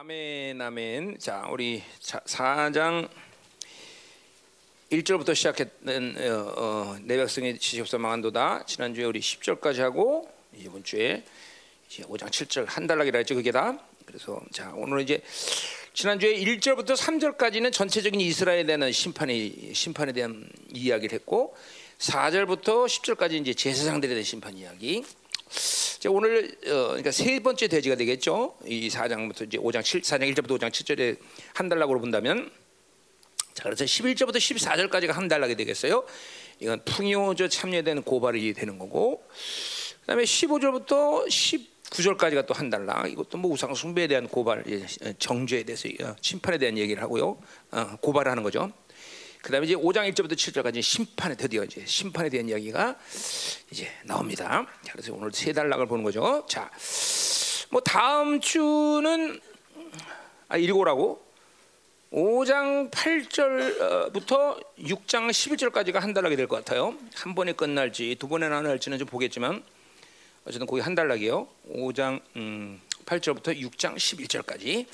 아멘 아멘. 자 우리 4장 1절부터 시작했던 어, 어, 내 백성의 지시옵소 망한도다. 지난주에 우리 10절까지 하고 이번 주에 이제 5장 7절 한 달락이라 했죠 그게 다. 그래서 자 오늘 이제 지난주에 1절부터 3절까지는 전체적인 이스라엘에 대한 심판이 심판에 대한 이야기를 했고 4절부터 10절까지 이제 제사장들에 대한 심판 이야기. 자, 오늘 어, 그러니까 세 번째 대지가 되겠죠. 이 4장부터 이제 5장 7 4장 1절부터 5장 7절에 한 달락으로 본다면 자, 그래서 11절부터 14절까지가 한 달락이 되겠어요. 이건 풍요저 참여된 고발이 되는 거고. 그다음에 15절부터 19절까지가 또 한 달락. 이것도 뭐 우상 숭배에 대한 고발, 정죄에 대해서 어, 심판에 대한 얘기를 하고요. 어, 고발을 하는 거죠. 그다음에 이제 5장 1절부터 7절까지 심판에 드디어 이제 심판에 대한 이야기가 이제 나옵니다. 자, 그래서 오늘 세 달락을 보는 거죠. 자, 뭐 다음 주는 아 읽어라고 5장 8절부터 6장 11절까지가 한 달락이 될 것 같아요. 한 번에 끝날지 두 번에 나눌지는 좀 보겠지만 어쨌든 거기 한 달락이요. 5장 음, 8절부터 6장 11절까지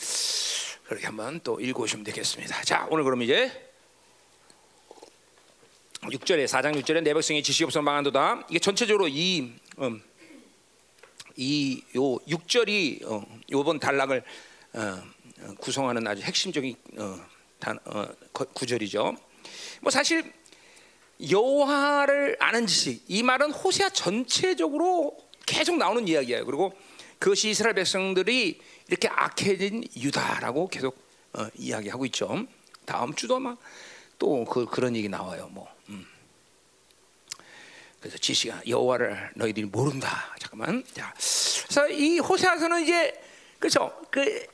그렇게 한번 또 읽어오시면 되겠습니다. 자, 오늘 그럼 이제 6절에 4장 6절에 내 백성이 지식이 없어 망한도다. 이게 전체적으로 이 음, 이요 6절이 어, 요번 단락을 어, 구성하는 아주 핵심적인 어, 단, 어, 구절이죠. 뭐 사실 여호와를 아는 지식 이 말은 호세아 전체적으로 계속 나오는 이야기예요. 그리고 그것이 이스라엘 백성들이 이렇게 악해진 유다라고 계속 어, 이야기하고 있죠. 다음 주도 아마 또 그, 그런 얘기 나와요. 뭐 음. 그래서 지시가 여호와를 너희들이 모른다. 잠깐만. 자, 그래서 이 호세아서는 이제 그렇죠. 그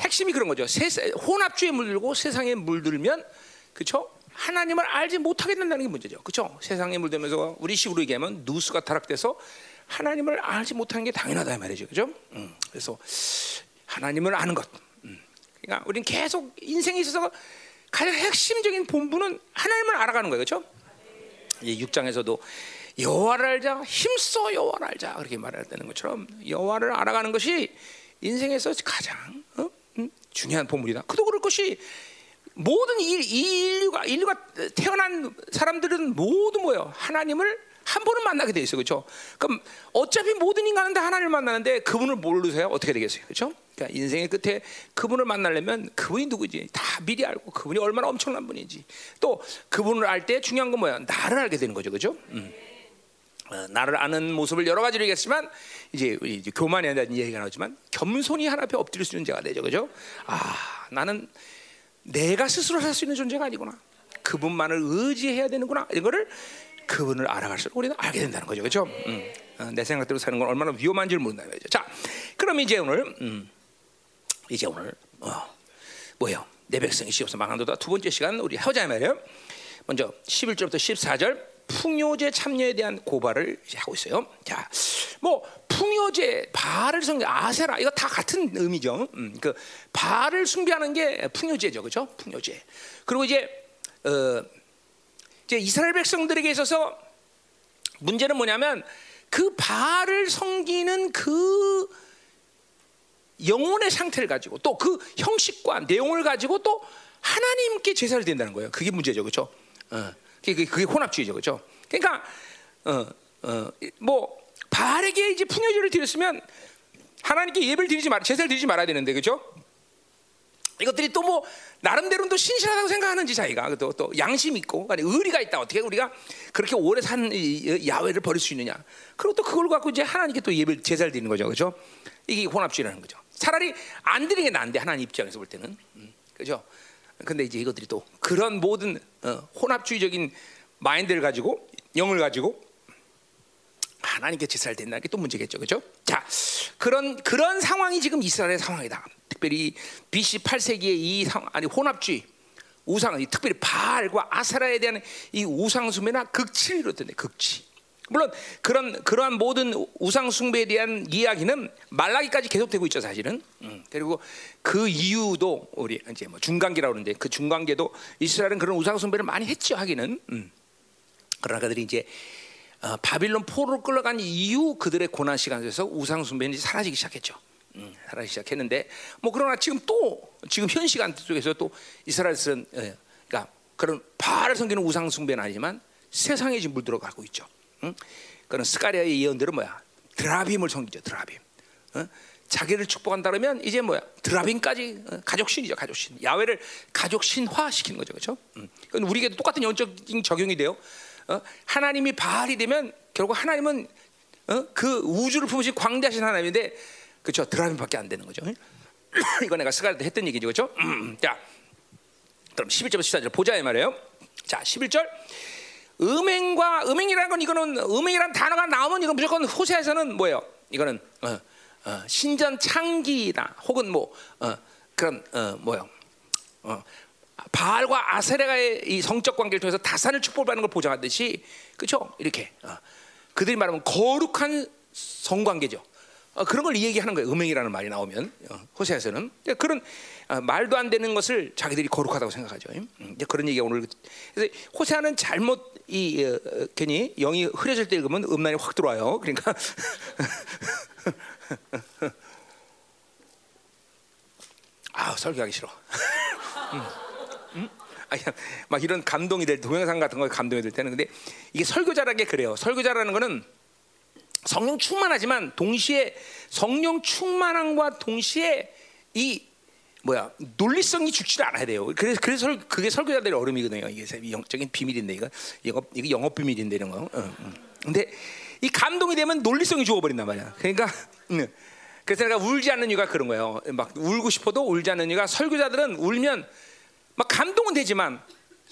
핵심이 그런 거죠. 세, 혼합주의에 물들고 세상에 물들면 그렇죠. 하나님을 알지 못하게 된다는 게 문제죠. 그렇죠. 세상에 물들면서 우리 식으로 얘기하면 누수가 타락돼서 하나님을 알지 못하는 게 당연하다 말이죠. 그렇죠. 음, 그래서 하나님을 아는 것. 음. 그러니까 우리는 계속 인생에 있어서 가장 핵심적인 본부는 하나님을 알아가는 거예요, 그렇죠? 이 6장에서도 여호와를 알자, 힘써 여호와를 알자 그렇게 말하는 것처럼 여호와를 알아가는 것이 인생에서 가장 어? 음? 중요한 본물이다. 그도 그럴 것이 모든 이, 이 인류가 인류가 태어난 사람들은 모두 뭐요? 하나님을 한 번은 만나게 돼 있어, 그렇죠? 그럼 어차피 모든 인간은 다 하나님을 만나는데 그분을 모르세요? 어떻게 되겠어요, 그렇죠? 그러니까 인생의 끝에 그분을 만나려면 그분이 누구지 다 미리 알고 그분이 얼마나 엄청난 분인지 또 그분을 알 때 중요한 건 뭐야? 나를 알게 되는 거죠, 그렇죠? 음. 어, 나를 아는 모습을 여러 가지로 얘기했지만 이제, 이제 교만에 대한 이야기가 나오지만 겸손히 하나 앞에 엎드릴 수 있는 자가 되죠, 그렇죠? 아, 나는 내가 스스로 살 수 있는 존재가 아니구나. 그분만을 의지해야 되는구나. 이런 거를 그분을 알아갈수록 우리는 알게 된다는 거죠, 그렇죠? 음. 어, 내 생각대로 사는 건 얼마나 위험한지를 모른다는 거죠. 자, 그럼 이제 오늘 음, 이제 오늘 어, 뭐예요? 내 백성이 시옵서 망한도다. 두 번째 시간 우리 하자 말이에요. 먼저 11절부터 14절 풍요제 참여에 대한 고발을 하고 있어요. 자, 뭐 풍요제, 바알을 숭배, 아세라 이거 다 같은 의미죠. 음, 그 바알을 숭배하는 게 풍요제죠, 그렇죠? 풍요제. 그리고 이제 어, 이제 이스라엘 백성들에게 있어서 문제는 뭐냐면 그 바알을 섬기는 그 영혼의 상태를 가지고 또 그 형식과 내용을 가지고 또 하나님께 제사를 드린다는 거예요. 그게 문제죠, 그렇죠? 어, 그게, 그게 혼합주의죠, 그렇죠? 그러니까 어, 어, 뭐 바알에게 이제 풍요제를 드렸으면 하나님께 예배를 드리지 말, 제사를 드리지 말아야 되는데, 그렇죠? 이것들이 또 뭐 나름대로는 또 신실하다고 생각하는지 자기가. 또, 또 양심 있고 아니 의리가 있다. 어떻게 우리가 그렇게 오래 산 야외를 버릴 수 있느냐. 그리고 또 그걸 갖고 이제 하나님께 또 예배 제사를 드리는 거죠. 그렇죠? 이게 혼합주의라는 거죠. 차라리 안 드리는 게 나은데 하나님 입장에서 볼 때는. 음, 그렇죠 근데 이제 이것들이 또 그런 모든 어, 혼합주의적인 마인드를 가지고 영을 가지고 하나님께 제사를 드린다는 게 또 문제겠죠. 그렇죠? 자 그런 그런 상황이 지금 이스라엘의 상황이다. 특별히 BC 8세기의 이 상, 아니 혼합주의 우상, 특별히 바알과 아사라에 대한 이 우상 숭배나 극치를 이뤘던데 극치. 물론 그런 그러한 모든 우상 숭배에 대한 이야기는 말라기까지 계속되고 있죠 사실은. 음, 그리고 그 이유도 우리 이제 뭐 중간기라고 그러는데 그 중간계도 이스라엘은 그런 우상 숭배를 많이 했죠 하기는. 음. 그러나 그들이 이제 어, 바빌론 포로로 끌려간 이후 그들의 고난 시간에서 우상 숭배는 사라지기 시작했죠. 음, 사라지기 시작했는데 뭐 그러나 지금 또 지금 현 시간 속에서 또 이스라엘은 예, 그러니까 그런 바알을 섬기는 우상 숭배는 아니지만 세상에 지금 물들어가고 있죠. 응? 그런 스가랴의 예언들은 뭐야? 드라빔을 섬기죠. 드라빔. 어? 자기를 축복한다 그러면 이제 뭐야? 드라빔까지 어, 가족신이죠. 가족신. 야훼를 가족신화 시키는 거죠. 그렇죠? 음. 그건 우리에게도 똑같은 영적인 적용이 돼요. 어? 하나님이 바알이 되면 결국 하나님은 어? 그 우주를 품으신 광대하신 하나님인데 그렇죠? 드라빔밖에 안 되는 거죠. 이거 내가 스가리아 때 했던 얘기죠. 그렇죠? 음, 자. 그럼 11절부터 14절 보자 이 말이에요. 자, 11절. 음행과 음행이라는 건 이거는 음행이라는 단어가 나오면 이건 무조건 호세에서는 뭐예요? 이거는 어, 어, 신전 창기다 혹은 뭐 어, 그런 어, 뭐요? 어, 바알과 아세레가의 이 성적 관계를 통해서 다산을 축복받는 걸 보장하듯이 그렇죠? 이렇게 어, 그들이 말하면 거룩한 성관계죠. 어, 그런 걸 얘기하는 거예요. 음행이라는 말이 나오면 어, 호세에서는 그런 어, 말도 안 되는 것을 자기들이 거룩하다고 생각하죠. 음, 이제 그런 얘기가 오늘 그래서 호세아는 잘못 이 어, 어, 괜히 영이 흐려질 때 읽으면 음란이 확 들어와요. 그러니까 아 설교하기 싫어. 음, 음? 아니, 막 이런 감동이 될 동영상 같은 거에 감동이 될 때는 근데 이게 설교자라는 게 그래요. 설교자라는 거는 성령 충만하지만 동시에 성령 충만함과 동시에 이 뭐야 논리성이 죽지를 않아야 돼요. 그래서 그래서 설- 그게 설교자들의 어려움이거든요. 이게 영적인 비밀인데 이거 이거 이게 영업 비밀인데 이런 거. 어, 어. 근데 이 감동이 되면 논리성이 죽어버린단 말이야. 그러니까 음. 그래서 내가 울지 않는 이유가 그런 거예요. 막 울고 싶어도 울지 않는 이유가 설교자들은 울면 막 감동은 되지만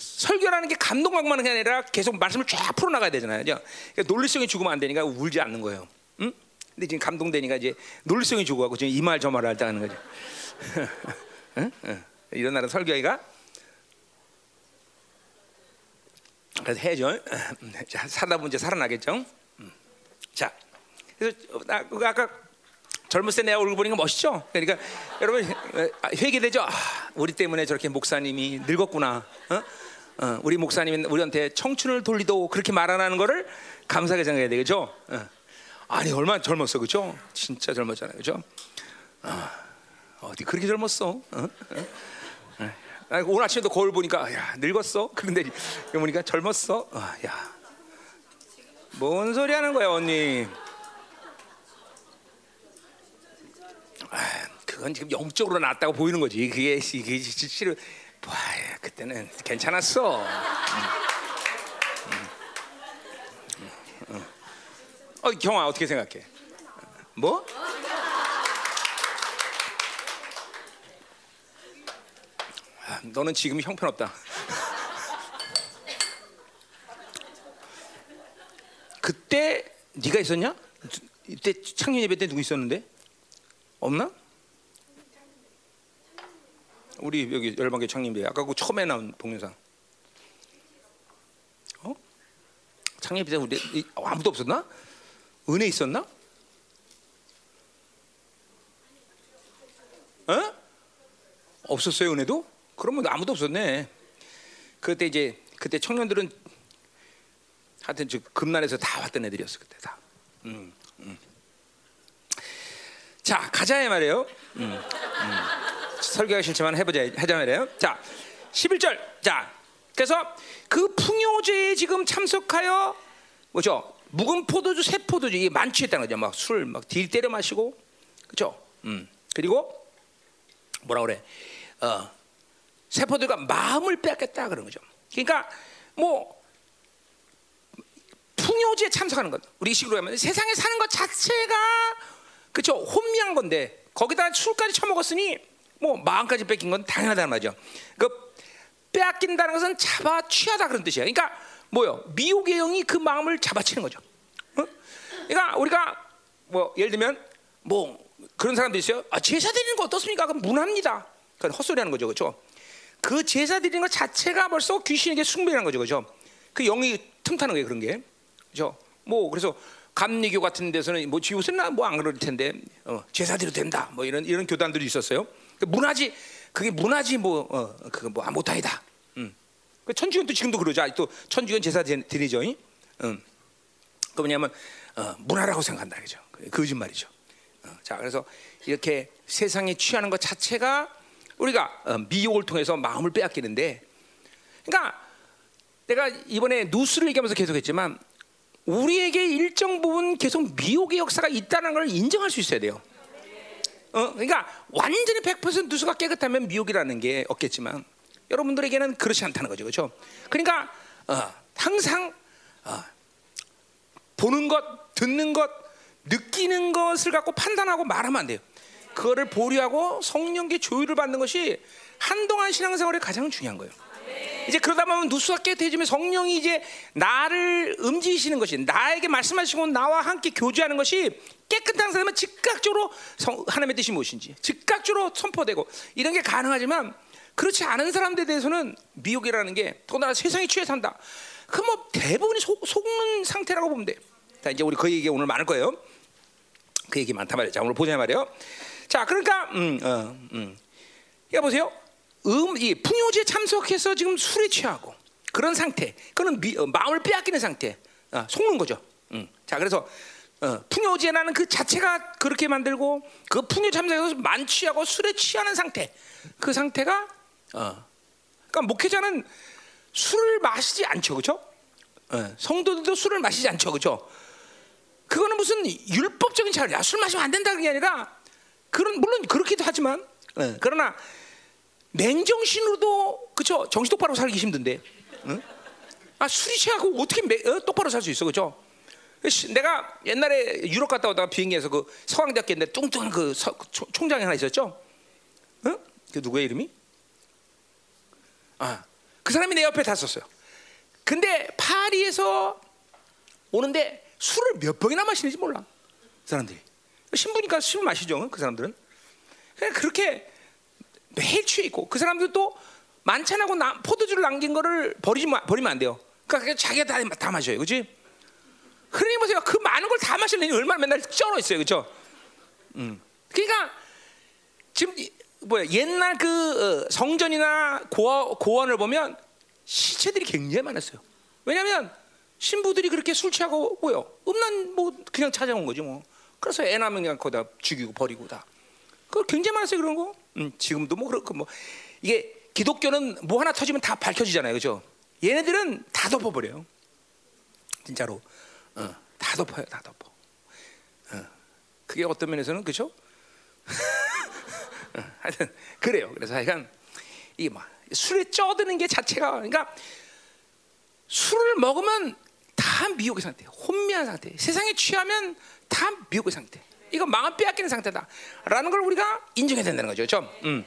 설교라는 게 감동만만한 게 아니라 계속 말씀을 쫙 풀어나가야 되잖아요. 그러니까 논리성이 죽으면 안 되니까 울지 않는 거예요. 응? 근데 지금 감동되니까 이제 논리성이 죽어가고 지금 이 말 저 말을 할때 하는 거죠. 응? 응. 이런 날은 설교하기가 그래서 해야죠. 자, 살다 보면 이제 살아나겠죠. 음. 자, 그래서 아까 젊을 때 내가 얼굴 보니까 멋있죠. 그러니까 여러분 아, 회개되죠. 아, 우리 때문에 저렇게 목사님이 늙었구나. 어? 어, 우리 목사님은 우리한테 청춘을 돌리도 그렇게 말안 하는 거를 감사하게 생각해야 되겠죠. 어. 아니 얼마나 젊었어, 그죠? 진짜 젊었잖아요, 그죠? 어 디 그렇게 젊었어? 어? 어? 어. 아, 오늘 아침에도 거울 보니까 야 늙었어. 그런데 보니까 젊었어. 아, 야, 뭔 소리 하는 거야, 언니? 아, 그건 지금 영적으로 낫다고 보이는 거지. 그게 이게 실제로 와, 그때는 괜찮았어. 음. 음. 음. 어, 경아 어떻게 생각해? 뭐? 아, 너는 지금 형편없다. 그때 네가 있었냐? 이때 창년 예배 때 누구 있었는데? 없나? 우리 여기 열방교 창립회 아까 그 처음에 나온 동영상. 어? 창립회 때 우리 이- 아무도 없었나? 은혜 있었나? 어? 없었어요 은혜도? 그러면 아무도 없었네. 그때 이제 그때 청년들은 하여튼 저 금난에서 다 왔던 애들이었어 그때 다. 음, 음. 자 가자 이 말이에요. 음, 음. 설교가 싫지만 해보자 말이에요. 자 11절. 자 그래서 그 풍요제에 지금 참석하여 뭐죠? 묵은 포도주, 새 포도주 이게 만취했다는 거죠. 막 술 막 딜 때려 마시고 그렇죠? 음 그리고 뭐라 그래? 어 세포들과 마음을 빼앗겠다 그런 거죠. 그러니까 뭐 풍요지에 참석하는 것. 우리 식으로 하면 세상에 사는 것 자체가 그렇죠. 혼미한 건데 거기다 술까지 처먹었으니 뭐 마음까지 뺏긴 건 당연하다는 말이죠. 그 빼앗긴다는 것은 잡아 취하다 그런 뜻이야. 그러니까 뭐요? 미혹의 영이 그 마음을 잡아치는 거죠. 어? 그러니까 우리가 뭐 예를 들면 뭐 그런 사람도 있어요. 아, 제사 드리는 거 어떻습니까? 그럼 문합니다. 그건 헛소리하는 거죠, 그렇죠? 그 제사 드리는 것 자체가 벌써 귀신에게 숭배라는 거죠, 그렇죠? 그 영이 틈타는 거예요, 그런 게, 그렇죠? 뭐 그래서 감리교 같은 데서는 뭐 지우스나 뭐안 그럴 텐데 어, 제사 드려도 된다, 뭐 이런 이런 교단들이 있었어요. 그 문화지, 그게 문화지 뭐 어, 그거 뭐 못하이다. 음. 그 천주교도 지금도 그러죠. 아직도 천주교 제사 드리죠. 음. 그 뭐냐면 어, 문화라고 생각한다, 그죠? 거짓말이죠. 어, 자, 그래서 이렇게 세상에 취하는 것 자체가 우리가 어, 미혹을 통해서 마음을 빼앗기는데, 그러니까 내가 이번에 누스를 얘기하면서 계속했지만 우리에게 일정 부분 계속 미혹의 역사가 있다는 걸 인정할 수 있어야 돼요. 어, 그러니까 완전히 100% 누수가 깨끗하면 미혹이라는 게 없겠지만 여러분들에게는 그렇지 않다는 거죠, 그렇죠? 그러니까 어, 항상 어, 보는 것, 듣는 것, 느끼는 것을 갖고 판단하고 말하면 안 돼요. 그거를 보류하고 성령께 조율을 받는 것이 한동안 신앙생활에 가장 중요한 거예요. 이제 그러다 보면 누수가 깨끗해지면 성령이 이제 나를 움직이시는 것이 나에게 말씀하시고 나와 함께 교제하는 것이 깨끗한 사람은 즉각적으로 성, 하나님의 뜻이 무엇인지 즉각적으로 선포되고 이런 게 가능하지만 그렇지 않은 사람들에 대해서는 미혹이라는 게 더나 세상에 취해 산다. 그 뭐 대부분이 속, 속는 상태라고 보면 돼. 자 이제 우리 그 얘기 오늘 많을 거예요. 그 얘기 많단 말이에요. 자 오늘 보자 말이에요. 자 그러니까 음, 어, 음. 야 보세요. 음, 이 풍요제에 참석해서 지금 술에 취하고 그런 상태, 그는 미, 어, 마음을 빼앗기는 상태, 어, 속는 거죠. 음. 자, 그래서 어, 풍요제라는 그 자체가 그렇게 만들고 그 풍요 참석해서 만취하고 술에 취하는 상태, 그 상태가 어, 그러니까 목회자는 술을 마시지 않죠, 그렇죠? 어, 성도들도 술을 마시지 않죠, 그렇죠? 그거는 무슨 율법적인 차원이야. 아, 술 마시면 안 된다는 게 아니라 그런 물론 그렇기도 하지만 어, 그러나 맹정신으로도 그쵸? 정신 똑바로 살기 힘든데. 응? 아 술이 취하고 어떻게 매, 어? 똑바로 살 수 있어 그죠 내가 옛날에 유럽 갔다 오다가 비행기에서 그 서강대학교인데 뚱뚱한 그 서, 총장이 하나 있었죠? 응? 그 누구의 이름이? 아 그 사람이 내 옆에 탔었어요. 근데 파리에서 오는데 술을 몇 병이나 마시는지 몰라 사람들이. 신부니까 술 마시죠 그 사람들은. 그냥 그렇게 매일 취해 있고 그 사람들도 만찬하고 나, 포도주를 남긴 거를 버리지 버리면 안 돼요. 그러니까 자기가 다, 다 마셔요, 그렇지? 그러니 보세요, 그 많은 걸 다 마시려니 얼마나 맨날 쩔어 있어요, 그렇죠? 음. 그러니까 지금 뭐야 옛날 그 어, 성전이나 고원, 고원을 보면 시체들이 굉장히 많았어요. 왜냐하면 신부들이 그렇게 술 취하고 뭐요? 음란 뭐 그냥 찾아온 거지 뭐. 그래서 애 낳으면 그냥 거기다 죽이고 버리고 다. 그 굉장히 많았어요 그런 거. 음, 지금도 뭐 그렇고 뭐 이게 기독교는 뭐 하나 터지면 다 밝혀지잖아요, 그죠? 얘네들은 다 덮어버려요. 진짜로 어, 다 덮어요, 다 덮어. 어, 그게 어떤 면에서는 그죠? 어, 하여튼 그래요. 그래서 하여간 이게 막 술에 쪄드는 게 자체가 그러니까 술을 먹으면 다 미혹의 상태, 혼미한 상태. 세상에 취하면 다 미혹의 상태. 이거 마음 빼앗기는 상태다 라는 걸 우리가 인정해야 된다는 거죠. 그렇죠? 음.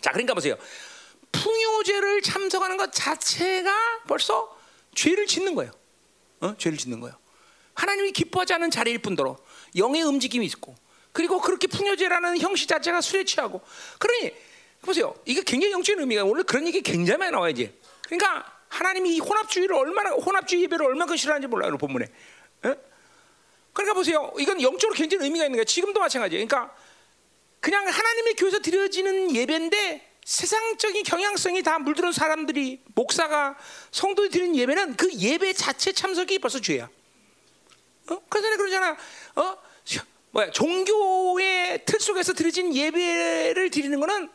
자, 그러니까 보세요. 풍요제를 참석하는 것 자체가 벌써 죄를 짓는 거예요. 어? 죄를 짓는 거예요. 하나님이 기뻐하지 않은 자리일 뿐더러 영의 움직임이 있고 그리고 그렇게 풍요제라는 형식 자체가 술에 취하고 그러니 보세요. 이게 굉장히 영적인 의미가 원래 그런 얘기 굉장히 많이 나와야지. 그러니까 하나님이 이 혼합주의를 얼마나 혼합주의 예배를 얼마나 싫어하는지 몰라요. 본문에. 어? 그러니까 보세요. 이건 영적으로 굉장히 의미가 있는 거예요. 지금도 마찬가지예요. 그러니까 그냥 하나님의 교회에서 드려지는 예배인데 세상적인 경향성이 다 물들은 사람들이 목사가 성도들이 드리는 예배는 그 예배 자체 참석이 벌써 죄야. 어? 그래서 그러잖아. 어? 뭐야? 종교의 틀 속에서 드려진 예배를 드리는 거는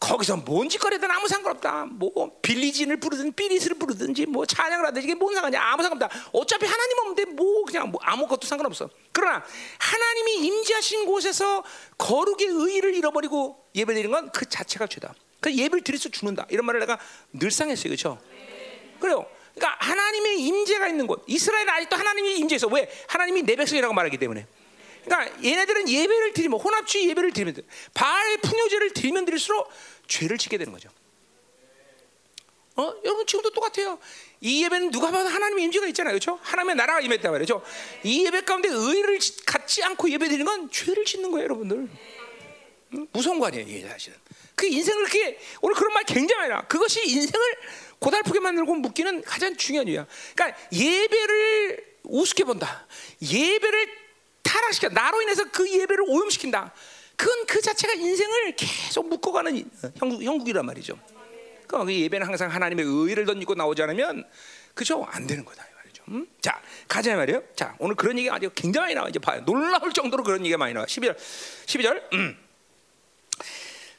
거기서 뭔 짓거리든 아무 상관없다. 뭐 빌리진을 부르든 삐리스를 부르든지 뭐 찬양을 하든지 이게 뭔 상관이야. 아무 상관없다. 어차피 하나님 없는데 뭐 그냥 뭐 아무것도 상관없어. 그러나 하나님이 임재하신 곳에서 거룩의 의의를 잃어버리고 예배드리는 건 그 자체가 죄다. 그 예배를 드려서 죽는다. 이런 말을 내가 늘상 했어요. 그렇죠? 그래요. 그러니까 하나님의 임재가 있는 곳. 이스라엘 아직도 하나님이 임재해서 왜? 하나님이 내 백성이라고 말하기 때문에. 그러니까 얘네들은 예배를 드리면 혼합주의 예배를 드리면 바알 풍요제를 드리면 드릴수록 죄를 짓게 되는 거죠. 어? 여러분 지금도 똑같아요. 이 예배는 누가 봐도 하나님의 임재가 있잖아요. 그렇죠? 하나님의 나라가 임했단 말이죠. 이 예배 가운데 의를 갖지 않고 예배드리는 건 죄를 짓는 거예요, 여러분들. 무서운 거 아니에요, 이게 사실은. 그 인생을 그렇게 오늘 그런 말 굉장히 나. 그것이 인생을 고달프게 만들고 묶기는 가장 중요한 이유야. 그러니까 예배를 우습게 본다. 예배를 타락시켜 나로 인해서 그 예배를 오염시킨다. 그건 그 자체가 인생을 계속 묶어가는 형국, 형국이란 말이죠. 그 예배는 항상 하나님의 의를 던지고 나오지 않으면 그죠 안 되는 거다 말이죠. 음? 자, 가자 말이에요. 자, 오늘 그런 얘기가 아주 굉장히 많이 나와. 이제 봐요. 놀라울 정도로 그런 얘기가 많이 나와. 12절. 12절. 음.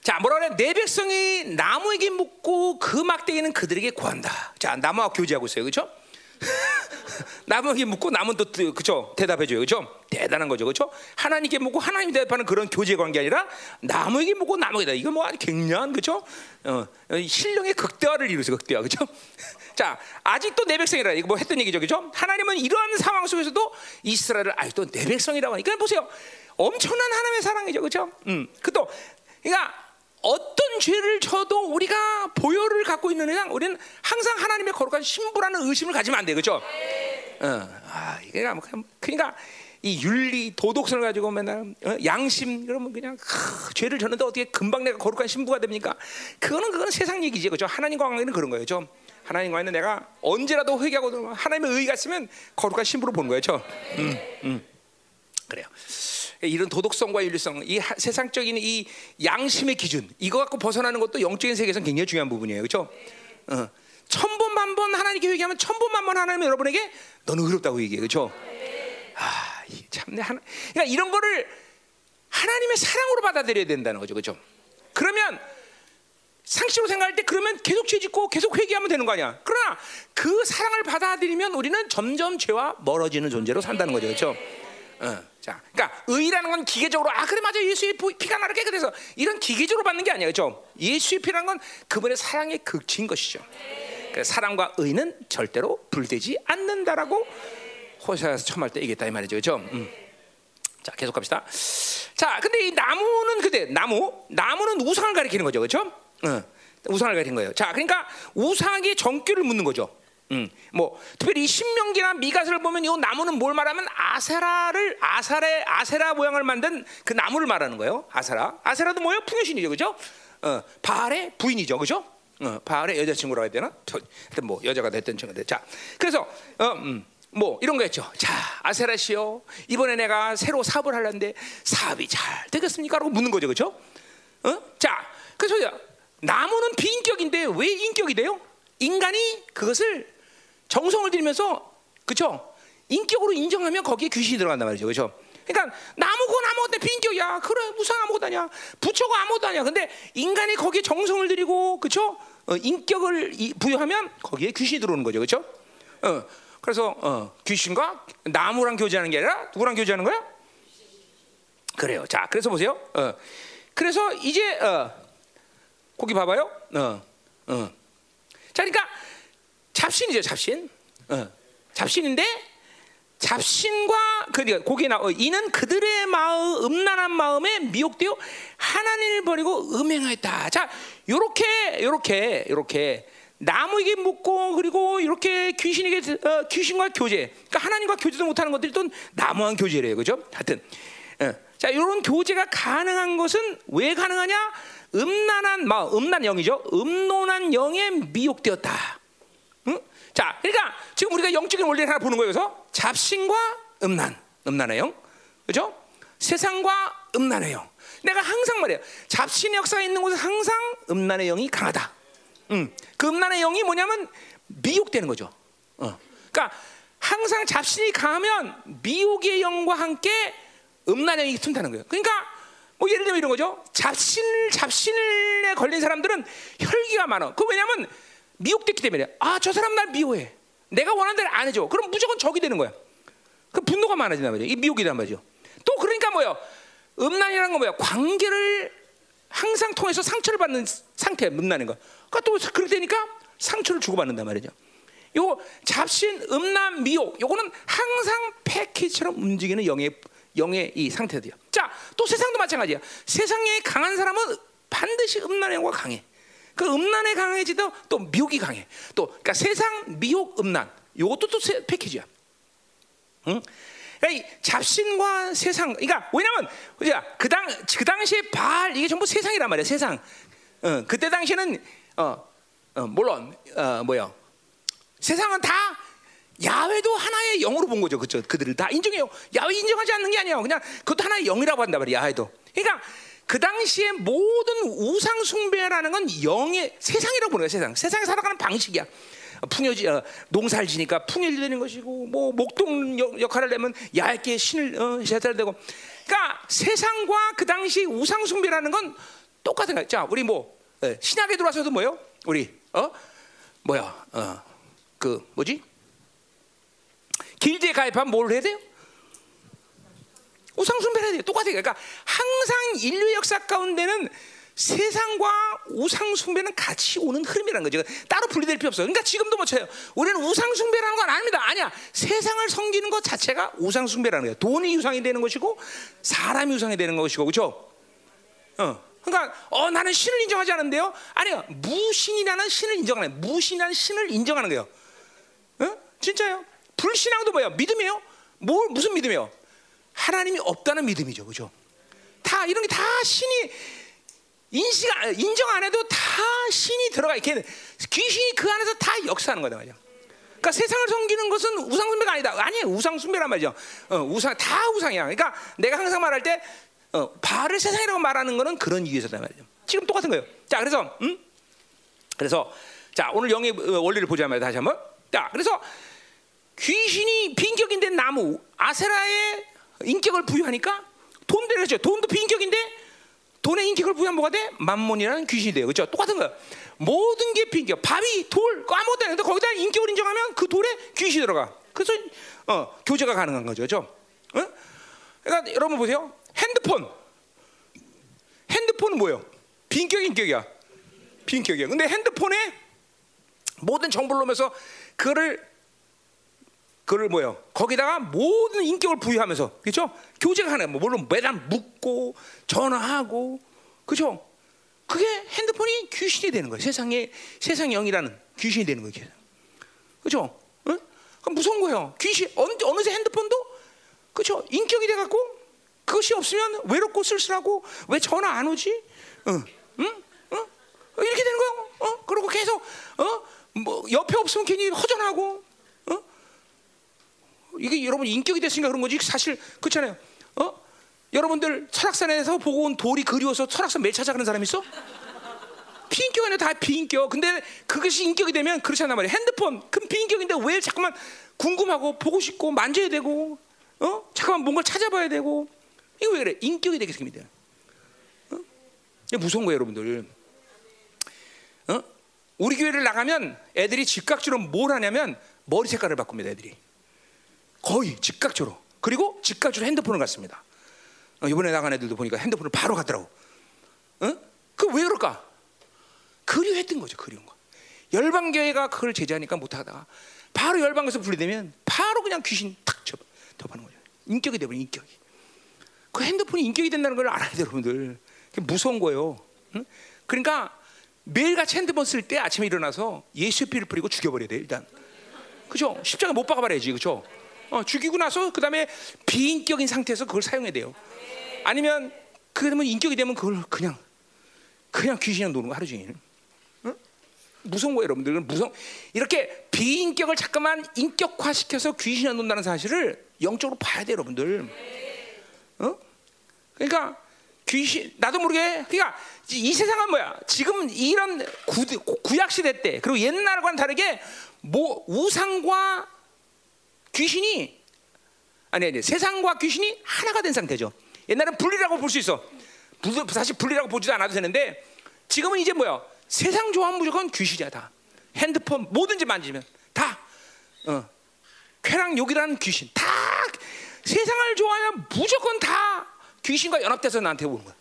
자, 뭐라 그래? 내 백성이 나무에게 묻고 그 막대기는 그들에게 구한다. 자, 나무와 교제하고 있어요. 그렇죠? 나무에게 묻고 남은 또 그죠 대답해 줘요. 그죠 대단한 거죠. 그죠 하나님께 묻고 하나님 대답하는 그런 교제 관계 아니라 나무에게 묻고 나무에다. 이거 뭐 아주 굉장한 그죠 어, 신령의 극대화를 이루세요 극대화. 그죠 자 아직도 내 백성이라. 이거 뭐 했던 얘기죠. 그죠 하나님은 이러한 상황 속에서도 이스라엘을 아직도 내 백성이라고 하니까. 보세요. 엄청난 하나님의 사랑이죠. 그죠 음. 그또 그러니까 어떤 죄를 져도 우리가 보혈을 갖고 있는 이상 우리는 항상 하나님의 거룩한 신부라는 의심을 가지면 안 돼, 그렇죠? 어, 아, 뭐 그러니까 이 윤리, 도덕성을 가지고 맨날 어? 양심 그러면 그냥 크, 죄를 졌는데 어떻게 금방 내가 거룩한 신부가 됩니까? 그거는 그건 세상 얘기지, 그렇죠? 하나님과 관계는 그런 거예요, 좀. 하나님과는 내가 언제라도 회개하고 하나님의 의가 있으면 거룩한 신부로 보는 거예요, 죠. 음, 음. 그래요. 이런 도덕성과 윤리성, 이 세상적인 이 양심의 기준 이거 갖고 벗어나는 것도 영적인 세계에서 굉장히 중요한 부분이에요, 그렇죠? 어. 천번 만번 하나님께 얘기하면 천번 만번 하나님 여러분에게 너는 의롭다고 얘기해, 그렇죠? 아, 참내 하나. 그러니까 이런 거를 하나님의 사랑으로 받아들여야 된다는 거죠, 그렇죠? 그러면 상식으로 생각할 때 그러면 계속 죄짓고 계속 회개하면 되는 거 아니야. 그러나 그 사랑을 받아들이면 우리는 점점 죄와 멀어지는 존재로 산다는 거죠, 그렇죠? 어. 자, 그러니까 의라는 건 기계적으로 아 그래 맞아 예수의 피가 나를 깨끗해서 이런 기계적으로 받는 게 아니에요, 그렇죠? 예수의 피라는 건 그분의 사랑의 극치인 것이죠. 그 사랑과 의는 절대로 불되지 않는다라고 호세아서 처음 할 때 얘기했다 이 말이죠, 그렇죠? 음. 자, 계속 갑시다. 자, 근데 이 나무는 근데 나무, 나무는 우상을 가리키는 거죠, 그렇죠? 어, 우상을 가리키는 거예요. 자, 그러니까 우상의 정규를 묻는 거죠. 음, 뭐 특별히 신명기나 미가서를 보면 이 나무는 뭘 말하면 아세라를 아사레 아세라 모양을 만든 그 나무를 말하는 거예요. 아세라. 아세라도 뭐예요? 풍요신이죠, 그죠? 어, 바알의 부인이죠, 그죠? 어, 바알의 여자친구라고 해야 되나? 하여튼 뭐 여자가 됐든 친구들. 자, 그래서 어, 음, 뭐 이런 거였죠. 자, 아세라 씨요. 이번에 내가 새로 사업을 하려는데 사업이 잘 되겠습니까? 라고 묻는 거죠, 그죠? 어? 자, 그래서 나무는 비인격인데 왜 인격이 돼요? 인간이 그것을 정성을 들이면서 그렇죠? 인격으로 인정하면 거기에 귀신이 들어간단 말이죠. 그렇죠? 그러니까 나무건 아무것도 비인격이야. 그래 무상 아무것도 아니야. 부처가 아무것도 아니야. 근데 인간이 거기에 정성을 들이고 그렇죠? 어, 인격을 부여하면 거기에 귀신이 들어오는 거죠. 그렇죠? 어, 그래서 어, 귀신과 나무랑 교제하는 게 아니라 누구랑 교제하는 거야? 그래요. 자, 그래서 보세요. 어, 그래서 이제 어, 거기 봐봐요. 어, 어. 자, 그러니까 잡신이죠, 잡신. 어. 잡신인데 잡신과 그러니까 거기에 나 어, 이는 그들의 마음 음란한 마음에 미혹되어 하나님을 버리고 음행하였다. 자, 요렇게 요렇게 요렇게 나무에게 묻고 그리고 이렇게 귀신에게 어, 귀신과 교제, 그러니까 하나님과 교제도 못 하는 것들이 또 나무한 교제래요, 그죠? 하여튼, 어. 자, 이런 교제가 가능한 것은 왜 가능하냐? 음란한 마음, 음란 영이죠. 음론한 영에 미혹되었다. 자, 그러니까 지금 우리가 영적인 원리를 하나 보는 거예요. 그래서 잡신과 음란, 음란의 영, 그죠? 세상과 음란의 영. 내가 항상 말해요. 잡신의 역사가 있는 곳은 항상 음란의 영이 강하다. 음, 그 음란의 영이 뭐냐면 미혹되는 거죠. 어. 그러니까 항상 잡신이 강하면 미혹의 영과 함께 음란의 영이 튼다는 거예요. 그러니까 뭐 예를 들면 이런 거죠. 잡신 잡신에 걸린 사람들은 혈기가 많아. 그 왜냐면 미혹됐기 때문에 아 저 사람 날 미워해. 내가 원하는 대로 안 해줘. 그럼 무조건 적이 되는 거야. 그 분노가 많아진단 말이야. 이 미혹이란 말이죠. 또 그러니까 뭐야? 음란이라는 건 뭐야? 관계를 항상 통해서 상처를 받는 상태, 음란인 거. 그러니까 또 그렇게 되니까 상처를 주고받는단 말이죠. 요 잡신, 음란, 미혹, 요거는 항상 패키지처럼 움직이는 영의 영의 이 상태들이야. 자, 또 세상도 마찬가지야. 세상에 강한 사람은 반드시 음란의 영과 강해. 그 음란에 강해지도 또 미혹이 강해. 또 그러니까 세상 미혹 음란 이것도 또 패키지야. 응? 그러니까 잡신과 세상. 그러니까 왜냐면 그당 그 당시에 발 이게 전부 세상이란 말이야. 세상. 어, 그때 당시에는 어, 어 물론 어, 뭐야 세상은 다 야외도 하나의 영으로 본 거죠. 그죠? 그들을 다 인정해요. 야외 인정하지 않는 게 아니에요. 그냥 그것도 하나의 영이라고 한단 말이야. 야외도. 그러니까 그 당시에 모든 우상 숭배라는 건 영의 세상이라고 보는 거야 세상. 세상에 살아가는 방식이야. 풍요지 어, 농사를 지니까 풍요되는 것이고 뭐 목동 역- 역할을 내면 얇게 신을 어, 제사되고 그러니까 세상과 그 당시 우상 숭배라는 건 똑같은 거야. 자, 우리 뭐 예, 신약에 들어와서도 뭐요? 우리 어 뭐야? 어그 뭐지? 길드에 가입하면 뭘 해야 돼요? 우상 숭배를 해야 돼요. 똑같아요. 그러니까 항상 인류 역사 가운데는 세상과 우상 숭배는 같이 오는 흐름이라는 거죠. 따로 분리될 필요 없어요. 그러니까 지금도 뭐 쳐요. 우리는 우상 숭배라는 건 아닙니다. 아니야. 세상을 섬기는 것 자체가 우상 숭배라는 거예요. 돈이 우상이 되는 것이고 사람이 우상이 되는 것이고 그렇죠? 어. 그러니까 어 나는 신을 인정하지 않는데요. 아니요. 무신이라는 신을 인정하는 거예요. 무신이라는 신을 인정하는 거예요. 어? 진짜요? 불신앙도 뭐예요? 믿음이에요? 뭘 무슨 믿음이에요? 하나님이 없다는 믿음이죠, 그죠? 다 이런 게 다 신이 인식 안- 인정 안 해도 다 신이 들어가 있게 귀신이 그 안에서 다 역사하는 거다 말이야. 그러니까 세상을 섬기는 것은 우상 숭배가 아니다. 아니에요, 우상 숭배란 말이죠. 어, 우상 다 우상이야. 그러니까 내가 항상 말할 때 어, 바알을 세상이라고 말하는 거는 그런 이유에서다 말이죠. 지금 똑같은 거예요. 자, 그래서 음? 그래서 자 오늘 영의 어, 원리를 보자면 다시 한번. 자, 그래서 귀신이 비인격인데 나무 아세라의 인격을 부여하니까 돈 되겠죠. 돈도 비인격인데 돈의 인격을 부여하면 뭐가 돼? 만몬이라는 귀신이 돼요. 그렇죠? 똑같은 거야. 모든 게 비인격. 밥이 돌 아무것도 아닌데 거기다 인격을 인정하면 그 돌에 귀신이 들어가. 그래서 어, 교제가 가능한 거죠. 그렇죠? 어? 그러니까 여러분 보세요. 핸드폰. 핸드폰은 뭐예요? 비인격 인격이야. 비인격이야. 근데 핸드폰에 모든 정보를 넣으면서 그거를 그를 뭐요? 거기다가 모든 인격을 부여하면서 그렇죠? 교제가 하는 뭐 물론 매달 묻고 전화하고 그렇죠? 그게 핸드폰이 귀신이 되는 거예요. 세상의 세상 영이라는 귀신이 되는 거예요. 그렇죠? 응? 무서운 거예요. 귀신 어느 어느새 핸드폰도 그렇죠? 인격이 돼 갖고 그것이 없으면 외롭고 쓸쓸하고 왜 전화 안 오지? 응? 응? 응? 이렇게 되는 거예요. 어? 그리고 계속 어? 뭐 옆에 없으면 괜히 허전하고 어? 이게 여러분 인격이 됐으니까 그런 거지 사실 그렇잖아요. 어? 여러분들 철학산에서 보고 온 돌이 그리워서 철학산 매일 찾아가는 사람 있어? 비인격 아니야 다 비인격. 근데 그것이 인격이 되면 그렇지 않단 말이야. 핸드폰 그 비인격인데 왜 자꾸만 궁금하고 보고 싶고 만져야 되고 어? 잠깐만 뭔가 찾아봐야 되고 이거 왜 그래? 인격이 되게 생깁니다. 어? 무서운 거예요, 여러분들. 어? 우리 교회를 나가면 애들이 즉각적으로 뭘 하냐면 머리 색깔을 바꿉니다, 애들이. 거의 즉각적으로. 그리고 즉각적으로 핸드폰을 갖습니다. 어, 이번에 나간 애들도 보니까 핸드폰을 바로 갖더라고. 어? 그왜 그럴까? 그리워했던 거죠, 그리운 거. 열방교회가 그걸 제재하니까 못하다가 바로 열방에서 분리되면 바로 그냥 귀신 탁 접, 접하는 거죠. 인격이 되버린 인격이. 그 핸드폰이 인격이 된다는 걸 알아야 돼요, 여러분들. 그게 무서운 거예요. 응? 그러니까 매일같이 핸드폰 쓸 때 아침에 일어나서 예수의 피를 뿌리고 죽여버려야 돼 일단. 그죠? 십자가 못 박아 버려야지, 그죠? 어, 죽이고 나서 그 다음에 비인격인 상태에서 그걸 사용해야 돼요. 아니면 그러면 인격이 되면 그걸 그냥 그냥 귀신이랑 노는 거 하루 종일. 응? 무서운 거예요, 여러분들. 무성 이렇게 비인격을 잠깐만 인격화시켜서 귀신이랑 논다는 사실을 영적으로 봐야 돼요, 여러분들. 어? 그러니까 귀신 나도 모르게 그러니까 이 세상은 뭐야? 지금 이런 구, 구약 시대 때 그리고 옛날과는 다르게 뭐 우상과 귀신이 아니 아니 세상과 귀신이 하나가 된 상태죠. 옛날엔 분리라고 볼 수 있어. 분- 사실 분리라고 보지도 않아도 되는데 지금은 이제 뭐야? 세상 좋아하면 무조건 귀신이야 다. 핸드폰 뭐든지 만지면 다 어. 쾌락 욕이라는 귀신 다 세상을 좋아하면 무조건 다 귀신과 연합돼서 나한테 오는 거야.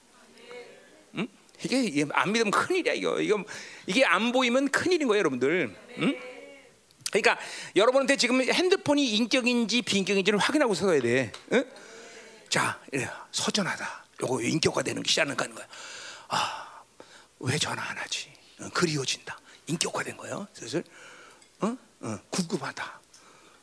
응? 이게 안 믿으면 큰일이야 이거. 이거 이게 안 보이면 큰일인 거예요, 여러분들. 응? 그러니까 여러분한테 지금 핸드폰이 인격인지 비인격인지를 확인하고 서야 돼. 응? 자, 서전하다. 요거 인격화되는 게 시작하는 거야. 아, 왜 전화 안 하지? 어, 그리워진다. 인격화된 거예요. 슬슬. 어? 어, 궁금하다.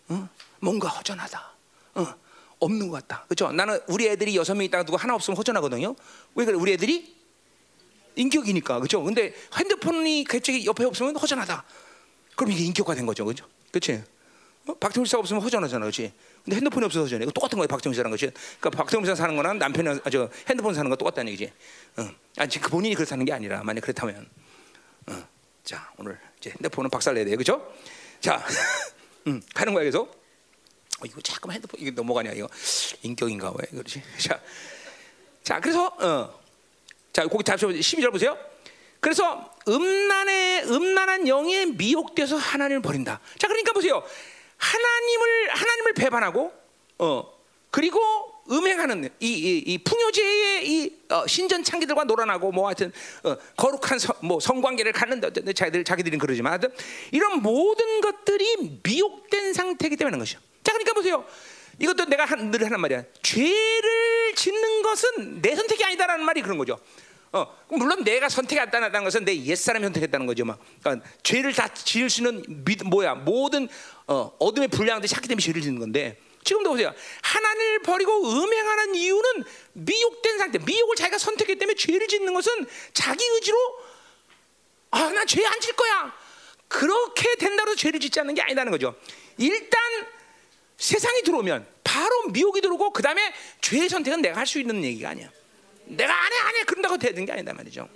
어? 뭔가 허전하다. 어? 없는 것 같다. 그렇죠? 나는 우리 애들이 여섯 명 있다가 누구 하나 없으면 허전하거든요. 왜 그래? 우리 애들이 인격이니까. 그렇죠? 근데 핸드폰이 갑자기 옆에 없으면 허전하다. 그럼 이게 인격화된 거죠. 그렇죠? 그렇지? 어? 박정희 사 없으면 허전하잖아. 그렇지? 근데 핸드폰이 없어서 허전해. 똑같은 거예요. 박정희 사는 것이. 그러니까 박정희 사 사는 거랑 남편이 아, 저 핸드폰 사는 거 똑같다는 얘기지. 어. 아니 지금 그 본인이 그렇다는 게 아니라 만약 그렇다면 어. 자, 오늘 이제 핸드폰은 박살내야 돼요. 그렇죠? 자, 음, 가는 거야 계속. 어, 이거 잠깐 핸드폰 이게 넘어가냐 이거 인격인가 왜 그러지? 자, 자 그래서 어, 자 거기 다시 12절 보세요. 그래서 음란의 음란한 영에 미혹돼서 하나님을 버린다. 자 그러니까 보세요. 하나님을 하나님을 배반하고 어 그리고 음행하는 이, 이, 이 풍요제의 이 어, 신전 창기들과 놀아나고 뭐 하여튼 어, 거룩한 서, 뭐 성관계를 갖는다 자기들 자기들은 그러지만 하여튼 이런 모든 것들이 미혹된 상태이기 때문에 것이죠. 자 그러니까 보세요. 이것도 내가 한, 늘 하는 말이야. 죄를 짓는 것은 내 선택이 아니다라는 말이 그런 거죠. 어, 물론 내가 선택했다는 것은 내 옛사람이 선택했다는 거죠. 막. 그러니까 죄를 다 지을 수 있는 미, 뭐야 모든 어, 어둠의 불량들이 샤기 때문에 죄를 짓는 건데 지금도 보세요. 하나님을 버리고 음행하는 이유는 미혹된 상태. 미혹을 자기가 선택했기 때문에 죄를 짓는 것은 자기 의지로 아, 나 죄 안 질 거야. 그렇게 된다고 죄를 짓지 않는 게 아니라는 거죠. 일단 세상이 들어오면 바로 미혹이 들어오고 그 다음에 죄의 선택은 내가 할 수 있는 얘기가 아니야. 내가 안 해, 안 해. 그런다고 되는 게 아니다 말이죠.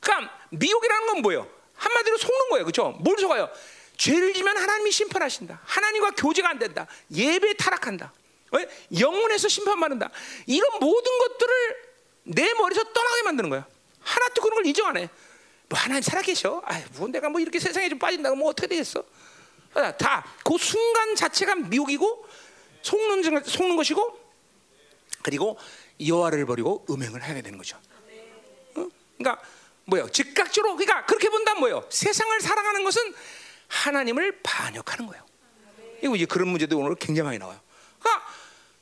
그러니까 미혹이라는 건 뭐예요? 한마디로 속는 거예요. 그렇죠? 뭘 속아요? 죄를 지면 하나님이 심판하신다. 하나님과 교제가 안 된다. 예배 타락한다. 왜? 영혼에서 심판받는다. 이런 모든 것들을 내 머리에서 떠나게 만드는 거야. 하나도 그런 걸 인정 안 해. 뭐 하나님 살아계셔. 아이, 뭐 내가 뭐 이렇게 세상에 좀 빠진다고 뭐 어떻게 되겠어? 다 그 순간 자체가 미혹이고 속는 속는 것이고 그리고 여호와를 버리고 음행을 하게 되는 거죠. 어? 그러니까 뭐요? 즉각적으로 그러니까 그렇게 본다면 뭐요? 세상을 사랑하는 것은 하나님을 반역하는 거예요. 이거 이제 그런 문제도 오늘 굉장히 많이 나와요. 그러니까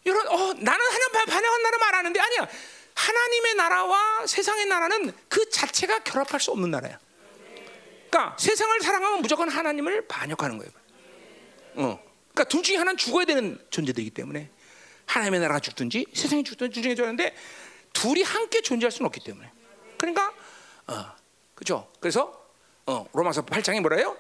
이런 어, 나는 하나님 반역한 나라 말하는데 아니야. 하나님의 나라와 세상의 나라는 그 자체가 결합할 수 없는 나라야. 그러니까 세상을 사랑하면 무조건 하나님을 반역하는 거예요. 어. 그러니까 둘 중에 하나는 죽어야 되는 존재들이기 때문에 하나님의 나라가 죽든지 세상이 죽든지 둘 중에 죽는데 둘이 함께 존재할 수는 없기 때문에. 그러니까 어, 그죠? 그래서 어, 로마서 8장에 뭐라요?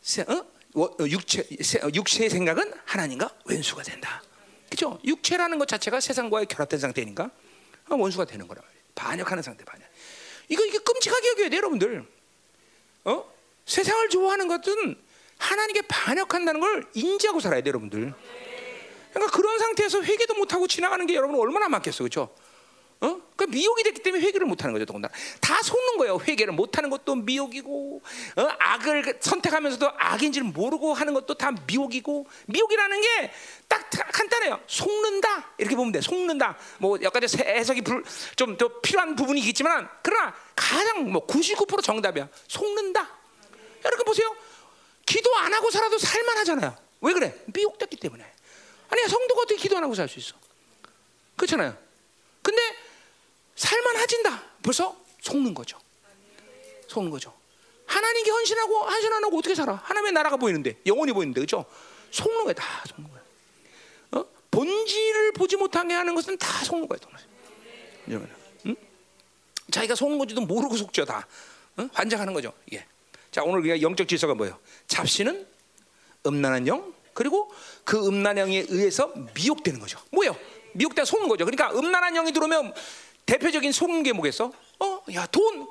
세, 어? 어? 육체 세, 어, 육체의 생각은 하나님과 원수가 된다. 그죠? 육체라는 것 자체가 세상과의 결합된 상태니까 원수가 되는 거라. 반역하는 상태 반역. 이거 이게 끔찍하게 여겨야 돼, 여러분들. 어? 세상을 좋아하는 것은 하나님께 반역한다는 걸 인지하고 살아야 돼, 여러분들. 그러니까 그런 상태에서 회개도 못 하고 지나가는 게 여러분 얼마나 많겠어, 그렇죠? 어? 그 미혹이 됐기 때문에 회개를 못하는 거죠, 더군다나. 다 속는 거예요. 회개를 못하는 것도 미혹이고, 어? 악을 선택하면서도 악인지를 모르고 하는 것도 다 미혹이고, 미혹이라는 게 딱 간단해요. 속는다 이렇게 보면 돼. 속는다. 뭐 여기까지 해석이 좀 더 필요한 부분이 있겠지만, 그러나 가장 뭐 99% 정답이야. 속는다. 여러분 보세요. 기도 안 하고 살아도 살만하잖아요. 왜 그래? 미혹됐기 때문에. 아니야 성도가 어떻게 기도 안 하고 살 수 있어? 그렇잖아요. 근데 살만 하진다. 벌써 속는 거죠. 속는 거죠. 하나님께 헌신하고 헌신 안 하고 어떻게 살아? 하나님의 나라가 보이는데 영원히 보이는데 그렇죠? 속는 거야 다 속는 거야. 어? 본질을 보지 못하게 하는 것은 다 속는 거야. 여러분, 응? 자기가 속는 건지도 모르고 속죠 다. 응? 환장하는 거죠. 예. 자 오늘 우리가 영적 질서가 뭐예요? 잡신은 음란한 영 그리고 그 음란한 영에 의해서 미혹되는 거죠. 뭐예요? 미혹돼 속는 거죠. 그러니까 음란한 영이 들어오면 대표적인 속는 게 뭐겠어? 어, 야, 돈.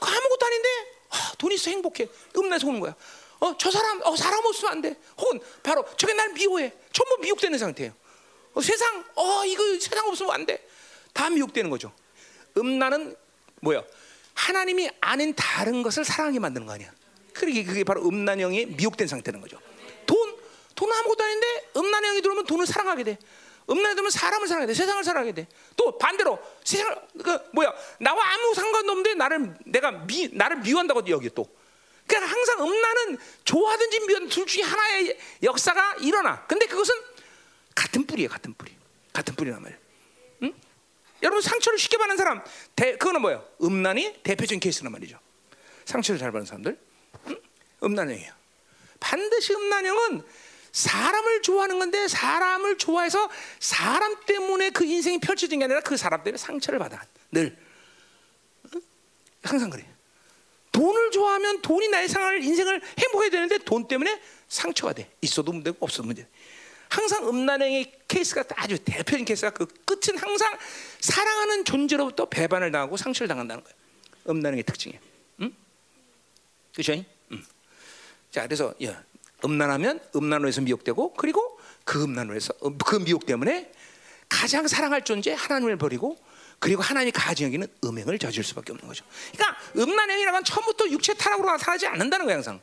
아무것도 아닌데, 아, 돈 있어 행복해. 음란 속는 거야. 어, 저 사람, 어, 사람 없으면 안 돼. 혹은 바로 저게 날 미워해. 전부 미혹되는 상태예요. 어, 세상, 어, 이거 세상 없으면 안 돼. 다 미혹되는 거죠. 음란은 뭐야? 하나님이 아닌 다른 것을 사랑하게 만드는 거 아니야. 그게 그게 바로 음란형이 미혹된 상태는 거죠. 돈, 돈 아무것도 아닌데 음란형이 들어오면 돈을 사랑하게 돼. 음란에 들면 사람을 사랑해야 돼. 세상을 사랑해야 돼. 또 반대로 세상을 그 뭐야 나와 아무 상관도 없는데 나를 내가 미 나를 미워한다고 여기 또. 그러니까 항상 음란은 좋아하든지 미워하든 둘 중에 하나의 역사가 일어나. 근데 그것은 같은 뿌리예요. 같은 뿌리. 같은 뿌리란 말이에요. 응? 여러분 상처를 쉽게 받는 사람 대, 그거는 뭐예요? 음란이 대표적인 케이스란 말이죠. 상처를 잘 받는 사람들 응? 음란형이에요. 반드시 음란형은 사람을 좋아하는 건데 사람을 좋아해서 사람 때문에 그 인생이 펼쳐진 게 아니라 그 사람 때문에 상처를 받아 늘 항상 그래. 돈을 좋아하면 돈이 나의 생활 인생을 행복해야 되는데 돈 때문에 상처가 돼. 있어도 문제고 없어도 문제. 항상 음란영의 케이스가 아주 대표적인 케이스가 그 끝은 항상 사랑하는 존재로부터 배반을 당하고 상처를 당한다는 거예요. 음란영의 특징이에요. 응? 그죠? 응. 자, 그래서 야, 음란하면 음란으로에서 미혹되고 그리고 그 음란으로에서 음, 그 미혹 때문에 가장 사랑할 존재 하나님을 버리고 그리고 하나님이 가지 여기는 음행을 저질 수밖에 없는 거죠. 그러니까 음란영이라는 건 처음부터 육체 타락으로 나타나지 않는다는 거야 항상.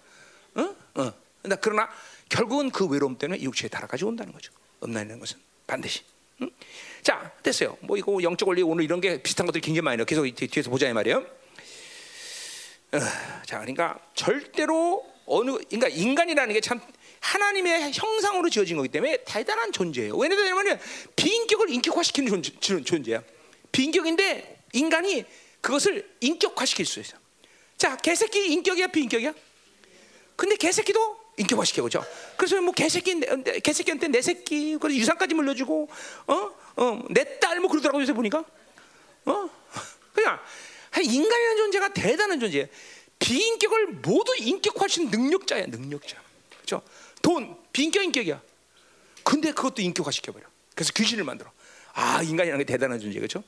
어? 어. 그러나 결국은 그 외로움 때문에 육체의 타락까지 온다는 거죠. 음란이라는 것은 반드시. 응? 자 됐어요. 뭐 이거 영적 원리 오늘 이런 게 비슷한 것들이 굉장히 많이 나요. 계속 뒤에서 보자 이 말이에요. 어, 자 그러니까 절대로 어느 그러니까 인간이라는 게 참 하나님의 형상으로 지어진 거기 때문에 대단한 존재예요. 왜냐하면 비인격을 인격화시키는 존재, 존재야. 비인격인데 인간이 그것을 인격화시킬 수 있어. 자, 개새끼 인격이야, 비인격이야? 근데 개새끼도 인격화시켜 그죠? 그래서 뭐 개새끼 개새끼한테 내 새끼 그래서 유산까지 물려주고 어어내 딸 뭐 그러더라고 요새 보니까 어 그냥 인간이라는 존재가 대단한 존재예요. 비인격을 모두 인격화시킨 능력자야, 능력자. 그렇죠? 돈 비인격 인격이야. 근데 그것도 인격화 시켜버려. 그래서 귀신을 만들어. 아 인간이라는 게 대단한 존재 그렇죠?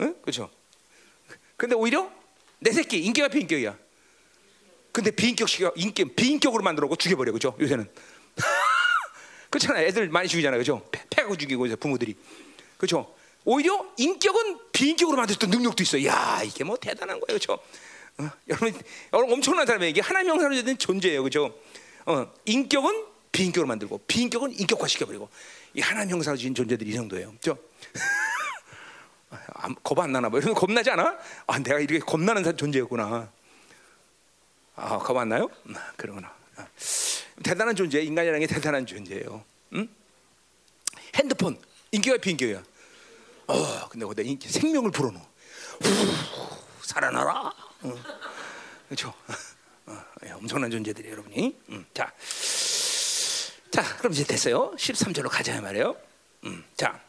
응? 그렇죠? 근데 오히려 내 새끼 인격과 비인격이야. 근데 비인격 시켜 인격 비인격으로 만들어고 죽여버려 그죠? 요새는 그렇잖아. 애들 많이 죽이잖아 그죠? 패고 죽이고 이제 부모들이 그렇죠? 오히려 인격은 비인격으로 만들 수 능력도 있어. 야 이게 뭐 대단한 거예요, 그렇죠? 어, 여러분, 여러분 엄청난 사람이에요. 이게 하나님 형상으로 된 존재예요, 그렇죠? 어, 인격은 비인격으로 만들고 비인격은 인격화 시켜버리고 이 하나님 형상으로 지은 존재들이 이 정도예요, 그렇죠? 겁안 나나 뭐 이런 겁나지 않아? 아 내가 이렇게 겁나는 존재였구나. 아, 겁 안 나요? 음, 그러구나. 아, 대단한 존재, 인간이라는 게 대단한 존재예요. 응? 핸드폰 인격이 비인격이야. 어, 근데 거기다 생명을 불어넣어. 후, 살아나라. 어. 그렇죠? 어, 엄청난 존재들이 여러분이. 음, 자, 자, 그럼 이제 됐어요. 13절로 가자 말이에요. 음, 자.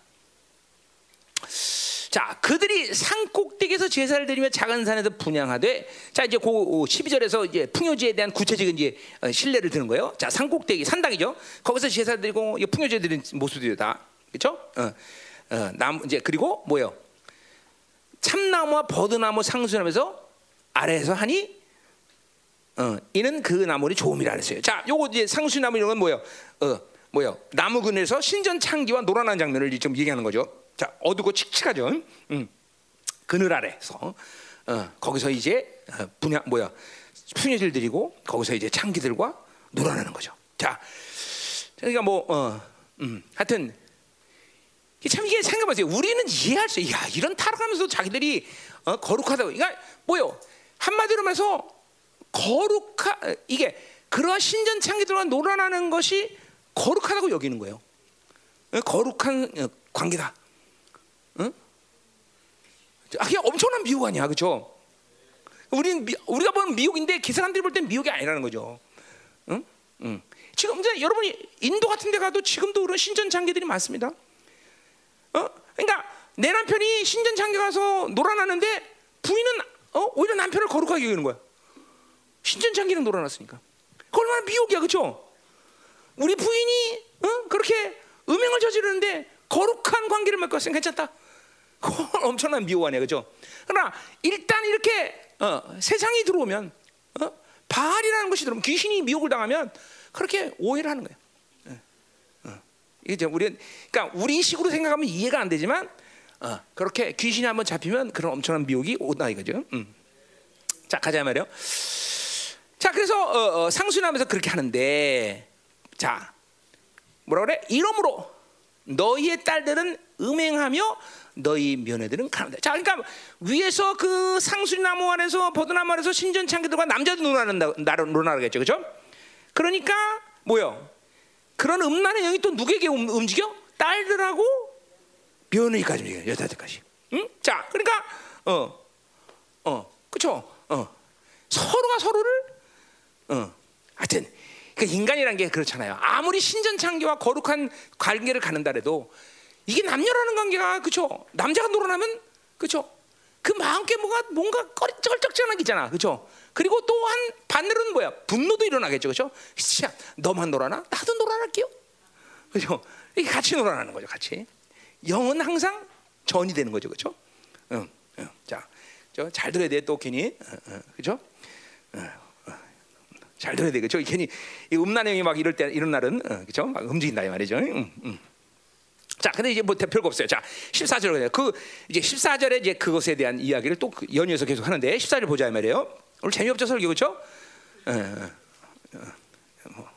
자, 그들이 산 꼭대기에서 제사를 드리며 작은 산에서 분양하되, 자 이제 그 12절에서 이제 풍요제에 대한 구체적인 이제 어, 신뢰를 드는 거예요. 자, 산 꼭대기 산당이죠. 거기서 제사를 드리고 풍요제 드리는 모습들이다, 그렇죠? 어, 어, 나 이제 그리고 뭐요? 참나무와 버드나무 상수하면서 아래에서 하니, 어, 이는 그 나무의 좋음이라 그랬어요. 자, 요거 이제 상수나무 이런 건 뭐요? 어, 뭐요? 나무 근에서 신전 창기와 노란한 장면을 좀 얘기하는 거죠. 자 어두고 칙칙하죠. 음. 그늘 아래서 어, 거기서 이제 어, 분야 뭐야 푸녀질 드리고 거기서 이제 창기들과 놀아나는 거죠. 자, 그러니까 뭐 어, 음, 하여튼 참 이게 생각해보세요. 우리는 이해할 수, 야 이런 타락하면서 자기들이 어, 거룩하다고. 그러니까 뭐요? 한마디로 말해서 거룩하 이게 그러한 신전 창기들과 놀아나는 것이 거룩하다고 여기는 거예요. 어, 거룩한 어, 관계다. 응? 아, 그게 엄청난 미혹 아니야, 그렇죠? 우리는 미, 우리가 보는 미혹인데 그 사람들이 볼 땐 미혹이 아니라는 거죠. 응? 응. 지금 이제 여러분이 인도 같은 데 가도 지금도 그런 신전 장기들이 많습니다. 어? 그러니까 내 남편이 신전 장기 가서 놀아나는데 부인은 어? 오히려 남편을 거룩하게 여기는 거야. 신전 장기는 놀아놨으니까. 그 얼마나 미혹이야, 그렇죠? 우리 부인이 어? 그렇게 음행을 저지르는데 거룩한 관계를 맺고 있으면 괜찮다. 그건 엄청난 미워하네, 그죠? 그러나 일단 이렇게 어, 세상이 들어오면 어? 바알이라는 것이 들어오면 귀신이 미혹을 당하면 그렇게 오해를 하는 거예요. 어, 어. 이제 우리 그러니까 우리 식으로 생각하면 이해가 안 되지만 어, 그렇게 귀신이 한번 잡히면 그런 엄청난 미혹이 오다 이거죠. 음. 자 가자 말이요. 자 그래서 어, 어, 상순하면서 그렇게 하는데 자 뭐라 그래? 이러므로 너희의 딸들은 음행하며 너희 며느들은 가난다. 자, 그러니까 위에서 그 상수나무 안에서 버드나무 안에서 신전 창기들과 남자도 논하는다, 논하겠죠, 그렇죠? 그러니까 뭐요? 그런 음란의 영이 또 누구에게 움직여? 딸들하고 며느리까지 움직여, 여자들까지. 응? 자, 그러니까 어, 어, 그렇죠? 어, 서로가 서로를 어, 하여튼 그 인간이란 게 그렇잖아요. 아무리 신전 창기와 거룩한 관계를 갖는다 해도 이게 남녀라는 관계가 그렇죠. 남자가 놀아나면 그렇죠. 그 마음께 뭐가 뭔가 껄쩍껄쩍하잖아, 그렇죠? 그리고 또한 반대로는 뭐야? 분노도 일어나겠죠, 그렇죠? 자, 너만 놀아나? 나도 놀아날게요, 그렇죠? 같이 놀아나는 거죠, 같이. 영은 항상 전이 되는 거죠, 그렇죠? 응, 응. 자, 잘 들어야 돼, 또 괜히, 응, 응, 그렇죠? 잘 들어야 되겠죠. 괜히 이 음란형이 막 이럴 때 이런 날은 어, 그렇죠. 막 움직인다 이 말이죠. 음, 음. 자, 근데 이제 뭐 별거 없어요. 자, 14절 그 이제 14절에 이제 그것에 대한 이야기를 또그 연이어서 계속 하는데 14절 보자 이 말이에요. 오늘 재미없죠 설교 그렇죠? 어, 어, 어, 뭐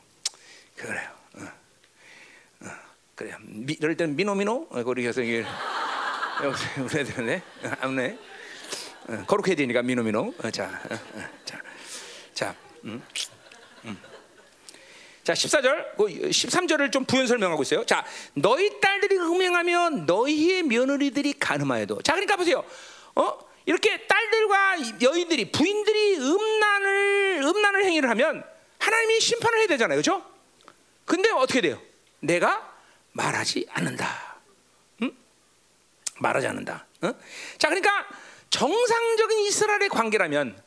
그래요. 어, 어, 그래요. 미, 이럴 때는 미노 미노 어, 우리 해서 이게 우리 애들네 안네 어, 거룩해야 되니까 미노 미노. 어, 자, 어, 어, 자, 자. 음. 자, 14절, 13절을 좀 부연 설명하고 있어요. 자, 너희 딸들이 음행하면 너희의 며느리들이 가늠하여도. 자, 그러니까 보세요. 어? 이렇게 딸들과 여인들이 부인들이 음란을 음란을 행위를 하면 하나님이 심판을 해야 되잖아요. 그렇죠? 근데 어떻게 돼요? 내가 말하지 않는다. 응? 말하지 않는다. 응? 자, 그러니까 정상적인 이스라엘의 관계라면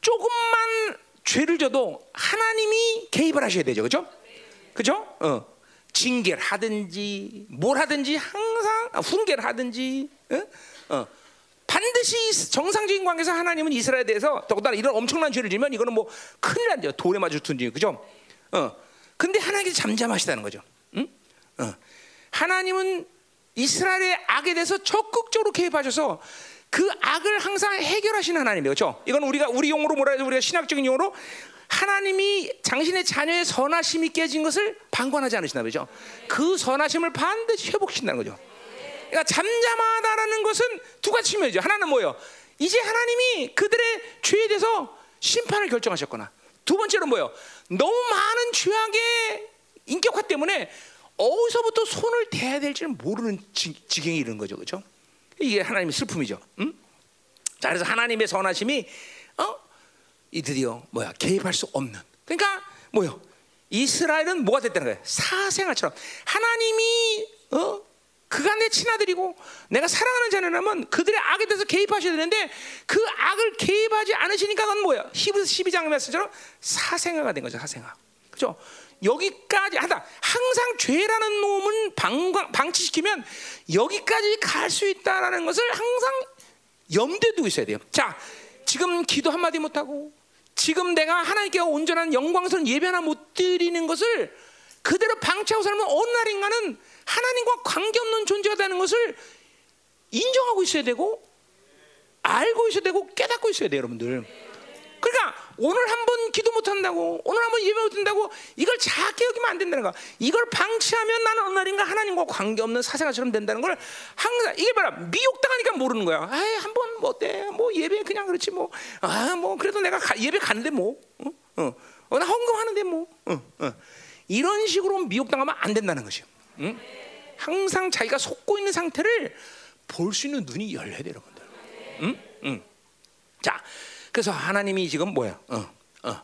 조금만 죄를 져도 하나님이 개입을 하셔야 되죠, 그렇죠? 그렇죠? 어. 징계를 하든지 뭘 하든지 항상 훈계를 하든지 어? 어. 반드시 정상적인 관계에서 하나님은 이스라엘에 대해서 더군다나 이런 엄청난 죄를 지면 이거는 뭐 큰일 난대요. 돌에 맞을 둔지 그죠? 어. 근데 하나님께서 잠잠하시다는 거죠. 하나님은 이스라엘의 악에 대해서 적극적으로 개입하셔서 그 악을 항상 해결하시는 하나님이에요. 그렇죠? 이건 우리가 우리 용어로 뭐라 해서 우리가 신학적인 용어로 하나님이 당신의 자녀의 선하심이 깨진 것을 방관하지 않으신다 그죠? 그 선하심을 반드시 회복시킨다는 거죠. 그러니까 잠잠하다라는 것은 두 가지 측면이죠. 하나는 뭐예요? 이제 하나님이 그들의 죄에 대해서 심판을 결정하셨거나 두 번째로 뭐예요? 너무 많은 죄악의 인격화 때문에 어디서부터 손을 대야 될지를 모르는 지, 지경이 이르는 거죠. 그렇죠? 이게 하나님의 슬픔이죠. 음? 자, 그래서 하나님의 선하심이 어? 이 드디어 뭐야 개입할 수 없는. 그러니까 뭐요? 이스라엘은 뭐가 됐다는 거예요? 사생아처럼 하나님이 어? 그가 내 친아들이고 내가 사랑하는 자녀라면 그들의 악에 대해서 개입하셔야 되는데 그 악을 개입하지 않으시니까 그건 뭐야? 히브리서 12장 말씀처럼 사생아가 된 거죠. 사생아. 그죠? 여기까지 하다 항상 죄라는 놈은 방, 방치시키면 여기까지 갈 수 있다라는 것을 항상 염두에 두고 있어야 돼요. 자, 지금 기도 한마디 못하고 지금 내가 하나님께 온전한 영광스러운 예배 하나 못 드리는 것을 그대로 방치하고 살면 어느 날인가는 하나님과 관계없는 존재가 되는 것을 인정하고 있어야 되고 알고 있어야 되고 깨닫고 있어야 돼요, 여러분들. 그러니까 오늘 한 번 기도 못 한다고 오늘 한 번 예배 못 한다고 이걸 작게 여기면 안 된다는 거야. 이걸 방치하면 나는 어느 날인가 하나님과 관계없는 사생아처럼 된다는 걸 항상 이게 봐라 미혹당하니까 모르는 거야. 아이 한번 뭐 어때? 뭐 예배 그냥 그렇지 뭐. 아 뭐 그래도 내가 가, 예배 가는데 뭐. 어? 어. 어, 나 헌금하는데 뭐. 어, 어. 이런 식으로 미혹당하면 안 된다는 것이요. 응? 항상 자기가 속고 있는 상태를 볼 수 있는 눈이 열려야 돼, 여러분들. 응? 응. 자, 그래서 하나님이 지금 뭐야? 어, 어,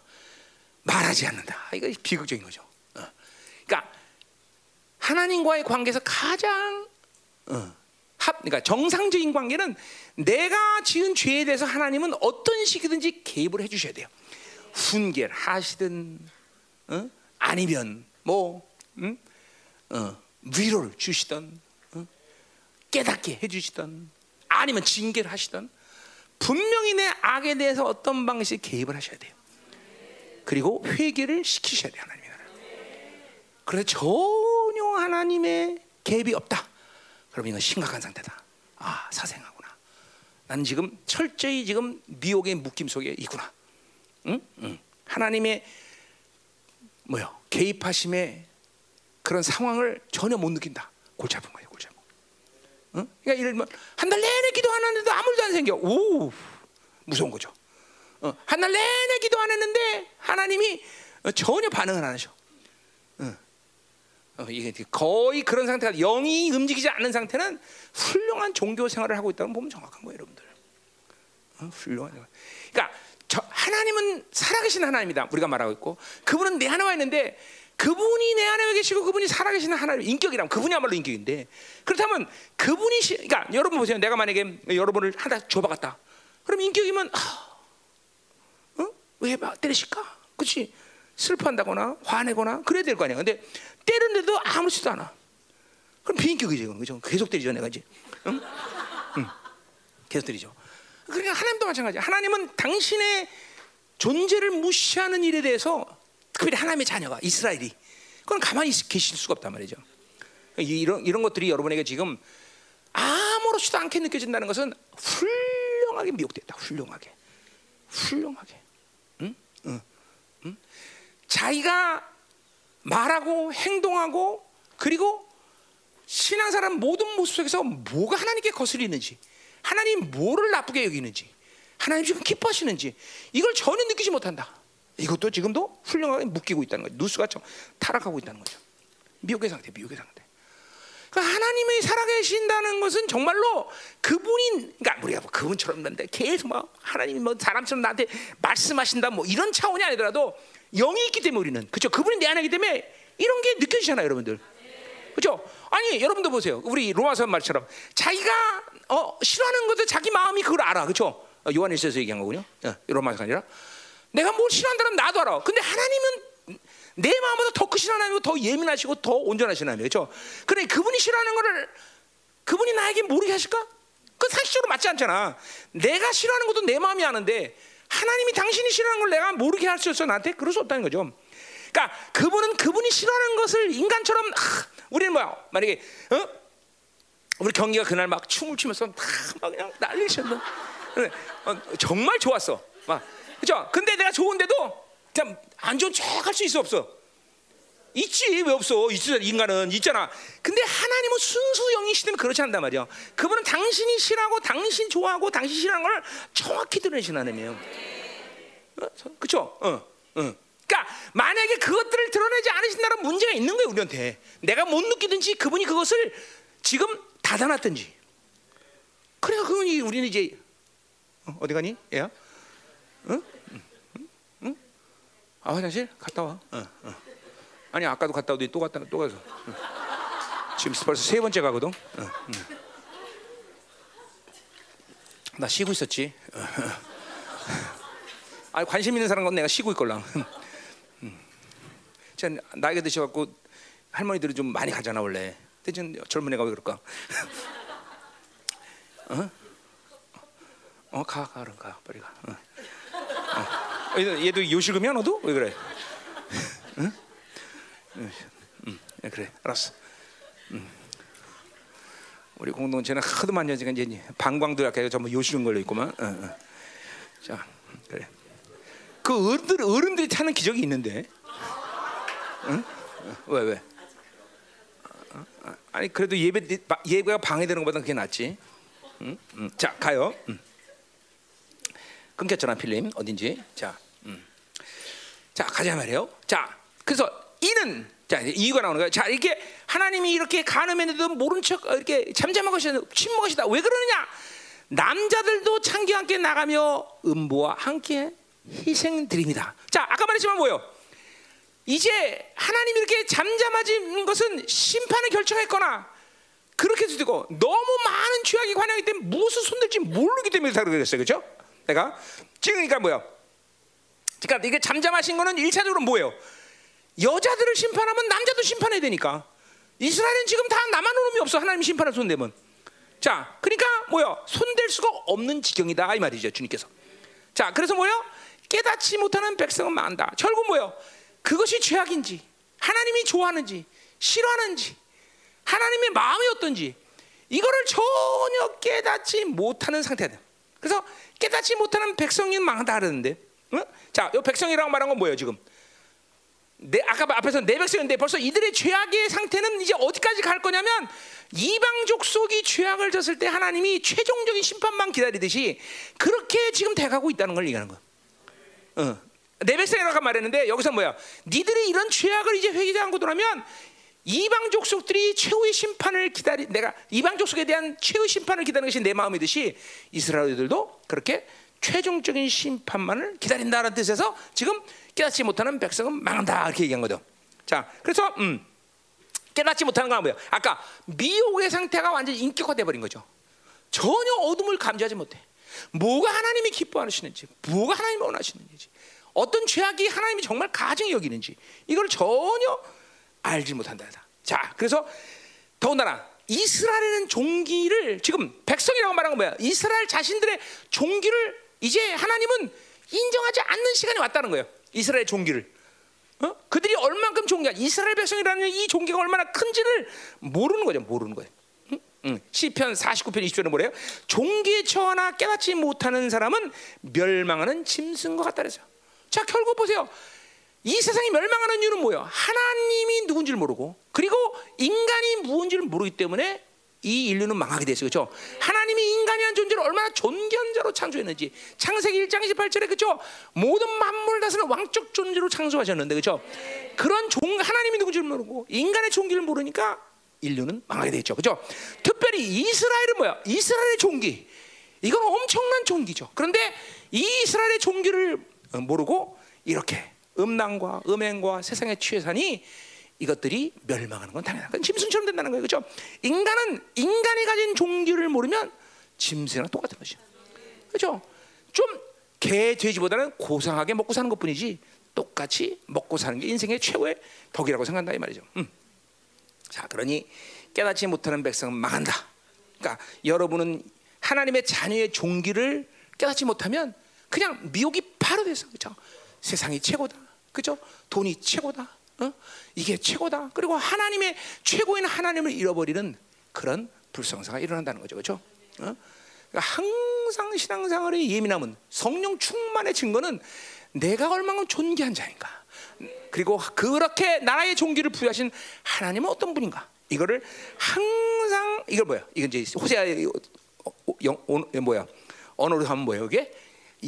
말하지 않는다. 이거 비극적인 거죠. 어. 그러니까 하나님과의 관계에서 가장 어, 합, 그러니까 정상적인 관계는 내가 지은 죄에 대해서 하나님은 어떤 식이든지 개입을 해주셔야 돼요. 훈계를 하시든, 어? 아니면 뭐 응? 어, 위로를 주시던, 어? 깨닫게 해주시던, 아니면 징계를 하시던. 분명히 내 악에 대해서 어떤 방식 개입을 하셔야 돼요. 그리고 회개를 시키셔야 돼요, 하나님이. 그래 전혀 하나님의 개입이 없다. 그럼 이건 심각한 상태다. 아 사생하구나. 나는 지금 철저히 지금 미혹의 묶임 속에 있구나. 응? 응. 하나님의 뭐요? 개입하심의 그런 상황을 전혀 못 느낀다. 골치 아픈 거예요, 응? 그러니까 예를 들면 한 달 내내 기도하는데도 아무 일도 안 생겨. 오, 무서운 거죠. 어, 한 달 내내 기도 안 했는데 하나님이 어, 전혀 반응을 안 하셔. 어. 어, 이게 거의 그런 상태가 영이 움직이지 않는 상태는 훌륭한 종교 생활을 하고 있다는 보면 정확한 거예요, 여러분들. 어, 훌륭한. 그러니까 저 하나님은 살아계신 하나님이다. 우리가 말하고 있고 그분은 내 안에 와 있는데 그분이 내 안에 계시고 그분이 살아계시는 하나님 인격이라면 그분이야말로 인격인데 그렇다면 그분이 시, 그러니까 여러분 보세요. 내가 만약에 여러분을 하나 줘박았다. 그럼 인격이면 아, 어? 왜 때리실까? 그렇지? 슬퍼한다거나 화내거나 그래야 될 거 아니야. 근데 때렸는데도 아무렇지도 않아. 그럼 비인격이지, 그죠? 계속 때리죠, 내가 이제. 응? 응. 계속 때리죠. 그러니까 하나님도 마찬가지야. 하나님은 당신의 존재를 무시하는 일에 대해서 특별히 하나님의 자녀가 이스라엘이 그건 가만히 계실 수가 없단 말이죠. 이런 이런 것들이 여러분에게 지금 아무렇지도 않게 느껴진다는 것은 훌륭하게 미혹됐다. 훌륭하게, 훌륭하게. 응? 응? 응? 자기가 말하고 행동하고 그리고 신앙사람 모든 모습 속에서 뭐가 하나님께 거슬리는지, 하나님 뭐를 나쁘게 여기는지, 하나님 지금 기뻐하시는지 이걸 전혀 느끼지 못한다. 이것도 지금도 훌륭하게 묶이고 있다는 거죠. 누수가 타락하고 있다는 거죠. 미혹의 상태, 미혹의 상태. 그러니까 하나님이 살아계신다는 것은 정말로 그분이 그러니까 우리가 뭐 그분처럼 는데 계속 막 하나님이 뭐 사람처럼 나한테 말씀하신다 뭐 이런 차원이 아니더라도 영이 있기 때문에 우리는 그렇죠. 그분이 내 안에 있기 때문에 이런 게 느껴지잖아요, 여러분들. 그렇죠? 아니 여러분도 보세요. 우리 로마서 말처럼 자기가 어, 싫어하는 것도 자기 마음이 그걸 알아, 그렇죠? 요한일서에서 얘기한 거군요. 어, 로마서가 아니라 내가 뭘 싫어한다면 나도 알아. 근데 하나님은 내 마음보다 더 크신 하나님이고 더 예민하시고 더 온전하신 하나님 그렇죠? 그래 그분이 싫어하는 거를 그분이 나에게 모르게 하실까? 그건 상식적으로 맞지 않잖아. 내가 싫어하는 것도 내 마음이 아는데 하나님이 당신이 싫어하는 걸 내가 모르게 할 수 있어 나한테 그럴 수 없다는 거죠. 그러니까 그분은 그분이 싫어하는 것을 인간처럼 아, 우리는 뭐야 만약에 어? 우리 경기가 그날 막 춤을 추면서 막, 막 그냥 난리셨어. 어, 정말 좋았어. 막 그죠? 근데 내가 좋은데도 그냥 안 좋은 척할 수 있어 없어? 있지 왜 없어? 있지 인간은 있잖아. 근데 하나님은 순수 영이시면 그렇지 않단 말이야. 그분은 당신이 싫어하고 당신 좋아하고 당신 싫어하는 걸 정확히 드러내신 하나님이에요. 어? 그렇죠? 어, 어. 그러니까 만약에 그것들을 드러내지 않으신다는 문제가 있는 거예요 우리한테. 내가 못 느끼든지 그분이 그것을 지금 닫아놨든지. 그래야 그분이 우리는 이제 어, 어디 가니? 얘야? 응? 아 화장실 갔다 와. 어, 어. 아니 아까도 갔다 오더니 또 갔다 또 가서. 어. 지금 벌써 세 번째 가거든. 어, 나 쉬고 있었지. 어, 아 관심 있는 사람은 내가 쉬고 있걸랑. 전 나이가 드셔갖고 할머니들이 좀 많이 가잖아 원래. 대신 젊은 애가 왜 그럴까? 어? 어, 가, 가, 가, 빨리 가. 어. 어. 얘도 요실금이야 너도? 왜 그래? 응? 응, 응, 그래, 알았어. 응. 우리 공동체는 하도 많이 지금 이제 방광들학교 전부 요실금 걸려 있구만. 어, 어. 자, 그래. 그 어른들 어른들이 타는 기적이 있는데, 응? 왜 왜? 아니 그래도 예배 예배가 방해되는 것보다 그게 낫지. 응? 응. 자 가요. 응. 끊겼잖아 필름 어딘지. 자, 음. 자 가자 말이에요. 자, 그래서 이는 자 이유가 나오는 거야. 자 이렇게 하나님이 이렇게 가늠했는데도 모른 척 이렇게 잠잠한 것이 침묵 것이다. 왜 그러느냐? 남자들도 창기와 함께 나가며 음부와 함께 희생드립니다. 자 아까 말했지만 뭐요? 이제 하나님이 이렇게 잠잠하진 것은 심판을 결정했거나 그렇게 되고 너무 많은 죄악이 관여하기 때문에 무엇을 손들지 모르기 때문에 다 그랬어요, 그렇죠? 내가 지금 그러니까 뭐야? 그러니까 이게 잠잠하신 거는 일차적으로 뭐예요? 여자들을 심판하면 남자도 심판해야 되니까. 이스라엘은 지금 다 남한 놈이 없어. 하나님 심판을 손 대면. 자, 그러니까 뭐야? 손댈 수가 없는 지경이다 이 말이죠 주님께서. 자, 그래서 뭐야? 깨닫지 못하는 백성은 많다. 결국 뭐야? 그것이 죄악인지, 하나님이 좋아하는지, 싫어하는지, 하나님의 마음이 어떤지 이거를 전혀 깨닫지 못하는 상태다. 그래서 깨닫지 못하는 백성이 망하다 그러는데. 어? 자, 이 백성이라고 말한 건 뭐예요 지금? 내 아까 앞에서 내 백성인데 벌써 이들의 죄악의 상태는 이제 어디까지 갈 거냐면 이방 족 속이 죄악을 졌을 때 하나님이 최종적인 심판만 기다리듯이 그렇게 지금 돼가고 있다는 걸 얘기하는 거야. 어. 내 백성이라고 말했는데 여기서 뭐야? 니들이 이런 죄악을 이제 회개하지 않고 돌아면 이방 족 속들이 최후의 심판을 기다리 내가 이방 족 속에 대한 최후의 심판을 기다리는 것이 내 마음이듯이 이스라엘들도 그렇게 최종적인 심판만을 기다린다는 뜻에서 지금 깨닫지 못하는 백성은 망한다 이렇게 얘기한 거죠. 자, 그래서 음, 깨닫지 못하는 건 뭐예요? 아까 미혹의 상태가 완전 히 인격화돼 버린 거죠. 전혀 어둠을 감지하지 못해. 뭐가 하나님이 기뻐하시는지, 뭐가 하나님이 원하시는지, 어떤 죄악이 하나님이 정말 가증히 여기는지 이걸 전혀 알지 못한다. 자, 그래서 더군다나 이스라엘은 종기를 지금 백성이라고 말한 건 뭐야? 이스라엘 자신들의 종기를 이제 하나님은 인정하지 않는 시간이 왔다는 거예요. 이스라엘 종기를. 어? 그들이 얼만큼 종기가 이스라엘 백성이라는 이 종기가 얼마나 큰지를 모르는 거죠. 모르는 거예요. 응? 응. 시편 49편 20절은 뭐래요? 종기에 처하나 깨닫지 못하는 사람은 멸망하는 짐승과 같다 그래서. 자, 결국 보세요. 이 세상이 멸망하는 이유는 뭐예요? 하나님이 누군지를 모르고 그리고 인간이 무엇인지를 모르기 때문에 이 인류는 망하게 됐어요. 그렇죠? 하나님이 인간이라는 존재를 얼마나 존귀한 자로 창조했는지 창세기 1장 28절에 그렇죠? 모든 만물을 다스리는 왕적 존재로 창조하셨는데 그렇죠? 그런 종 하나님이 누군지를 모르고 인간의 종기를 모르니까 인류는 망하게 됐죠. 그렇죠? 특별히 이스라엘은 뭐야? 이스라엘의 종기. 이건 엄청난 종기죠. 그런데 이 이스라엘의 종기를 모르고 이렇게 음란과 음행과 세상의 취해산이 이것들이 멸망하는 건 당연한 건 짐승처럼 된다는 거예요. 그렇죠? 인간은 인간이 가진 종기를 모르면 짐승이랑 똑같은 것이죠. 그렇죠? 좀 개 돼지보다는 고상하게 먹고 사는 것뿐이지 똑같이 먹고 사는 게 인생의 최고의 덕이라고 생각한다 이 말이죠. 음. 자, 그러니 깨닫지 못하는 백성은 망한다. 그러니까 여러분은 하나님의 자녀의 종기를 깨닫지 못하면 그냥 미혹이 바로 돼서 그렇죠? 세상이 최고다. 그죠? 돈이 최고다. 어? 이게 최고다. 그리고 하나님의 최고인 하나님을 잃어버리는 그런 불성사가 일어난다는 거죠. 그렇죠? 어? 그러니까 항상 신앙생활의 예민함은 성령 충만의 증거는 내가 얼마나 존귀한 자인가. 그리고 그렇게 나라의 종기를 부여하신 하나님은 어떤 분인가? 이거를 항상 이걸 뭐야? 이건 이제 호세아 어, 어, 뭐야? 언어로 하면 뭐예요? 이게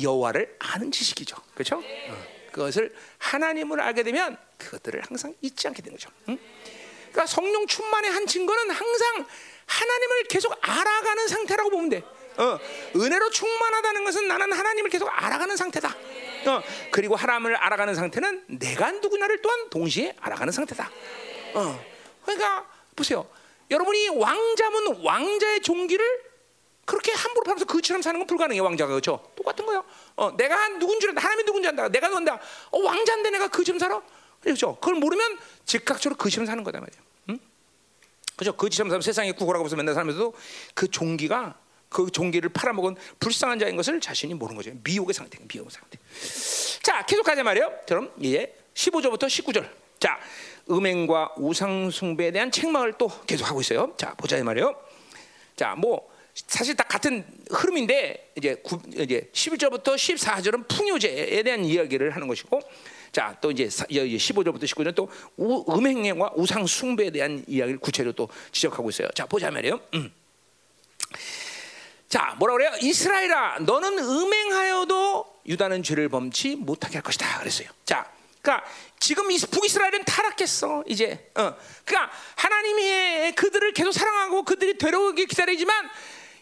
여호와를 아는 지식이죠. 그렇죠? 어. 그것을 하나님을 알게 되면 그것들을 항상 잊지 않게 되는 거죠. 응? 그러니까 성령 충만의 한 증거는 항상 하나님을 계속 알아가는 상태라고 보면 돼. 어, 은혜로 충만하다는 것은 나는 하나님을 계속 알아가는 상태다. 어, 그리고 하나님을 알아가는 상태는 내가 누구나를 또한 동시에 알아가는 상태다. 어, 그러니까 보세요. 여러분이 왕자면 왕자의 종기를 그렇게 함부로 팔면서 그처럼 사는 건 불가능해요 왕자가 그렇죠? 똑같은 거예요. 어, 내가 누군 줄 안다. 하나님이 누군지 안다. 내가 누군다. 어, 왕자인데 내가 그처럼 살아? 그렇죠? 그걸 모르면 즉각적으로 그처럼 사는 거다 말이에요. 응? 그죠? 그처럼 사람 세상에 구걸하고 서 맨날 살면서도 그 종기가 그 종기를 팔아먹은 불쌍한 자인 것을 자신이 모르는 거죠. 미혹의 상태, 미혹의 상태. 자, 계속 가자 말이에요. 그럼 이제 15절부터 19절. 자, 음행과 우상 숭배에 대한 책망을 또 계속 하고 있어요. 자, 보자 말이에요. 자, 뭐 사실 다 같은 흐름인데 이제 9, 이제 11절부터 14절은 풍요제에 대한 이야기를 하는 것이고 자, 또 이제 15절부터 19절 또 음행과 우상 숭배에 대한 이야기를 구체적으로 또 지적하고 있어요. 자, 보자 말이에요. 음. 자, 뭐라 그래요? 이스라엘아, 너는 음행하여도 유다는 죄를 범치 못하게 할 것이다. 그랬어요. 자, 그러니까 지금 북이스라엘은 타락했어. 이제, 어, 그러니까 하나님이 그들을 계속 사랑하고 그들이 되려오기 기다리지만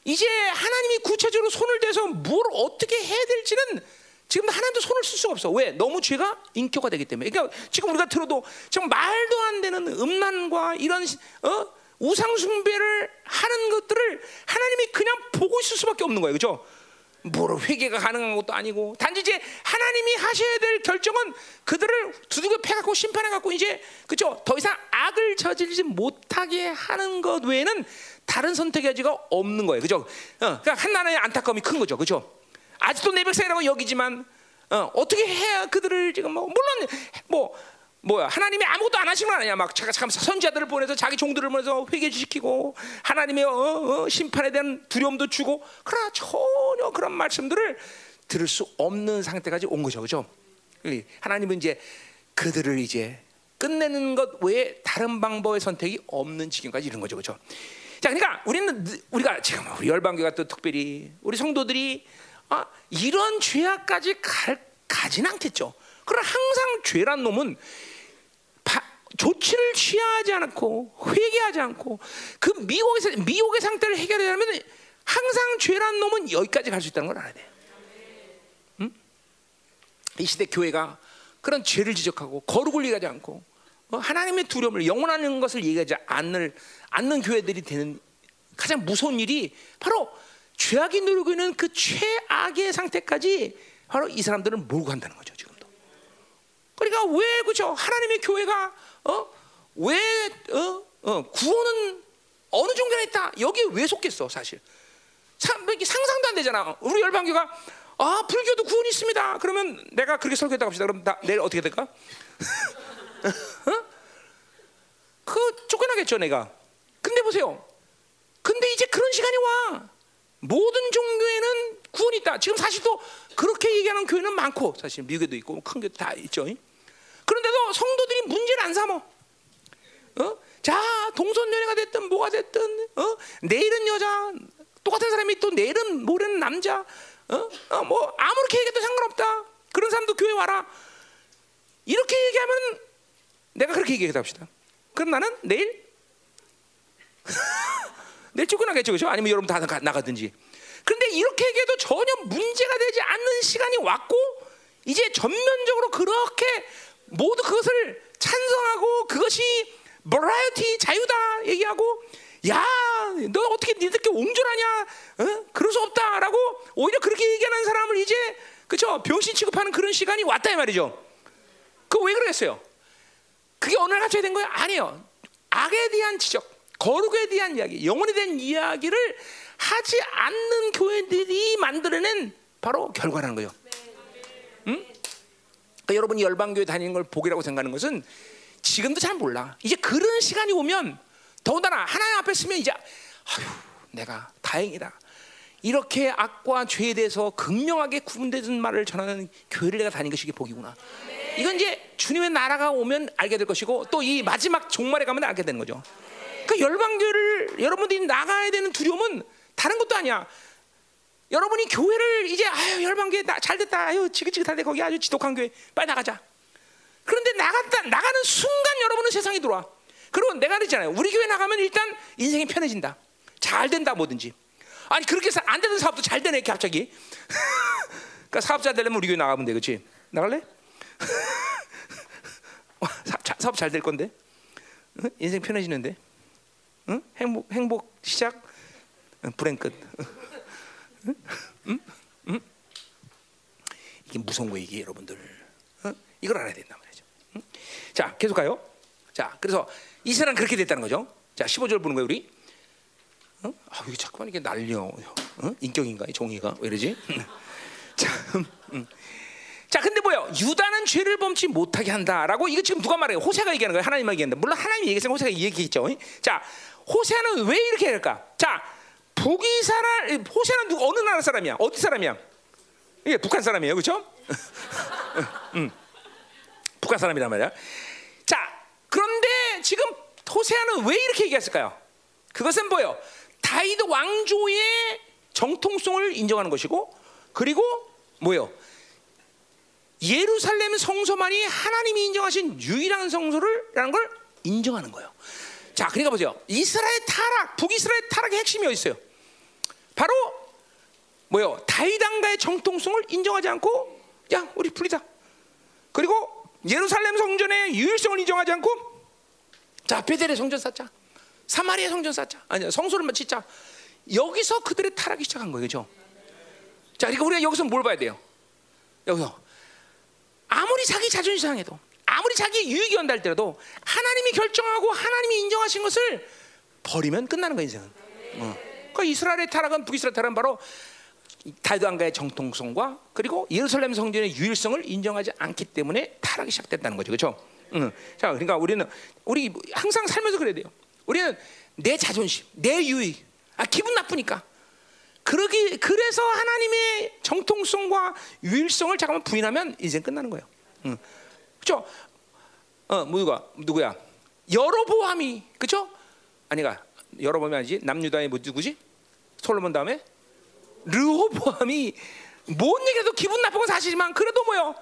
이제 하나님이 구체적으로 손을 대서 뭘 어떻게 해야 될지는 지금 하나님도 손을 쓸 수가 없어. 왜? 너무 죄가 인격화 되기 때문에. 그러니까 지금 우리가 들어도 지금 말도 안 되는 음란과 이런 어? 우상 숭배를 하는 것들을 하나님이 그냥 보고 있을 수밖에 없는 거예요. 그렇죠? 뭐 회개가 가능한 것도 아니고 단지 이제 하나님이 하셔야 될 결정은 그들을 두들겨 패갖고 심판해갖고 이제 그죠 더 이상 악을 저지르지 못하게 하는 것 외에는 다른 선택의 여지가 없는 거예요. 그죠 어, 그러니까 한나라의 안타까움이 큰 거죠. 그죠 아직도 내 백성이라고 여기지만 어, 어떻게 해야 그들을 지금 뭐 물론 뭐 뭐야 하나님이 아무것도 안 하신 건 아니야. 막 잠깐 잠깐 선지자들을 보내서 자기 종들을 보내서 회개시키고 하나님의 어, 어, 심판에 대한 두려움도 주고 그러나 전혀 그런 말씀들을 들을 수 없는 상태까지 온 거죠. 그죠? 하나님은 이제 그들을 이제 끝내는 것 외에 다른 방법의 선택이 없는 지경까지 이른 거죠. 그죠? 자 그러니까 우리는 우리가 지금 우리 열방교가 또 특별히 우리 성도들이 아, 이런 죄악까지 갈, 가진 않겠죠 그러나 항상 죄란 놈은 바, 조치를 취하지 않고 회개하지 않고 그 미혹의, 미혹의 상태를 해결하려면 항상 죄란 놈은 여기까지 갈 수 있다는 걸 알아야 돼. 응? 이 시대 교회가 그런 죄를 지적하고 거룩을 얘기하지 않고 어, 하나님의 두려움을 영원하는 것을 얘기하지 않는, 않는 교회들이 되는 가장 무서운 일이 바로 죄악이 누르고 있는 그 최악의 상태까지 바로 이 사람들은 몰고 간다는 거죠. 그러니까 왜 그죠? 하나님의 교회가 어왜 어? 어, 구원은 어느 종교에 있다? 여기에 왜 속겠어, 사실? 참, 상상도 안 되잖아. 우리 열방교가 아 불교도 구원이 있습니다. 그러면 내가 그렇게 설교했다 합시다. 그럼 나, 내일 어떻게 될까? 어? 그 쫓겨나겠죠 내가. 근데 보세요. 근데 이제 그런 시간이 와. 모든 종교에는 구원이 있다. 지금 사실 또 그렇게 얘기하는 교회는 많고 사실 미국에도 있고 큰 교회 다 있죠. 그런데도 성도들이 문제를 안 삼어. 어? 자 동성연애가 됐든 뭐가 됐든 어? 내일은 여자 똑같은 사람이 또 내일은 모레는 남자 어? 어, 뭐 아무렇게 얘기해도 상관없다. 그런 사람도 교회 와라. 이렇게 얘기하면 내가 그렇게 얘기해 합시다. 그럼 나는 내일 내일 쫓겨나겠죠, 그렇죠? 아니면 여러분 다 나가, 나가든지. 그런데 이렇게 얘기해도 전혀 문제가 되지 않는 시간이 왔고 이제 전면적으로 그렇게 모두 그것을 찬성하고 그것이 버라이어티 자유다 얘기하고 야, 너 어떻게 니들께 옹졸하냐? 어? 그럴 수 없다라고 오히려 그렇게 얘기하는 사람을 이제 그쵸 병신 취급하는 그런 시간이 왔다 이 말이죠. 그 왜 그러겠어요? 그게 어느 날 갑자기 된 거예요? 아니에요. 악에 대한 지적, 거룩에 대한 이야기, 영혼에 대한 이야기를 하지 않는 교회들이 만들어낸 바로 결과라는 거죠. 응? 그러니까 여러분이 열방교회 다니는 걸 복이라고 생각하는 것은 지금도 잘 몰라. 이제 그런 시간이 오면 더군다나 하나님 앞에 서면 이제 아휴 내가 다행이다. 이렇게 악과 죄에 대해서 극명하게 구분되는 말을 전하는 교회를 내가 다닌 것이 복이구나. 이건 이제 주님의 나라가 오면 알게 될 것이고 또 이 마지막 종말에 가면 알게 되는 거죠. 그 열방교회를 여러분들이 나가야 되는 두려움은 다른 것도 아니야. 여러분이 교회를 이제 아유 열방교회 잘 됐다. 아유 지긋지긋하대 거기 아주 지독한 교회 빨리 나가자. 그런데 나갔다 나가는 순간 여러분은 세상에 들어와. 그리고 내가 그랬잖아요. 우리 교회 나가면 일단 인생이 편해진다. 잘 된다 뭐든지. 아니 그렇게 해서 안 되는 사업도 잘 되네 갑자기. 그러니까 사업자 되려면 우리 교회 나가면 돼, 그렇지? 나갈래? 사업 잘 될 건데, 응? 인생 편해지는데, 응? 행복 행복 시작, 응, 불행 끝. 이게 무서운 거 이게 여러분들, 어? 이걸 알아야 된단 말이죠. 응? 자, 계속 가요. 자, 그래서 이스라엘은 그렇게 됐다는 거죠. 자, 15절 보는 거예요, 우리. 어? 아, 왜 자꾸만 이게 날려? 어? 인격인가, 종이가 왜 이러지? 자, 음. 자, 근데 뭐요? 유다는 죄를 범치 못하게 한다라고 이거 지금 누가 말해요? 호세가 얘기하는 거예요? 하나님이 얘기하는데 물론 하나님이 얘기했으면 호세가 얘기했죠. 자, 호세는 왜 이렇게 할까? 자, 북이스라 호세는 누구 어느 나라 사람이야? 어디 사람이야? 이게 북한 사람이에요, 그렇죠? 음, 북한 사람이란 말이야. 자, 그런데 지금 호세아는 왜 이렇게 얘기했을까요? 그것은 뭐요? 다윗 왕조의 정통성을 인정하는 것이고, 그리고 뭐요? 예루살렘 성소만이 하나님이 인정하신 유일한 성소를라는 걸 인정하는 거예요. 자, 그러니까 보세요. 이스라엘 타락, 북이스라엘 타락의 핵심이 어디 있어요? 바로 뭐요? 다윗 왕가의 정통성을 인정하지 않고 야, 우리 풀리자. 그리고 예루살렘 성전의 유일성을 인정하지 않고 자, 베델의 성전 쌓자. 사마리아 성전 쌓자. 아니야, 성소를 짓자. 여기서 그들의 타락이 시작한 거예요. 그죠? 자, 그러니까 우리가 여기서 뭘 봐야 돼요? 여기서 아무리 자기 자존심 상해도 아무리 자기 유익이 때라도 하나님이 결정하고 하나님이 인정하신 것을 버리면 끝나는 거야 인생은. 어. 그러니까 이스라엘의 타락은 북이스라엘 타락은 바로 다윗 왕가의 정통성과 그리고 예루살렘 성전의 유일성을 인정하지 않기 때문에 타락이 시작됐다는 거죠, 그렇죠? 응. 자, 그러니까 우리는 우리 항상 살면서 그래야 돼요. 우리는 내 자존심, 내 유익, 아 기분 나쁘니까. 그러기 그래서 하나님의 정통성과 유일성을 잠깐만 부인하면 인생 끝나는 거예요. 응. 그렇죠? 어, 누가 누구야? 여로보암이 그렇죠? 아니가 여로보암이 아니지 남유다의 뭐 누구지? 솔로몬 다음에 르호보암이 뭔 얘기해도 기분 나쁜 건 사실이지만 그래도 뭐요?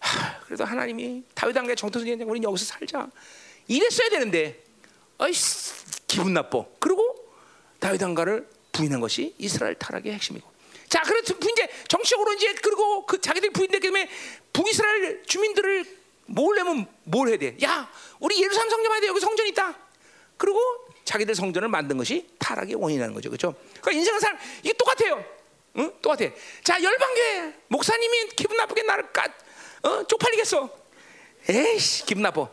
하, 그래도 하나님이 다윗 왕가의 정통성이 우리 여기서 살자 이랬어야 되는데 어이 기분 나빠. 그리고 다윗 왕가를 부인한 것이 이스라엘 타락의 핵심이고. 자, 그래서 이제 정치적으로 이제 그리고 그 자기들이 부인됐기 때문에 북이스라엘 주민들을 모으려면 뭘 해야 돼? 야, 우리 예루살렘 성전 봐야 돼. 여기 성전 있다. 그리고 자기들 성전을 만든 것이 타락의 원인이라는 거죠. 그렇죠? 그러니까 인생은 삶 이게 똑같아요. 응? 똑같아. 자, 열방교회 목사님이 기분 나쁘게 나를 까 어? 쪽팔리겠어. 에이씨, 기분 나빠.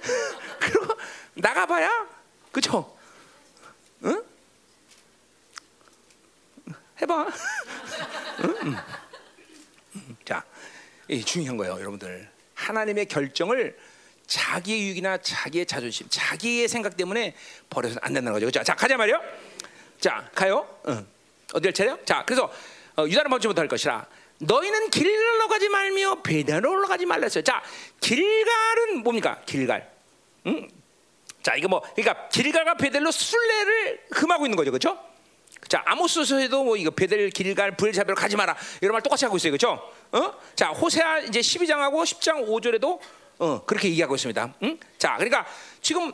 그리고 나가봐야, 그렇죠? 응? 해봐. 응? 이 중요한 거예요, 여러분들. 하나님의 결정을 자기의 유익이나 자기의 자존심, 자기의 생각 때문에 버려서는 안 된다는 거죠. 자, 자 가자 말이요. 자, 가요. 응. 어디 갈 차례요? 자, 그래서 어, 유다는 먼저 못할 것이라. 너희는 길갈로 가지 말며 베델로 올라가지 말랬어요. 자, 길갈은 뭡니까? 길갈. 응? 자, 이거 뭐 그러니까 길갈과 베델로 순례를 금하고 있는 거죠, 그렇죠? 자, 아모스서에도 뭐 이거 베델 길갈 부엘사벨로 가지 마라 이런 말 똑같이 하고 있어요, 그렇죠? 어? 자, 호세아 이제 12장하고 10장 5절에도 어, 그렇게 얘기하고 있습니다. 응? 자, 그러니까 지금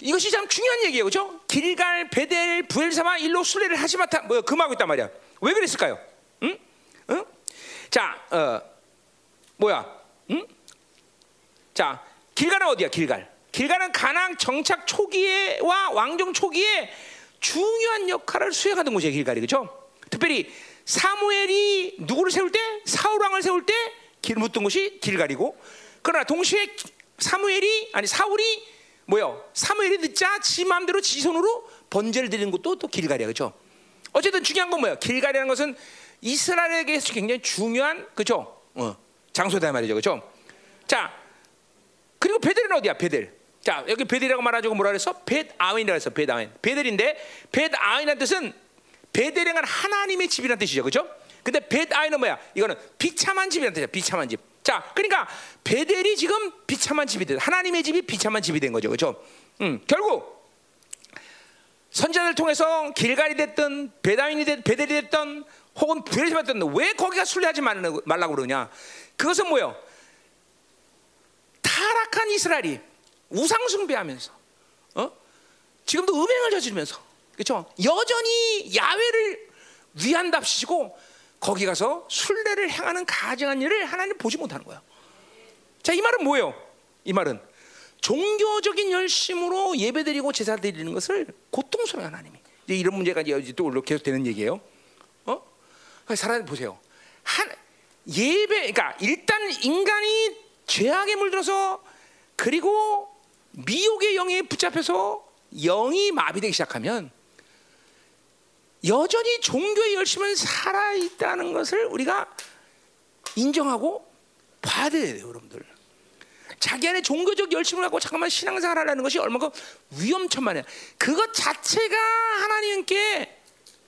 이것이 참 중요한 얘기예요, 그렇죠? 길갈, 베델, 부엘사마 일로 순례를 하지 마타 뭐 금하고 있단 말이야. 왜 그랬을까요? 응? 응? 자, 어, 뭐야? 응? 자, 길갈은 어디야? 길갈. 길갈은 가나안 정착 초기에와 왕정 초기에 중요한 역할을 수행하던 곳이에요, 길갈이 그렇죠? 특별히 사무엘이 누구를 세울 때 사울 왕을 세울 때 길 묻던 곳이 길갈이고 그러나 동시에 사무엘이 아니 사울이 뭐요? 사무엘이 늦자 지 마음대로 지 손으로 번제를 드리는 것도 또 길갈이야, 그렇죠? 어쨌든 중요한 건 뭐야? 길갈이라는 것은 이스라엘에게서 굉장히 중요한 그죠? 어, 장소다 말이죠, 그렇죠? 자, 그리고 베델은 어디야? 베델. 자, 여기 베델이라고 말하자고 뭐라 그랬어? 벳 아윈이라고 했어. 벳 아윈. 베델인데 벳 아윈이라는 뜻은 베델은 하나님의 집이라는 뜻이죠, 그렇죠? 근데 벳 아윈은 뭐야? 이거는 비참한 집이라는 뜻이야. 비참한 집. 자, 그러니까 베델이 지금 비참한 집이 돼. 하나님의 집이 비참한 집이 된 거죠, 그렇죠? 음, 결국 선자들 통해서 길갈이 됐든 베다윈이 됐, 베델이 됐든 혹은 베레시바 됐든 왜 거기가 순례하지 말라고 그러냐? 그것은 뭐요? 타락한 이스라엘이 우상 숭배하면서 어? 지금도 음행을 저지르면서 그렇죠? 여전히 야외를 위한답시고 거기 가서 순례를 행하는 가증한 일을 하나님 보지 못하는 거야. 자, 이 말은 뭐예요? 이 말은 종교적인 열심으로 예배드리고 제사 드리는 것을 고통스러워 하나님이. 이제 이런 문제가 이제 또 계속 되는 얘기예요. 어? 사람 보세요. 한 예배, 그러니까 일단 인간이 죄악에 물들어서 그리고 미혹의 영에 붙잡혀서 영이 마비되기 시작하면 여전히 종교의 열심은 살아 있다는 것을 우리가 인정하고 봐야 돼요, 여러분들. 자기 안에 종교적 열심을 갖고 잠깐만 신앙생활하는 것이 얼마큼 위험천만해. 그것 자체가 하나님께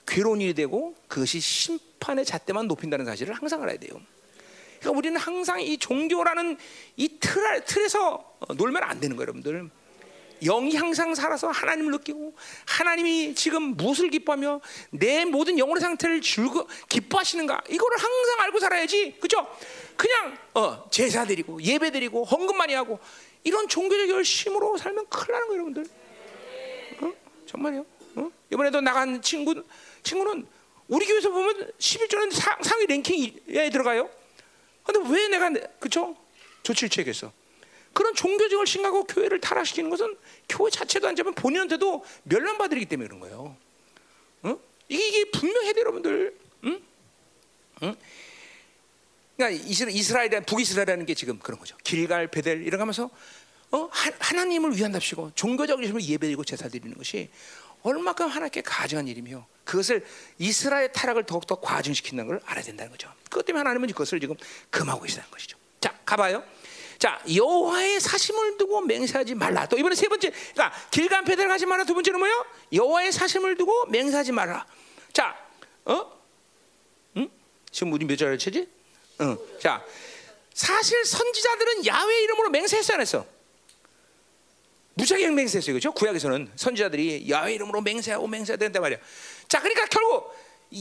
괴로운 일이 되고 그것이 심판의 잣대만 높인다는 사실을 항상 알아야 돼요. 그러니까 우리는 항상 이 종교라는 이 틀, 틀에서 놀면 안 되는 거예요, 여러분들. 영이 항상 살아서 하나님을 느끼고 하나님이 지금 무엇을 기뻐하며 내 모든 영혼의 상태를 즐거 기뻐하시는가 이거를 항상 알고 살아야지 그죠? 그냥 어, 제사 드리고 예배 드리고 헌금 많이 하고 이런 종교적 열심으로 살면 큰일 나는 거예요 여러분들 어? 정말요 어? 이번에도 나간 친구, 친구는 우리 교회에서 보면 11조는 상위 랭킹에 들어가요 근데 왜 내가 그쵸? 조치를 취했겠어 그런 종교적을 신하고 교회를 타락시키는 것은 교회 자체도 안 잡으면 본인한테도 멸망받으기 때문에 그런 거예요. 어? 이게, 이게 분명해야 돼요, 여러분들. 응? 응? 그러니까 이스라엘이 북이스라엘이라는 게 지금 그런 거죠. 길갈, 베델 이러면서 어? 하, 나님을 위한답시고 종교적 힘을 예배드리고 제사 드리는 것이 얼마큼 하나님께 가증한 일이며 그것을 이스라엘 타락을 더욱더 과증시킨다는 걸 알아야 된다는 거죠. 그것 때문에 하나님은 그것을 지금 금하고 계시다는 것이죠. 자, 가봐요. 자 여호와의 사심을 두고 맹세하지 말라. 또 이번에 세 번째, 그러니까 길간 패들 가지 말라. 두 번째는 뭐요? 여호와의 사심을 두고 맹세하지 말라. 자, 어? 응? 지금 우리 몇 절을 치지? 응. 자, 사실 선지자들은 야훼 이름으로 맹세했어 안 했어? 무지하게 맹세했어요, 그렇죠? 구약에서는 선지자들이 야훼 이름으로 맹세하고 맹세해야 된단 말이야. 자, 그러니까 결국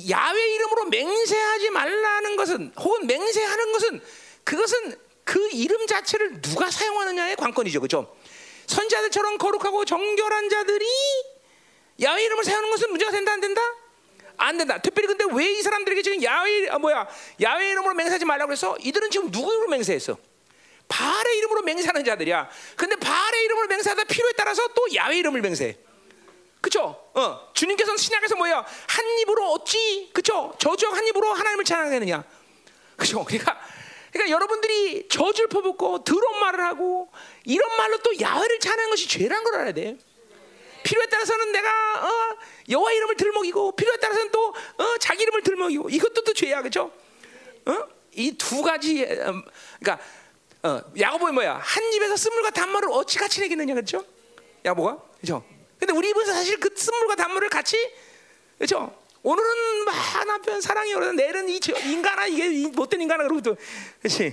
야훼 이름으로 맹세하지 말라는 것은 혹은 맹세하는 것은 그것은 그 이름 자체를 누가 사용하느냐의 관건이죠, 그렇죠? 선자들처럼 거룩하고 정결한 자들이 야훼 이름을 사용하는 것은 문제가 된다 안 된다? 안 된다. 특별히 근데 왜 이 사람들에게 지금 야훼 아, 뭐야 야훼 이름으로 맹세하지 말라고 그래서 이들은 지금 누구 이름으로 맹세했어? 바알의 이름으로 맹세하는 자들이야. 근데 바알의 이름으로 맹세하다 필요에 따라서 또 야훼 이름을 맹세해. 그쵸? 어, 주님께서는 신약에서 뭐야? 한 입으로 어찌, 그쵸? 저주 한 입으로 하나님을 찬양하느냐? 그죠? 그러니까 그러니까 여러분들이 저주를 퍼붓고 더러운 말을 하고 이런 말로 또 야훼를 찬양하는 것이 죄란 걸 알아야 돼. 필요에 따라서는 내가 어, 여호와 이름을 들먹이고 필요에 따라서는 또 어, 자기 이름을 들먹이고 이것도 또 죄야 그죠? 어? 이 두 가지 음, 그러니까 어, 야고보는 뭐야? 한 입에서 쓴물과 단물을 어찌 같이 내겠느냐 그렇죠? 야고보가 그렇죠? 근데 우리 입은 사실 그 쓴물과 단물을 같이 그렇죠? 오늘은 막 남편 사랑해 그러는 내일은 이 저- 인간아 이게 이 못된 인간아 그러고 또 그렇지?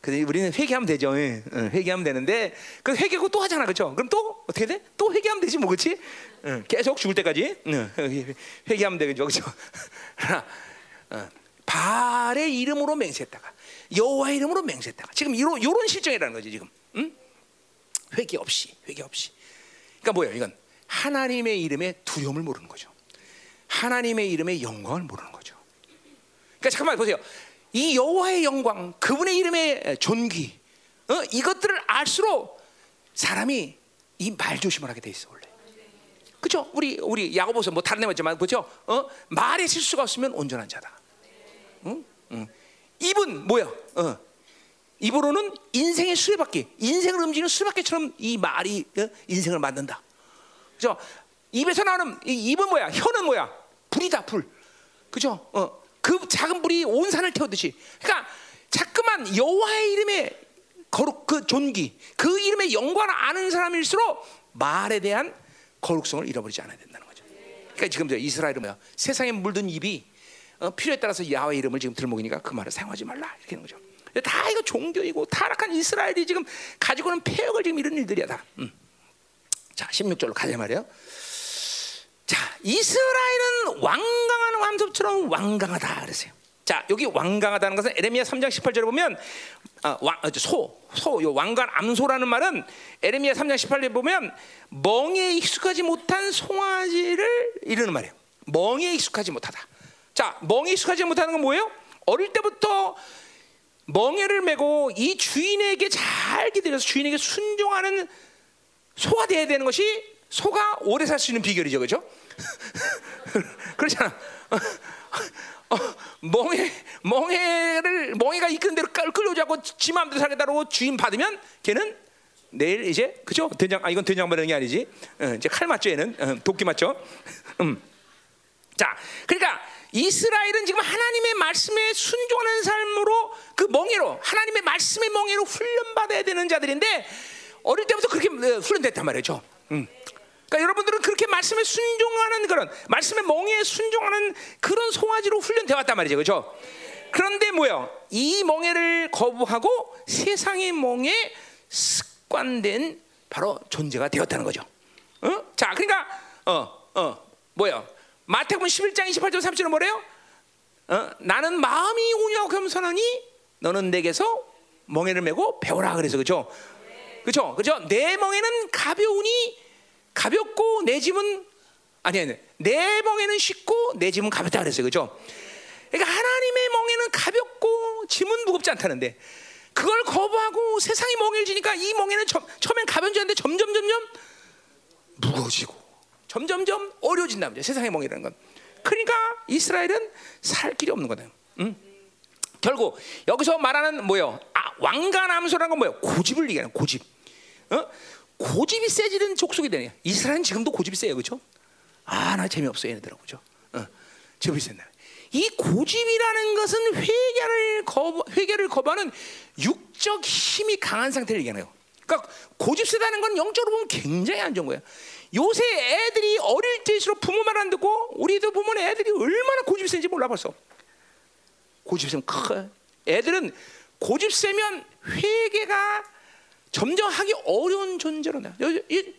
근데 우리는 회개하면 되죠. 예. 응, 회개하면 되는데 그 회개고 또 하잖아, 그렇죠? 그럼 또 어떻게 돼? 또 회개하면 되지, 뭐 그렇지? 응, 계속 죽을 때까지 응, 회- 회개하면 되겠죠, 그렇죠? 어, 발의 이름으로 맹세했다가 여호와 의 이름으로 맹세했다가 지금 이런 이런 실정이라는 거지 지금. 응? 회개 없이, 회개 없이. 그러니까 뭐예요? 이건 하나님의 이름의 두려움을 모르는 거죠. 하나님의 이름의 영광을 모르는 거죠. 그러니까 잠깐만 보세요. 이 여호와의 영광, 그분의 이름의 존귀, 어? 이것들을 알수록 사람이 이 말 조심을 하게 돼 있어 원래. 그렇죠? 우리 우리 야고보서 뭐 다른 데 맞지만 그렇죠? 어? 말에 실수가 없으면 온전한 자다. 응? 응. 입은 뭐야? 어. 입으로는 인생의 수레바퀴, 인생을 움직이는 수레바퀴처럼 이 말이 어? 인생을 만든다. 그죠? 입에서 나오는 이 입은 뭐야? 혀는 뭐야? 불이다 불. 그죠? 어. 그 작은 불이 온 산을 태우듯이. 그러니까 자꾸만 여호와의 이름에 거룩 그 존귀, 그 이름의 영광을 아는 사람일수록 말에 대한 거룩성을 잃어버리지 않아야 된다는 거죠. 그러니까 지금 저 이스라엘은 뭐야? 세상에 물든 입이 어, 필요에 따라서 야훼 이름을 지금 들먹이니까 그 말을 사용하지 말라 이렇게 하는 거죠. 다 이거 종교이고 타락한 이스라엘이 지금 가지고 있는 폐역을 지금 이런 일들이야 다. 음. 자, 16절로 가자 말이에요. 자, 이스라엘은 완강한 왕섭처럼 완강하다 그랬어요. 자, 여기 완강하다는 것은 에레미야 3장 18절에 보면 아, 왕, 어, 소, 소, 요 왕관 암소라는 말은 에레미야 3장 18절에 보면 멍에 익숙하지 못한 송아지를 이르는 말이에요. 멍에 익숙하지 못하다. 자, 멍에 익숙하지 못하는 건 뭐예요? 어릴 때부터 멍에를 메고 이 주인에게 잘 기다려서 주인에게 순종하는 소가 돼야 되는 것이 소가 오래 살 수 있는 비결이죠, 그렇죠? 그렇잖아. 어, 멍해 멍해를 멍해가 이끄는 대로 끌- 끌려오자고 지 마음대로 살겠다고 주인 받으면 걔는 내일 이제 그죠? 된장 아 이건 된장 게 아니지. 어, 이제 칼 맞죠 얘는 어, 도끼 맞죠? 음. 자, 그러니까 이스라엘은 지금 하나님의 말씀에 순종하는 삶으로 그 멍에로 하나님의 말씀의 멍에로 훈련받아야 되는 자들인데 어릴 때부터 그렇게 어, 훈련됐단 말이죠. 음. 그러니까 여러분들은 그렇게 말씀에 순종하는 그런 말씀의 멍에에 순종하는 그런 송아지로 훈련돼 왔단 말이죠, 그렇죠? 그런데 뭐요? 이 멍에를 거부하고 세상의 멍에 습관된 바로 존재가 되었다는 거죠. 어? 자, 그러니까 어, 어, 뭐야? 마태복음 11장 28절 30절은 뭐래요? 어? 나는 마음이 온유하고 겸손하니 너는 내게서 멍에를 메고 배우라 그래서 그죠? 그죠? 그죠? 내 멍에는 가벼우니 가볍고 내 짐은 아니 아니 내 멍에는 쉽고 내 짐은 가볍다 그랬어요. 그죠? 그러니까 하나님의 멍에는 가볍고 짐은 무겁지 않다는데 그걸 거부하고 세상이 멍에를 지니까 이 멍에는 점, 처음엔 가벼운 줄 알았는데 점점 점점 무거워지고 점점점 어려워진다 말이야 세상의 멍이라는 건 그러니까 이스라엘은 살 길이 없는 거다 응? 결국 여기서 말하는 뭐요 아, 왕관암소라는 건 뭐요 고집을 얘기하는 고집 어? 고집이 세지는 족속이 되네 이스라엘은 지금도 고집이 세요 그렇죠 아 나 재미없어 얘네들하고 그죠 어, 재미 센다 이 고집이라는 것은 회개를 거부, 회개를 거부하는 육적 힘이 강한 상태를 얘기하네요. 그러니까 고집 세다는 건 영적으로 보면 굉장히 안 좋은 거예요. 요새 애들이 어릴 때일수록 부모 말 안 듣고 우리도 보면 애들이 얼마나 고집 센지 몰라 벌써. 고집 세면 커. 애들은 고집 세면 회개가 점점 하기 어려운 존재로 나. 요- 이-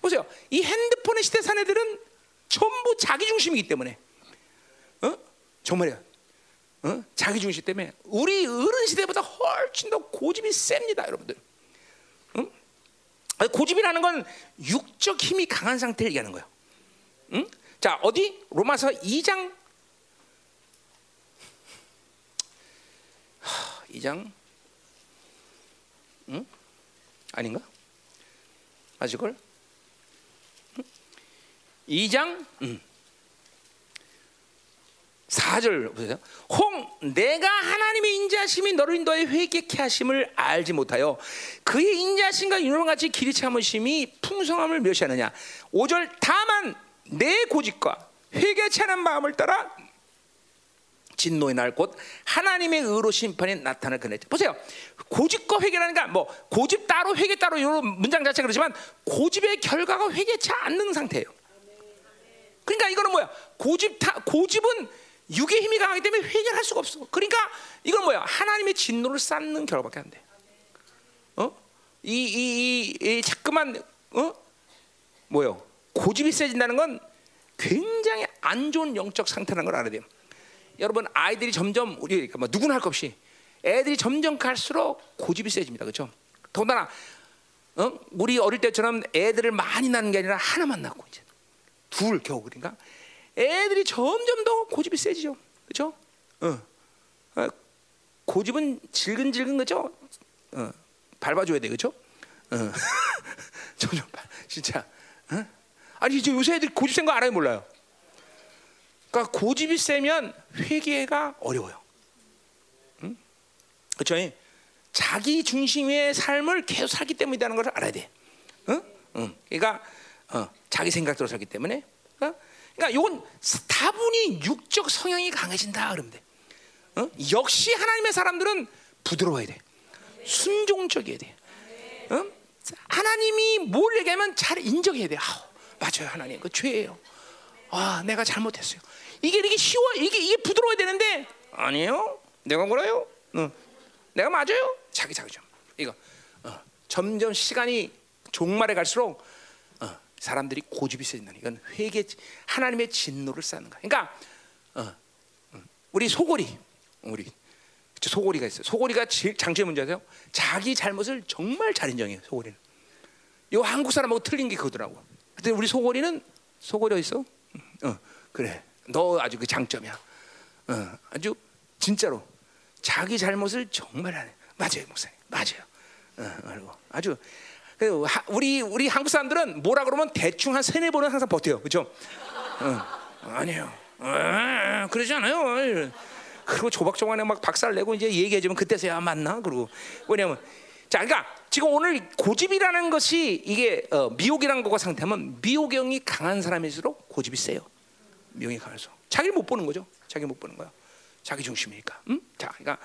보세요. 이 핸드폰의 시대 산 애들은 전부 자기 중심이기 때문에, 어? 정말이야. 어? 자기 중심 때문에 우리 어른 시대보다 훨씬 더 고집이 셉니다, 여러분들. 응? 고집이라는 건 육적 힘이 강한 상태를 얘기하는 거예요. 응? 자, 어디? 로마서 2장 2장 응? 아닌가? 응? 2장 응. 4절 보세요. 홍 내가 하나님의 인자심이 너를 인도하여 회개케 하심을 알지 못하여 그의 인자심과 이런 같이 길이 참으심이 풍성함을 묘시하느냐. 5절 다만 내 고집과 회개치 않은 마음을 따라 진노의 날 곧 하나님의 의로 심판이 나타날 그날 보세요. 고집과 회개라니까 뭐 고집 따로 회개 따로 이런 문장 자체가 그렇지만 고집의 결과가 회개치 않는 상태예요. 그러니까 이거는 뭐야? 고집 타, 고집은 육의 힘이 강하기 때문에 회개할 수가 없어. 그러니까 이건 뭐야? 하나님의 진노를 쌓는 결과밖에 안 돼. 어? 이, 이, 이, 이 자꾸만 어? 뭐요? 고집이 세진다는 건 굉장히 안 좋은 영적 상태라는 걸 알아야 돼요 여러분 아이들이 점점 우리 그러니까 뭐 누구나 할 것 없이 애들이 점점 갈수록 고집이 세집니다. 그렇죠? 더군다나 어? 우리 어릴 때처럼 애들을 많이 낳는 게 아니라 하나만 낳고 이제 둘 겨우 그러니까 애들이 점점 더 고집이 세지죠. 그렇죠? 어. 어. 고집은 질근질근 그죠? 어. 밟아줘야 돼, 그렇죠? 어. 점점 진짜. 어? 아니 이제 요새 애들 고집 센거 알아요, 몰라요? 그러니까 고집이 세면 회개가 어려워요. 응? 그렇죠? 자기 중심의 삶을 계속 살기 때문이라는 걸 알아야 돼. 응? 응. 그러니까 어, 자기 생각대로 살기 때문에. 어? 그러니까 이건 다분히 육적 성향이 강해진다 그러면 돼. 어? 역시 하나님의 사람들은 부드러워야 돼. 순종적이어야 돼. 어? 하나님이 뭘 얘기하면 잘 인정해야 돼. 아, 맞아요, 하나님. 그 죄예요. 아, 내가 잘못했어요. 이게 이렇게 쉬워 이게 이게 부드러워야 되는데 아니에요. 내가 뭐라요? 어. 내가 맞아요. 자기 자기 좀 이거 어. 점점 시간이 종말에 갈수록 어. 사람들이 고집이 세진다. 이건 회개 하나님의 진노를 쌓는 거야. 그러니까 어. 음. 우리 소골이 우리 소골이가 있어요. 소골이가 장점이 문제 아세요? 자기 잘못을 정말 잘 인정해요. 소골이는. 이 한국 사람하고 틀린 게 그거더라고. 근데 우리 소골이는 소골이 어디 있어? 어, 그래. 너 아주 그 장점이야. 어, 아주 진짜로 자기 잘못을 정말 안 해. 맞아요, 목사님. 맞아요. 어, 아주 그 우리 우리 한국 사람들은 뭐라 그러면 대충 한 세네 번은 항상 버텨요, 그렇죠? 어, 아니에요. 어, 그러지 않아요. 그리고 조박조박에 막 박살 내고 이제 얘기해주면 그때서야 맞나? 그리고 왜냐면 자, 그러니까 지금 오늘 고집이라는 것이 이게 어, 미혹이라는 것과 상태하면 미혹경이 강한 사람일수록 고집이 세요. 명예 강해서 자기를 못 보는 거죠. 자기 못 보는 거야. 자기 중심이니까. 음? 자, 그러니까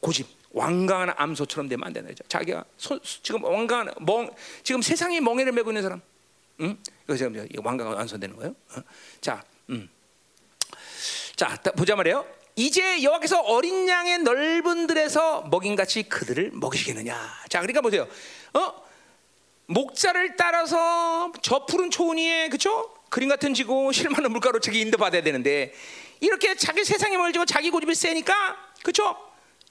고집, 완강한 암소처럼 되면 안 되는 거죠. 자기가 소, 지금 완강한 멍, 지금 세상에 멍에를 메고 있는 사람, 음? 이거 지금 완강한 암소 되는 거예요. 어? 자, 음. 자, 보자 말이에요. 이제 여호와께서 어린 양의 넓은 들에서 먹인 같이 그들을 먹이시겠느냐. 자, 그러니까 보세요. 어? 목자를 따라서 저 푸른 초원 위에 그쵸? 그림 같은 지고 실만한 물가로 저기 인도 받아야 되는데 이렇게 자기 세상에 멀지고 자기 고집이 세니까 그쵸?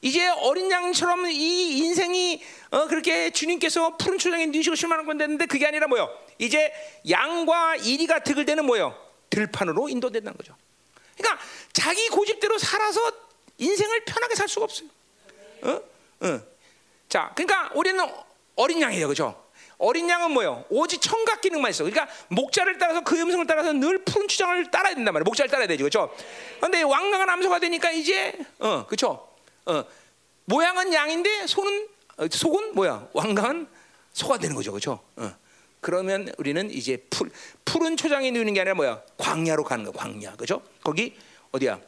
이제 어린 양처럼 이 인생이 어, 그렇게 주님께서 푸른 초장에 누시고 실만한 건 됐는데 그게 아니라 뭐요? 이제 양과 이리가 득을 되는 뭐요? 들판으로 인도된다는 거죠. 그러니까 자기 고집대로 살아서 인생을 편하게 살 수가 없어요. 어? 어. 자, 그러니까 우리는 어린 양이에요, 그죠? 어린 양은 뭐요? 오직 청각 기능만 있어. 그러니까 목자를 따라서 그 음성을 따라서 늘 푸른 추장을 따라야 된단 말이야. 목자를 따라야 되죠, 그렇죠? 그런데 완강한 암소가 되니까 이제 어, 그렇죠? 어, 모양은 양인데 손은 어, 속은 뭐야? 완강한 소가 되는 거죠, 그렇죠? 어. 그러면 우리는 이제 풀, 푸른 초장에 누는 게 아니라 뭐야? 광야로 가는 거, 광야, 그렇죠? 거기 어디야?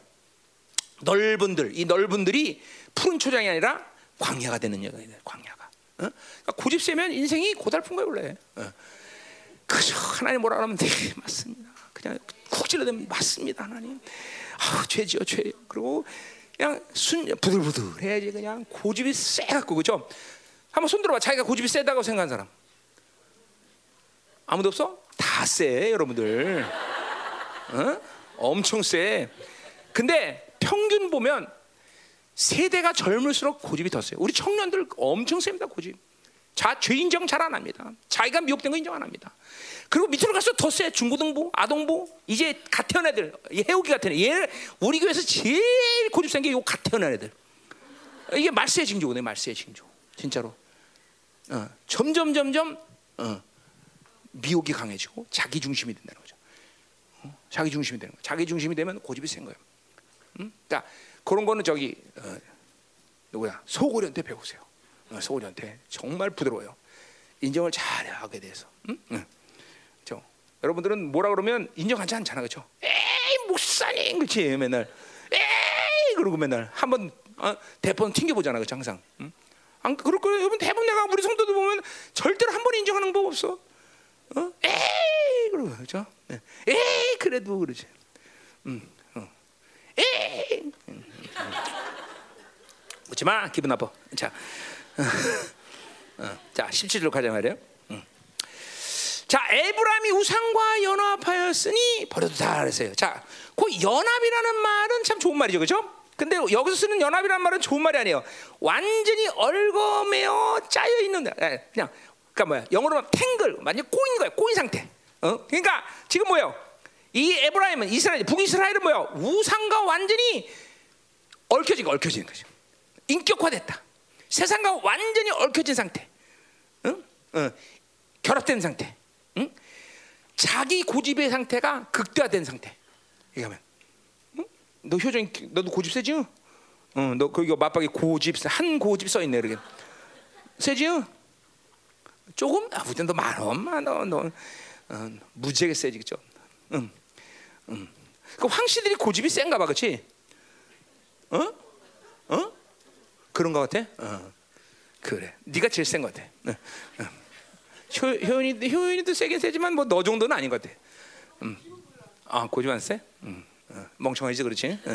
넓은 들, 이 넓은 들이 푸른 초장이 아니라 광야가 되는 여가 광야. 어? 그러니까 고집 세면 인생이 고달픈 거예요 원래. 어. 그저 하나님 뭐라 하면 네 맞습니다. 그냥 쿡 찔러대면 맞습니다 하나님. 아 죄지요 죄. 그리고 그냥 순 부들부들 해야지 그냥 고집이 세 갖고 그죠? 한번 손 들어 봐. 자기가 고집이 세다고 생각한 사람. 아무도 없어? 다 세, 여러분들. 어? 엄청 세. 근데 평균 보면 세대가 젊을수록 고집이 더 세요. 우리 청년들 엄청 셉니다, 고집. 자, 죄 인정 잘 안 합니다. 자기가 미혹된 거 인정 안 합니다. 그리고 밑으로 갈수록 더 세. 중고등부, 아동부, 이제 갓 태어난 애들, 해오기 같은 애. 얘 우리 교회에서 제일 고집 센 게 요 갓 태어난 애들. 이게 말세의 징조거든요, 말세의 징조. 진짜로. 어, 점점, 점점, 어, 미혹이 강해지고 자기 중심이 된다는 거죠. 어, 자기 중심이 되는 거. 자기 중심이 되면 고집이 센 거예요. 음? 그러니까 그런 거는 저기 어, 누구야 소고리한테 배우세요. 어, 소고리한테 정말 부드러워요. 인정을 잘 하게 돼서. 응? 응. 저 여러분들은 뭐라 그러면 인정하지 않잖아, 그렇죠? 에이 목사님, 그렇지 맨날. 에이 그러고 맨날 한번 어, 대본 튕겨 보잖아, 그죠 항상. 응? 안 그럴 거예요. 여러분 대본 내가 우리 성도들 보면 절대로 한 번 인정하는 법 없어. 어? 에이 그러고 그죠? 네. 에이 그래도 그러지. 음, 어. 에이. 음, 음. 묻지 마 기분 나빠. 자, 어, 자 17절 가자 말이에요. 음. 자 에브라임이 우상과 연합하였으니 버려두다 그랬어요. 자, 그 연합이라는 말은 참 좋은 말이죠, 그렇죠? 근데 여기서 쓰는 연합이라는 말은 좋은 말이 아니에요. 완전히 얼거매어 짜여 있는 예, 그냥 그러니까 뭐야? 영어로 탱글 완전 꼬인 거야, 꼬인 상태. 어? 그러니까 지금 뭐예요? 이 에브라임은 이스라엘, 북이스라엘은 뭐야? 우상과 완전히 얽혀진 거, 얽혀지는 거죠. 인격화됐다. 세상과 완전히 얽혀진 상태. 응? 어. 결합된 상태. 응? 자기 고집의 상태가 극대화된 상태. 이거면 너 효정 너도 고집 세지? 어, 너 거기 맞박에 고집 한 고집 써 있네 그러게. 세지? 조금? 아, 우선 너 많어, 엄마 너, 너 어, 무지하게 세지 그죠? 응, 응. 그 황씨들이 고집이 센가 봐, 그렇지? 어? 어? 그런 거 같아? 어. 그래, 네가 제일 센거 같아. 어. 어. 효, 효연이 효연이도 세긴 세지만 뭐 너 정도는 아닌 것 같아. 음. 아 고집 안 세? 음. 어, 멍청하지 그렇지? 어,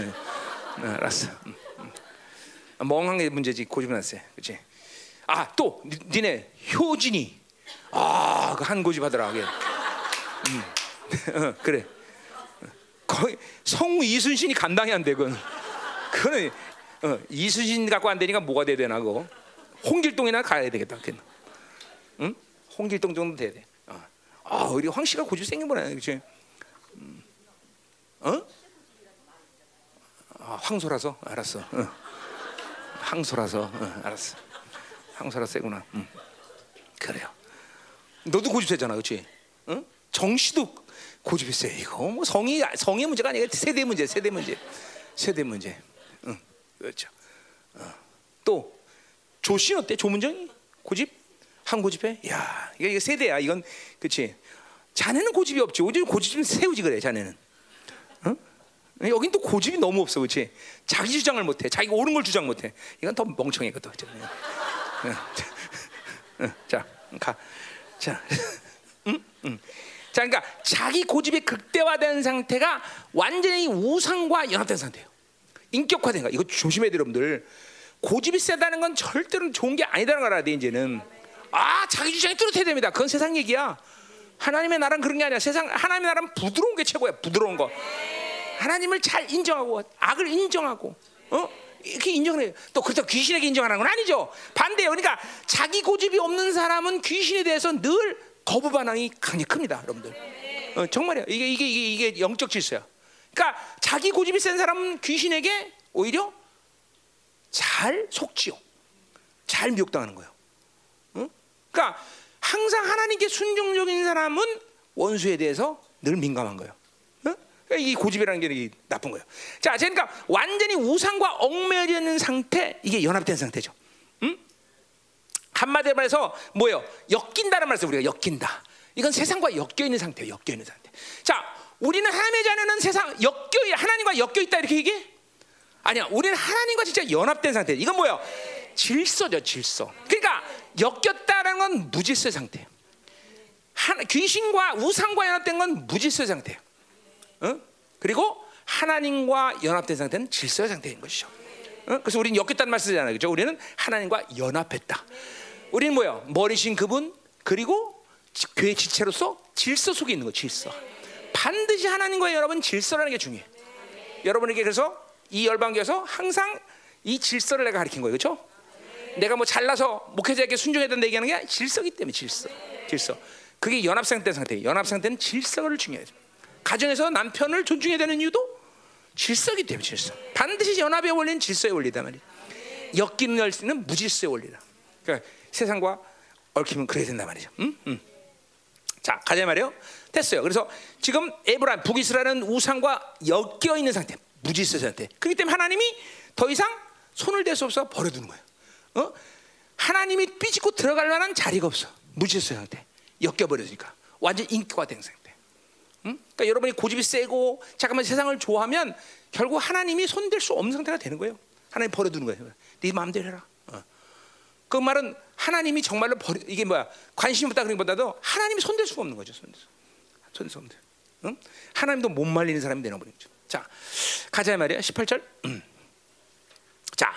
어, 알았어. 음, 음. 멍한 게 문제지 고집은 안 세, 그렇지? 아 또 니네 효진이 아그 한 고집 하더라. 음. 어, 그래. 거의 성우 이순신이 감당이 안 되건. 그거는 어, 이순신 갖고 안 되니까 뭐가 돼야 되나 그거. 홍길동이나 가야 되겠다. 걔는. 응? 홍길동 정도 돼야 돼. 어. 아, 우리 황 씨가 고집 생긴 거네, 그렇지? 음. 어? 아, 황소라서 알았어. 어. 황소라서 어, 알았어. 황소라 세구나. 음. 그래요. 너도 고집 세잖아, 그렇지? 응? 정씨도 고집이 세. 이거 뭐 성이 성의 문제가 아니라 세대 문제, 세대 문제, 세대 문제. 응, 그렇죠. 어. 또 조씨 어때? 조문정이 고집 한 고집해? 야, 이게, 세대야. 이건 그렇지. 자네는 고집이 없지. 오히려 고집 좀 세우지 그래. 자네는. 어? 여긴 또 고집이 너무 없어, 그렇지? 자기 주장을 못해, 자기가 옳은 걸 주장 못해. 이건 더 멍청해거든. 자, 가. 자. 자, 그러니까 자기 고집이 극대화된 상태가 완전히 우상과 연합된 상태예요. 인격화된 거. 이거 조심해야 돼요, 여러분들. 고집이 세다는 건 절대로 좋은 게 아니다는 걸 알아야 돼, 이제는. 아, 자기 주장이 뚜렷해야 됩니다. 그건 세상 얘기야. 하나님의 나라는 그런 게 아니야. 세상 하나님의 나라는 부드러운 게 최고야. 부드러운 거. 하나님을 잘 인정하고 악을 인정하고 어? 이렇게 인정해요. 또 그렇다고 귀신에게 인정하는 건 아니죠. 반대예요. 그러니까 자기 고집이 없는 사람은 귀신에 대해서 늘 거부 반응이 강히 큽니다, 여러분들. 어, 정말이야. 이게, 이게 이게 이게 영적 질서야. 그러니까 자기 고집이 센 사람은 귀신에게 오히려 잘 속지요. 잘 미혹당하는 거예요. 어? 그러니까 항상 하나님께 순종적인 사람은 원수에 대해서 늘 민감한 거예요. 이 고집이라는 게 나쁜 거예요. 자, 그러니까 완전히 우상과 얽매여 있는 상태, 이게 연합된 상태죠. 음? 한마디로 말해서 뭐예요? 엮인다는 말에서 우리가 엮인다. 이건 세상과 엮여 있는 상태예요. 엮여 있는 상태. 자, 우리는 하나님의 자녀는 세상 엮여 하나님과 엮여 있다 이렇게 얘기해? 아니야. 우리는 하나님과 진짜 연합된 상태. 이건 뭐예요? 질서죠, 질서. 그러니까 엮였다는 건 무질서의 상태예요. 귀신과 우상과 연합된 건 무질서의 상태예요. 어? 그리고 하나님과 연합된 상태는 질서의 상태인 것이죠. 어? 그래서 우리는 엮였다는 말 쓰잖아요. 그죠? 우리는 하나님과 연합했다. 우리는 뭐야? 머리신 그분 그리고 교회 지체로서 질서 속에 있는 거 질서. 반드시 하나님과 연합은 질서라는 게 중요해. 여러분에게 그래서 이 열방교에서 항상 이 질서를 내가 가르친 거예요. 그렇죠? 내가 뭐 잘나서 목회자에게 순종해야 얘기하는 게 질서기 때문에 질서. 질서. 그게 연합 상태 상태예요. 연합 상태는 질서를 중요해요. 가정에서 남편을 존중해야 되는 이유도 질서기 때문에 질서. 반드시 연합의 원리는 질서의 원리다 말이야. 엮이는 열쇠는 무질서의 원리다. 그러니까 세상과 얽히면 그래야 된다 말이죠. 응? 응. 자 가자 말이요. 됐어요. 그래서 지금 에브라 북이스라엘은 우상과 엮여 있는 상태, 무질서 상태. 그렇기 때문에 하나님이 더 이상 손을 댈 수 없어 버려두는 거예요. 어? 하나님이 삐집고 들어갈 만한 자리가 없어. 무질서 상태. 엮여 버렸으니까 완전 인격화된 상태. 응? 그러니까 여러분이 고집이 세고 잠깐만 세상을 좋아하면 결국 하나님이 손댈 수 없는 상태가 되는 거예요. 하나님 버려두는 거예요. 네 마음대로 해라. 어. 그 말은 하나님이 정말로 버려 이게 뭐야 관심 없다 그런 것보다도 하나님이 손댈 수가 없는 거죠. 손댈 수. 손댈 수 없는. 응? 하나님도 못 말리는 사람이 되는 거죠. 자 가자 말이야 18절. 자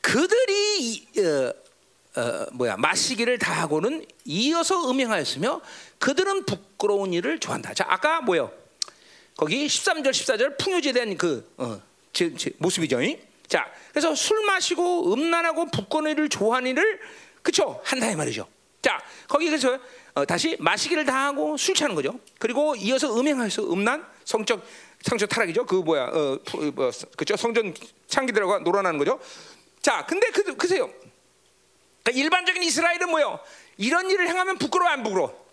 그들이 어, 어, 뭐야 마시기를 다하고는 이어서 음행하였으며 그들은 부끄러운 일을 좋아한다. 자 아까 뭐요? 거기 13절 14절 풍요지에 대한 그 어, 제, 제 모습이죠. 자 그래서 술 마시고 음란하고 부끄러운 일을 좋아하는 일을 그쵸 한다 이 말이죠. 자 거기 그래서 어, 다시 마시기를 다 하고 술 취하는 거죠. 그리고 이어서 음행하여서 음란 성적 성적 타락이죠. 그 뭐야 어, 뭐, 그죠 성전 창기들하고 놀아나는 거죠. 자 근데 그 그세요. 그러니까 일반적인 이스라엘은 뭐요? 이런 일을 행하면 부끄러워 안 부끄러워?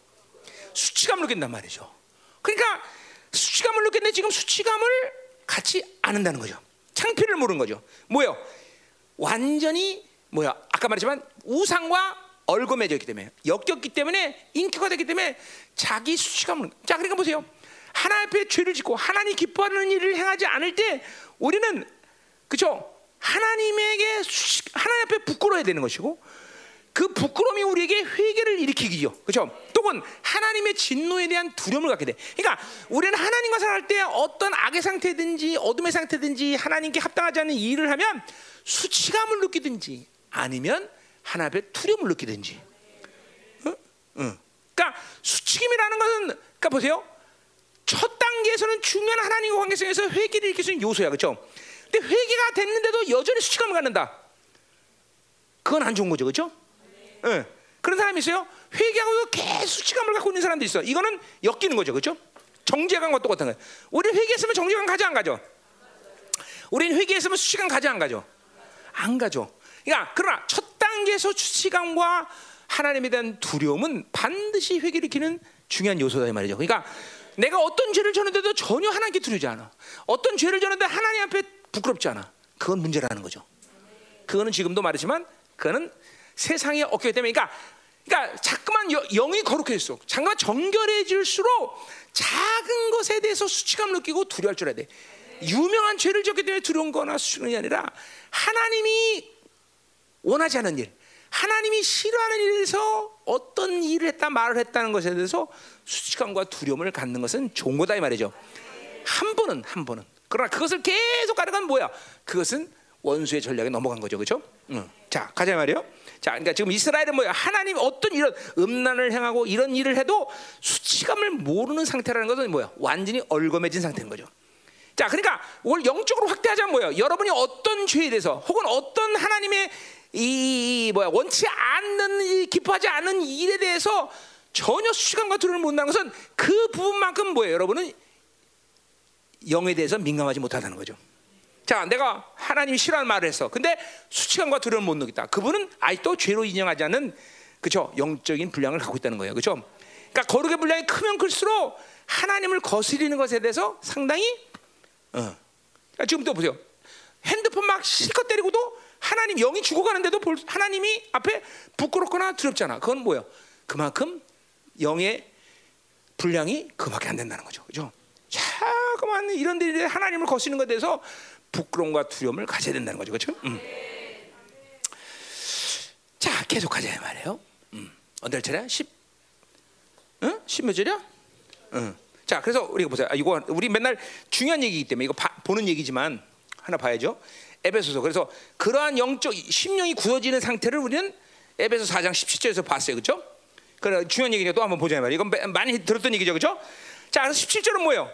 수치감을 느낀단 말이죠. 그러니까 수치감을 느꼈는데 지금 수치감을 갖지 않는다는 거죠. 창피를 모르는 거죠. 뭐요? 완전히 뭐야? 아까 말했지만 우상과 얼거매져 있기 때문에 역겹기 때문에 인기가 되기 때문에 자기 수치감을 자 그러니까 보세요. 하나님 앞에 죄를 짓고 하나님 기뻐하는 일을 행하지 않을 때 우리는 그죠? 하나님에게 수치, 하나님 앞에 부끄러워야 되는 것이고 그 부끄러움이 우리에게 회개를 일으키기죠. 그렇죠? 또는 하나님의 진노에 대한 두려움을 갖게 돼. 그러니까 우리는 하나님과 살아갈 때 어떤 악의 상태든지 어둠의 상태든지 하나님께 합당하지 않는 일을 하면 수치감을 느끼든지 아니면 하나님 앞에 두려움을 느끼든지. 응? 응. 그러니까 수치심이라는 것은 그러니까 보세요. 첫 단계에서는 중요한 하나님과 관계성에서 회개를 있는 요소야. 그렇죠? 근데 회개가 됐는데도 여전히 수치감을 갖는다. 그건 안 좋은 거죠. 그렇죠? 네. 그런 사람이 있어요. 회개하고 계속 수치감을 갖고 있는 사람도 있어. 이거는 엮이는 거죠, 그렇죠? 정죄감과 똑같은 거예요. 우리 회개했으면 정죄감 가지 안 가죠? 우리는 회개했으면 수치감 가지 안 가죠? 안 가죠. 그러니까 그러나 첫 단계에서 수치감과 하나님에 대한 두려움은 반드시 회개를 일으키는 중요한 요소다 이 말이죠. 그러니까 내가 어떤 죄를 졌는데도 전혀 하나님께 두려지 않아. 어떤 죄를 졌는데 하나님 앞에 부끄럽지 않아. 그건 문제라는 거죠. 그거는 지금도 말했지만 그거는 세상에 없기 때문에 그러니까 그러니까 자꾸만 영이 거룩해졌어. 잠깐 정결해질수록 작은 것에 대해서 수치감 느끼고 두려워할 줄 알아야 돼. 유명한 죄를 졌기 때문에 두려운 거나 수치감이 아니라 하나님이 원하지 않은 일, 하나님이 싫어하는 일에서 어떤 일을 했다 말을 했다는 것에 대해서 수치감과 두려움을 갖는 것은 좋은 거다 이 말이죠. 한 번은 한 번은. 그러나 그것을 계속 가져가면 뭐야? 그것은 원수의 전략에 넘어간 거죠, 그렇죠? 응. 자, 가자 말이요. 자, 그러니까 지금 이스라엘은 뭐야? 하나님 어떤 이런 음란을 행하고 이런 일을 해도 수치감을 모르는 상태라는 것은 뭐야? 완전히 얼거매진 상태인 거죠. 자, 그러니까 오늘 영적으로 확대하자면 뭐야? 여러분이 어떤 죄에 대해서 혹은 어떤 하나님의 이 뭐야 원치 않는 기뻐하지 않는 일에 대해서 전혀 수치감과 두려움을 못하는 것은 그 부분만큼 뭐예요? 여러분은 영에 대해서 민감하지 못하다는 거죠. 자, 내가 하나님이 싫어하는 말을 했어. 근데 수치감과 두려움을 못 느꼈다. 그분은 아직도 죄로 인정하지 않는 그죠 영적인 분량을 갖고 있다는 거예요. 그죠? 그러니까 거룩의 분량이 크면 클수록 하나님을 거스리는 것에 대해서 상당히 어. 지금 또 보세요. 핸드폰 막 실컷 때리고도 하나님 영이 죽어가는데도 하나님이 앞에 부끄럽거나 두렵잖아. 그건 뭐야? 그만큼 영의 분량이 그밖에 안 된다는 거죠. 그죠? 자그만 이런 데에 하나님을 거스리는 것에 대해서 부끄러움과 두려움을 가져야 된다는 거죠, 그렇죠? 음. 자, 계속 가자 말이에요. 음. 어떨 차례? 10, 응? 10몇 절이야? 응. 자, 그래서 우리가 보세요. 아, 이거 우리 맨날 중요한 얘기이기 때문에 이거 바, 보는 얘기지만 하나 봐야죠. 에베소서. 그래서 그러한 영적 심령이 굳어지는 상태를 우리는 에베소 4장 17절에서 봤어요, 그렇죠? 그래 중요한 얘기니까 또 한번 보자 말이에요. 이건 많이 들었던 얘기죠, 그렇죠? 자, 그래서 17절은 뭐예요?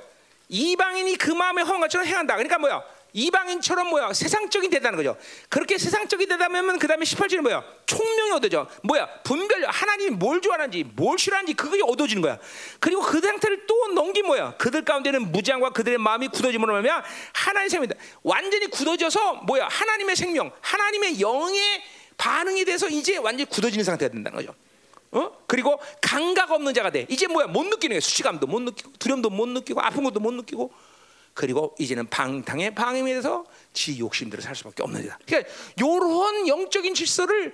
이방인이 그 마음에 허한 것처럼 행한다. 그러니까 뭐야? 이방인처럼 뭐야 세상적인 되다는 거죠. 그렇게 세상적이 되다면 그 다음에 18절은 뭐야 총명이 얻어져. 뭐야 분별 하나님이 뭘 좋아하는지 뭘 싫어하는지 그게 얻어지는 거야. 그리고 그 상태를 또 넘긴 뭐야 그들 가운데는 무지함과 그들의 마음이 굳어짐으로 말면 하나님의 생명이다. 완전히 굳어져서 뭐야 하나님의 생명, 하나님의 영의 반응이 돼서 이제 완전히 굳어지는 상태가 된다는 거죠. 어? 그리고 감각 없는 자가 돼. 이제 뭐야 못 느끼는 거야. 수치감도 못 느끼고 두려움도 못 느끼고 아픈 것도 못 느끼고 그리고 이제는 방탕의 방임에 대해서 지 욕심대로 살 수밖에 없는 데다. 그러니까 이런 영적인 질서를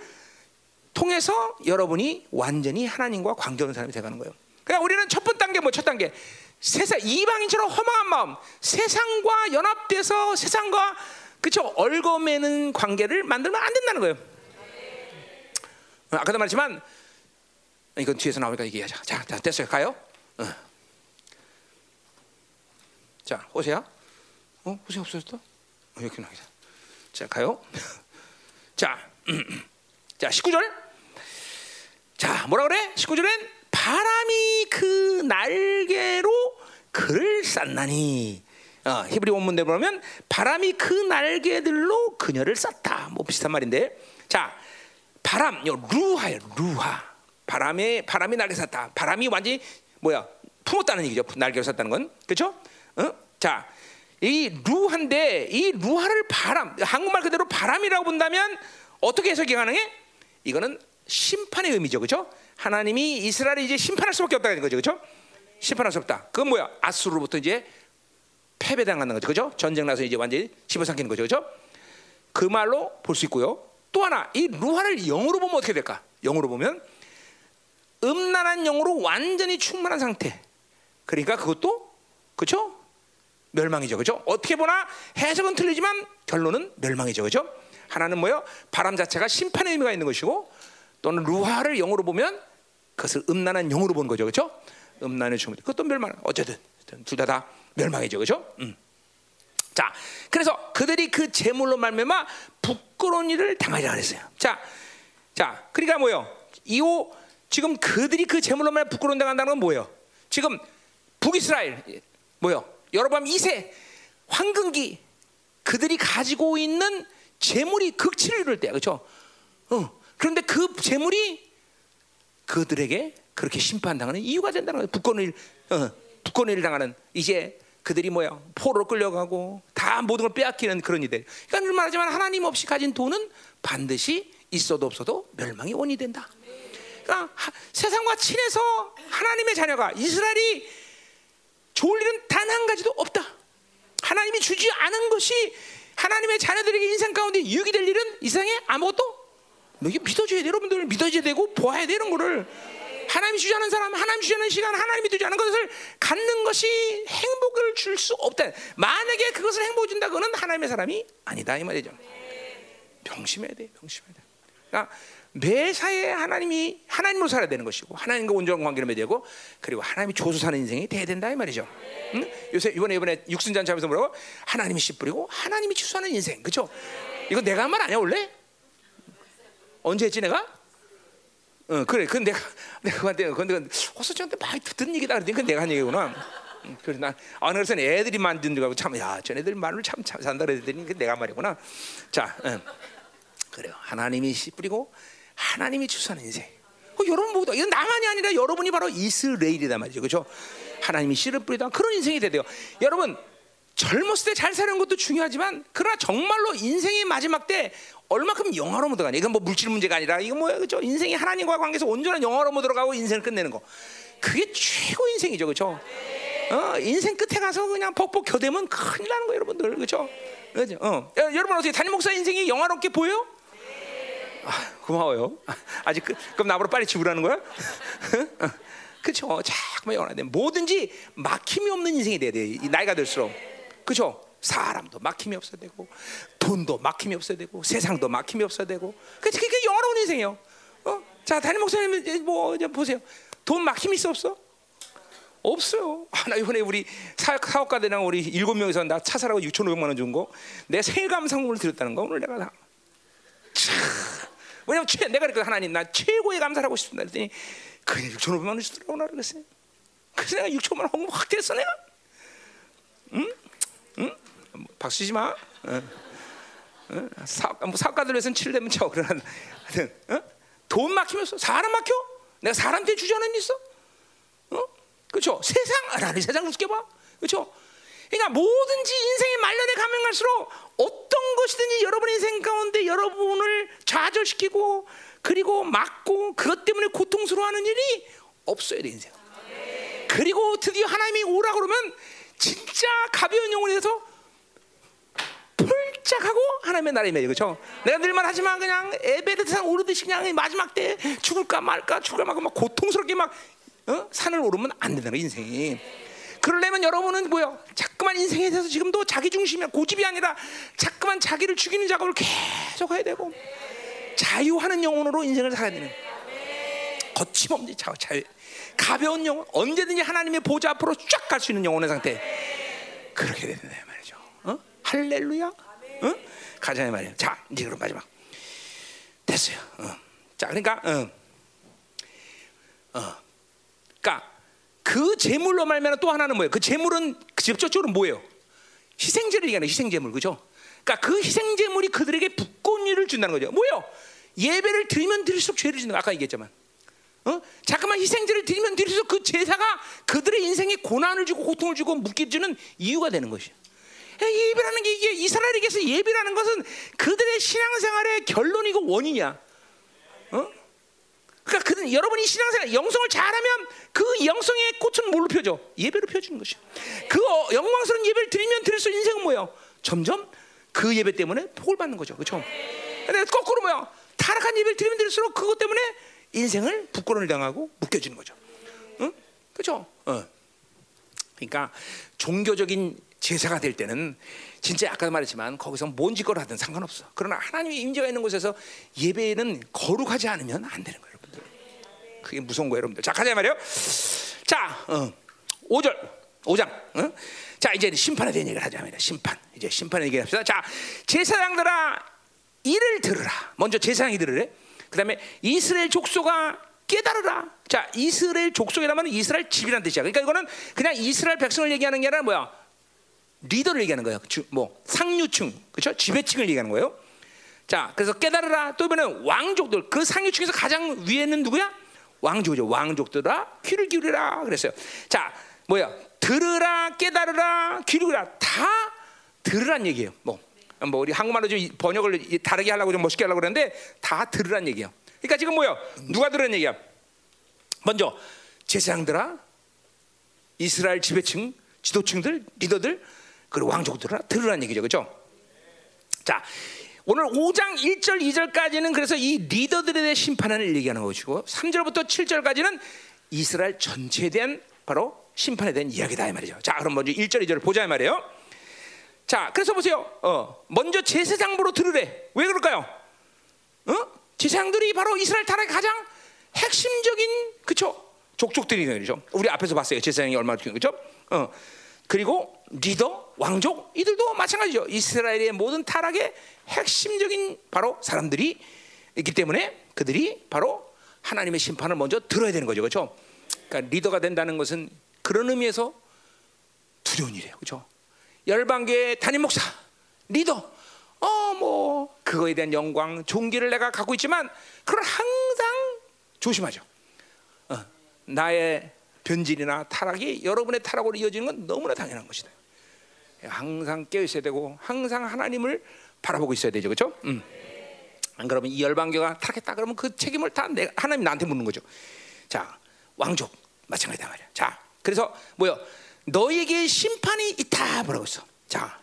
통해서 여러분이 완전히 하나님과 관계없는 사람이 되가는 거예요. 그러니까 우리는 첫 번째 단계 뭐 첫 단계 세상 이방인처럼 허망한 마음, 세상과 연합돼서 세상과 그쵸 얽어매는 관계를 만들면 안 된다는 거예요. 어, 아까도 말했지만 이건 뒤에서 나오니까 얘기하자. 자, 자 됐어요. 가요. 어. 자, 호세야. 어, 호세 없어졌다. 어, 여기 나오자. 자, 가요. 자, 자, 19절. 자, 뭐라 그래? 19절엔 바람이 그 날개로 그를 쌌나니. 어, 히브리 원문대 보면 바람이 그 날개들로 그녀를 쌌다. 뭐 비슷한 말인데. 자, 바람, 요 루하요, 루하. 바람에 바람이 날개 쌌다. 바람이 완전히 뭐야? 품었다는 얘기죠. 날개를 쌌다는 건. 그렇죠? 어? 자, 이 루한데 이 루하를 바람, 한국말 그대로 바람이라고 본다면 어떻게 해석이 가능해? 이거는 심판의 의미죠, 그렇죠? 하나님이 이스라엘을 이제 심판할 수밖에 없다는 거죠, 그렇죠? 심판할 수 없다. 그건 뭐야? 아수르로부터 이제 패배당하는 거죠, 그렇죠? 전쟁 나서 이제 완전히 집어삼키는 거죠, 그렇죠? 그 말로 볼 수 있고요. 또 하나, 이 루하를 영으로 보면 어떻게 될까? 영으로 보면 음란한 영으로 완전히 충만한 상태. 그러니까 그것도 그렇죠? 멸망이죠, 그렇죠? 어떻게 보나 해석은 틀리지만 결론은 멸망이죠, 그렇죠? 하나는 뭐요? 바람 자체가 심판의 의미가 있는 것이고 또는 루하를 영으로 보면 그것을 음란한 영으로 보는 거죠, 그렇죠? 음란의 충 그것도 멸망. 어쨌든 둘 다 다 멸망이죠, 그렇죠? 음. 자, 그래서 그들이 그 제물로 말미암아 부끄러운 일을 당하지 않았어요. 자, 자, 그러니까 뭐요? 이호 지금 그들이 그 제물로 말미암아 부끄러운 당한다는 건 뭐예요? 지금 북이스라엘 뭐요? 여러분 2세 황금기 그들이 가지고 있는 재물이 극치를 이룰 때야, 그렇죠? 어. 그런데 그 재물이 그들에게 그렇게 심판당하는 이유가 된다는 거예요. 북권을 어, 북권을 당하는 이제 그들이 뭐야 포로로 끌려가고 다 모든 걸 빼앗기는 그런 일들. 그러니까 늘 말하지만 하나님 없이 가진 돈은 반드시 있어도 없어도 멸망이 원이 된다. 그러니까 하, 세상과 친해서 하나님의 자녀가 이스라엘이 좋을 일은 단 한 가지도 없다. 하나님이 주지 않은 것이 하나님의 자녀들에게 인생 가운데 유익이 될 일은 이상에 아무것도 이게 믿어줘야 돼. 여러분들 믿어줘야 되고 보아야 되는 거를 하나님이 주지 않은 사람 하나님 주지 않은 시간 하나님이 주지 않은 것을 갖는 것이 행복을 줄 수 없다. 만약에 그것을 행복을 준다 그거는 하나님의 사람이 아니다 이 말이죠. 명심해야 돼. 명심해야 돼. 그러니까 매사에 하나님이 하나님으로 살아야 되는 것이고 하나님과 온전한 관계를 맺어야 되고 그리고 하나님이 조수 사는 인생이 돼야 된다 이 말이죠. 응? 요새 이번에 이번에 육순잔치 하면서 뭐라고 하나님이 씨 뿌리고 하나님이 추수하는 인생 그렇죠? 이거 내가 한 말 아니야 원래? 언제 했지 내가? 어 그래 그 내가 내가 그한테 근데 호수씨한테 많이 듣던 얘기다 그랬더니 그 내가 한 얘기구나. 응, 그래서 난 아, 그래서 애들이 만든 거고 참 야 쟤네들 말을 참, 참 산다 그랬더니 그 내가 한 말이구나. 자, 응. 그래요. 하나님이 씨 뿌리고 하나님이 추수하는 인생. 어, 여러분 보다 이건 나만이 아니라 여러분이 바로 이스라엘이다 말이죠, 그렇죠? 하나님이 씨를 뿌리다 그런 인생이 돼요. 여러분 젊었을 때 잘 사는 것도 중요하지만 그러나 정말로 인생의 마지막 때 얼마큼 영화로 들어가냐? 이건 뭐 물질 문제가 아니라 이건 뭐야, 그렇죠? 인생이 하나님과 관계에서 온전한 영화로 들어가고 인생을 끝내는 거. 그게 최고 인생이죠, 그렇죠? 어, 인생 끝에 가서 그냥 벅벅 겨대면 큰일 나는 거예요, 여러분들, 그렇죠? 그렇죠? 어. 여러분 어떻게 담임 목사 인생이 영화롭게 보여? 아, 고마워요. 아직 그, 그럼 나보러 빨리 죽으라는 거야? 그렇죠. 자꾸만 영원하대. 뭐든지 막힘이 없는 인생이 돼야 돼. 이 나이가 들수록. 그렇죠. 사람도 막힘이 없어야 되고 돈도 막힘이 없어야 되고 세상도 막힘이 없어야 되고 그게 그게 영원한 인생이에요. 어? 자 담임 목사님 뭐 이제 보세요. 돈 막힘이 있어 없어? 없어요. 아, 나 이번에 우리 사업, 사업가들이랑 우리 일곱 명이서 나 차 사라고 6,500만 원 준 거, 내 생일 감상금을 드렸다는 거 오늘 내가 다. 참. 왜냐면 최, 내가 그랬거든 하나님 나 최고의 감사를 하고 싶습니다 그랬더니 그냥 6,500만 원 주더라고 나 그랬어요 그래서 내가 6천만 원 헌금 확 됐어 내가 응? 응? 박수 치지 마 응. 응? 사, 뭐 사업가들 위해서는 7대면 쳐 그러나 하여튼 응? 돈 막히면서 사람 막혀? 내가 사람한테 일 있어? 어? 그렇죠? 세상 나는 세상 우습게 봐 그렇죠? 그러니까 뭐든지 인생의 말년에 가면 갈수록 어떤 것이든지 여러분의 인생 가운데 여러분을 좌절시키고 그리고 막고 그것 때문에 고통스러워하는 일이 없어야 돼 인생. 그리고 드디어 하나님이 오라 그러면 진짜 가벼운 영혼이 돼서 폴짝하고 하나님의 나라에 매여 그렇죠? 내가 늘만 하지만 그냥 에베르트산 오르듯이 그냥 마지막 때 죽을까 말까 죽을까 말까 막 고통스럽게 막 어? 산을 오르면 안 된다는 인생이. 그러려면 여러분은 뭐요? 자꾸만 인생에 대해서 지금도 자기 중심이야 고집이 아니라 자꾸만 자기를 죽이는 작업을 계속 해야 되고 자유하는 영혼으로 인생을 살아야 되는. 거침없는 자, 자유, 가벼운 영혼, 언제든지 하나님의 보좌 앞으로 쫙 갈 수 있는 영혼의 상태. 그렇게 된다 말이죠. 어? 할렐루야. 어? 가자 말이야. 자, 이제 그럼 마지막. 됐어요. 어. 자, 그러니까, 어. 어. 그러니까 그 제물로 말면 또 하나는 뭐예요? 그 제물은 직접적으로 뭐예요? 희생제를 얘기하는 희생제물, 그죠? 그러니까 그 희생제물이 그들에게 북권리를 준다는 거죠. 뭐요? 예배를 드리면 드릴수록 죄를 짓는 거 아까 얘기했지만. 어? 잠깐만 희생제를 드리면 드릴수록 그 제사가 그들의 인생에 고난을 주고 고통을 주고 묶여주는 이유가 되는 것이요. 예배라는 게 이게 이스라엘에게서 예배라는 것은 그들의 신앙생활의 결론이고 원인이야. 어? 그러니까 그는 여러분이 신앙생활 영성을 잘하면 그 영성의 꽃은 뭘로 펴져? 예배로 펴주는 것이야. 그 어, 영광스러운 예배를 드리면 드릴수록 인생은 뭐예요? 점점 그 예배 때문에 복을 받는 거죠. 그렇죠? 근데 거꾸로 뭐야? 타락한 예배를 드리면 드릴수록 그것 때문에 인생을 부끄러움을 당하고 묶여지는 거죠. 응? 그렇죠? 어. 그러니까 종교적인 제사가 될 때는 진짜 아까 말했지만 거기서 뭔 짓거를 하든 상관없어. 그러나 하나님의 임재가 있는 곳에서 예배는 거룩하지 않으면 안 되는 거예요. 그게 무서운 거예요, 여러분들. 자, 가자 말이요. 자, 어, 5절, 5장. 어? 자, 이제 심판에 대한 얘기를 하자 말이야. 심판. 이제 심판에 얘기합시다. 자, 제사장들아 이를 들으라. 먼저 제사장이 들으래. 그다음에 이스라엘 족속아 깨달으라. 자, 이스라엘 족속이라면 이스라엘 집이란 뜻이야. 그러니까 이거는 그냥 이스라엘 백성을 얘기하는 게 아니라 뭐야? 리더를 얘기하는 거예요. 주, 뭐 상류층, 그렇죠? 지배층을 얘기하는 거예요. 자, 그래서 깨달으라. 또 이번엔 왕족들 그 상류층에서 가장 위에는 누구야? 왕족이죠. 왕족들아 귀를 기울이라 그랬어요. 자, 뭐야? 들으라, 깨달으라, 기울이라 다 들으란 얘기예요. 뭐, 뭐 우리 한국말로 좀 번역을 다르게 하려고 좀 멋있게 하려고 그러는데 다 들으란 얘기예요. 그러니까 지금 뭐야? 누가 들은 얘기야? 먼저 제사장들아, 이스라엘 지배층, 지도층들, 리더들, 그리고 왕족들아 들으란 얘기죠, 그렇죠? 자, 오늘 5장 1절, 2절까지는 그래서 이 리더들에 대한 심판을 얘기하는 것이고 3절부터 7절까지는 이스라엘 전체에 대한 바로 심판에 대한 이야기다 이 말이죠. 자, 그럼 먼저 1절, 2절을 보자 이 말이에요. 자, 그래서 보세요. 어, 먼저 제사장부로 들으래. 왜 그럴까요? 어? 제사장들이 바로 이스라엘 타락의 가장 핵심적인 그쵸 족족들이 그죠. 우리 앞에서 봤어요. 제사장이 얼마나 중요 그죠? 어. 그리고 리더, 왕족 이들도 마찬가지죠. 이스라엘의 모든 타락의 핵심적인 바로 사람들이 있기 때문에 그들이 바로 하나님의 심판을 먼저 들어야 되는 거죠. 그렇죠? 그러니까 리더가 된다는 것은 그런 의미에서 두려운 일이에요. 그렇죠? 열방교회 담임 목사, 리더 어 뭐 그거에 대한 영광, 존귀를 내가 갖고 있지만 그걸 항상 조심하죠. 어, 나의 변질이나 타락이 여러분의 타락으로 이어지는 건 너무나 당연한 것이다. 항상 깨어 있어야 되고 항상 하나님을 바라보고 있어야 되죠, 그렇죠? 음. 안 그러면 이 열방교가 타락했다 그러면 그 책임을 다 내, 하나님 나한테 묻는 거죠. 자, 왕족 마찬가지다 말이야. 자, 그래서 뭐요? 너에게 심판이 있다 뭐라고 했어. 자,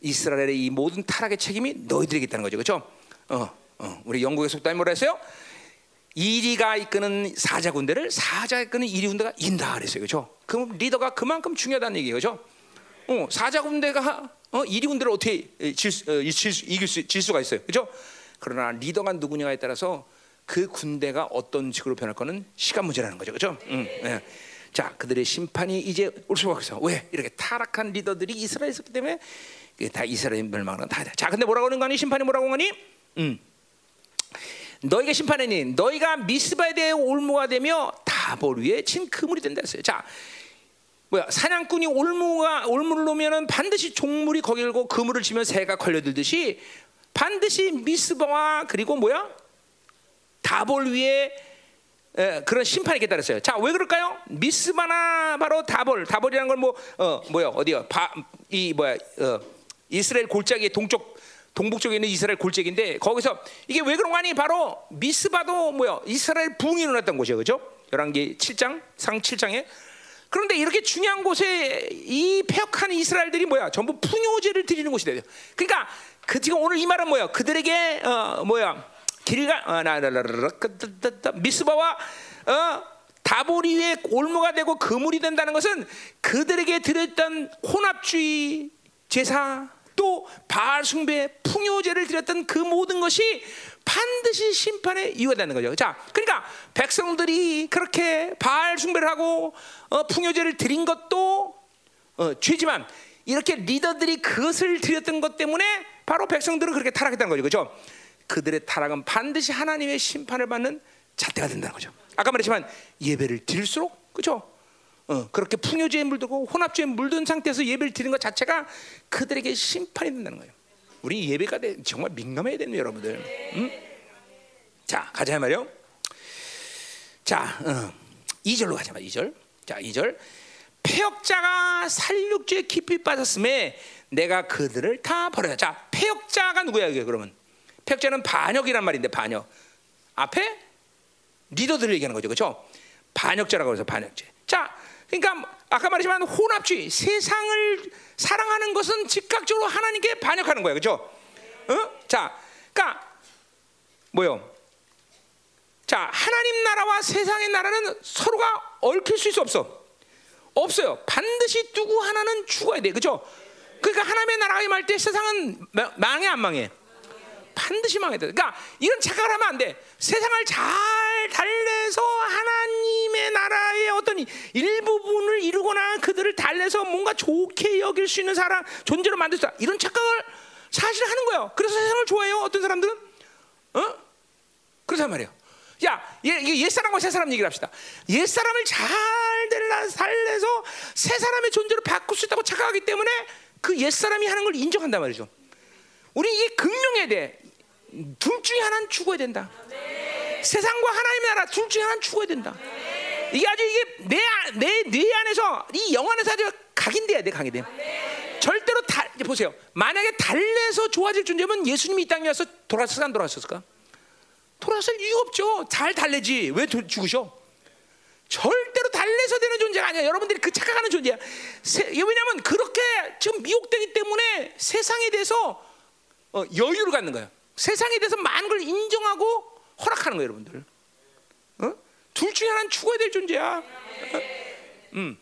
이스라엘의 이 모든 타락의 책임이 너희들에게 있다는 거죠, 그렇죠? 어, 어, 우리 영국의 속담이 뭐라 했어요? 이리가 이끄는 사자 군대를 사자가 이끄는 이리 군대가 인다 그랬어요, 그렇죠? 그럼 리더가 그만큼 중요하다는 얘기예요, 그렇죠? 어, 사자 군대가 어, 이리 군대를 어떻게 질, 어, 질, 이길 수, 질 수가 있어요, 그렇죠? 그러나 리더가 누구냐에 따라서 그 군대가 어떤 식으로 변할 거는 시간 문제라는 거죠, 그렇죠? 음, 네. 자, 그들의 심판이 이제 올 수가 없어. 왜 이렇게 타락한 리더들이 이스라엘에 있었기 때문에 다 이스라엘 멸망은 다. 자, 근데 뭐라고 하는 거니? 심판이 뭐라고 하니? 음. 너희가 심판하니 너희가 미스바에 대해 올무가 되며 다볼 위에 친 그물이 된다 했어요. 자, 뭐야 사냥꾼이 올무가 올무를 놓으면은 반드시 종물이 거기 고 그물을 치면 새가 걸려들듯이 반드시 미스바와 그리고 뭐야 다볼 위에 에, 그런 심판이 있겠다 그랬어요. 자, 왜 그럴까요? 미스바나 바로 다볼, 다볼이라는 건뭐 어, 뭐야 어디야? 바, 이 뭐야 어, 이스라엘 골짜기의 동쪽 동북 쪽에 있는 이스라엘 골짜기인데 거기서 이게 왜 그런 거 아니? 바로 미스바도 뭐야? 이스라엘 붕이 일어났던 곳이에요. 그죠? 11개 7장 상 7장에 그런데 이렇게 중요한 곳에 이 폐역한 이스라엘들이 뭐야? 전부 풍요제를 드리는 곳이 돼요. 그러니까 그 지금 오늘 이 말은 뭐야? 그들에게 어, 뭐야? 길가 어, 나나나나 미스바와 어, 다보리 위에 올무가 되고 그물이 된다는 것은 그들에게 드렸던 혼합주의 제사 또 바알 숭배, 풍요제를 드렸던 그 모든 것이 반드시 심판의 이유가 되는 거죠. 자, 그러니까 백성들이 그렇게 바알 숭배를 하고 어, 풍요제를 드린 것도 어, 죄지만 이렇게 리더들이 그것을 드렸던 것 때문에 바로 백성들은 그렇게 타락했다는 거죠. 그렇죠? 그들의 타락은 반드시 하나님의 심판을 받는 잣대가 된다는 거죠. 아까 말했지만 예배를 드릴수록 그렇죠? 어, 그렇게 풍요제에 물들고 혼합주에 물든 상태에서 예배를 드리는 것 자체가 그들에게 심판이 된다는 거예요. 우리 예배가 정말 민감해야 됩니다, 여러분들. 음? 자, 가자 말이요. 자, 어, 2절로 가자 말 2절. 자, 2절. 폐역자가 살육죄 깊이 빠졌음에 내가 그들을 다 버려야. 자, 폐역자가 누구야 이게 그러면? 폐역자는 반역이란 말인데 반역. 앞에 리더들을 얘기하는 거죠, 그렇죠? 반역자라고 해서 반역죄. 자, 그러니까 아까 말했지만 혼합주의, 세상을 사랑하는 것은 즉각적으로 하나님께 반역하는 거예요, 그렇죠? 어? 자, 그러니까 뭐요? 자, 하나님 나라와 세상의 나라는 서로가 얽힐 수 있어 없어? 없어요. 반드시 누구 하나는 죽어야 돼, 그렇죠? 그러니까 하나님의 나라가 임할 때 세상은 망해 안 망해? 반드시 망해야 돼. 그러니까 이런 착각을 하면 안 돼. 세상을 잘 달래서 하나님의 나라의 어떤 일부분을 이루거나 그들을 달래서 뭔가 좋게 여길 수 있는 사람 존재로 만들다. 이런 착각을 사실 하는 거예요. 그래서 세상을 좋아해요. 어떤 사람들은 어? 그렇단 말이에요. 야, 옛 사람과 새 사람 얘기를 합시다. 옛 사람을 잘 달래서 새 사람의 존재로 바꿀 수 있다고 착각하기 때문에 그 옛 사람이 하는 걸 인정한단 말이죠. 우리 이게 극명해야 돼. 둘 중에 하나는 죽어야 된다. 네. 세상과 하나님의 나라 둘 중에 하나는 죽어야 된다. 네. 이게 아주 이게 내내뇌 내 안에서 이 영 안에서 아주 각인돼야 돼, 각인돼. 네. 절대로 다 보세요. 만약에 달래서 좋아질 존재면 예수님이 이 땅에 와서 돌아섰을까 안 돌아섰을까? 돌아설 이유 없죠. 잘 달래지 왜 죽으셔? 절대로 달래서 되는 존재가 아니야. 여러분들이 그 착각하는 존재야. 세, 왜냐하면 그렇게 지금 미혹되기 때문에 세상에 대해서 어, 여유를 갖는 거예요. 세상에 대해서 많은 걸 인정하고 허락하는 거예요, 여러분들. 어? 둘 중에 하나는 죽어야 될 존재야. 어? 음.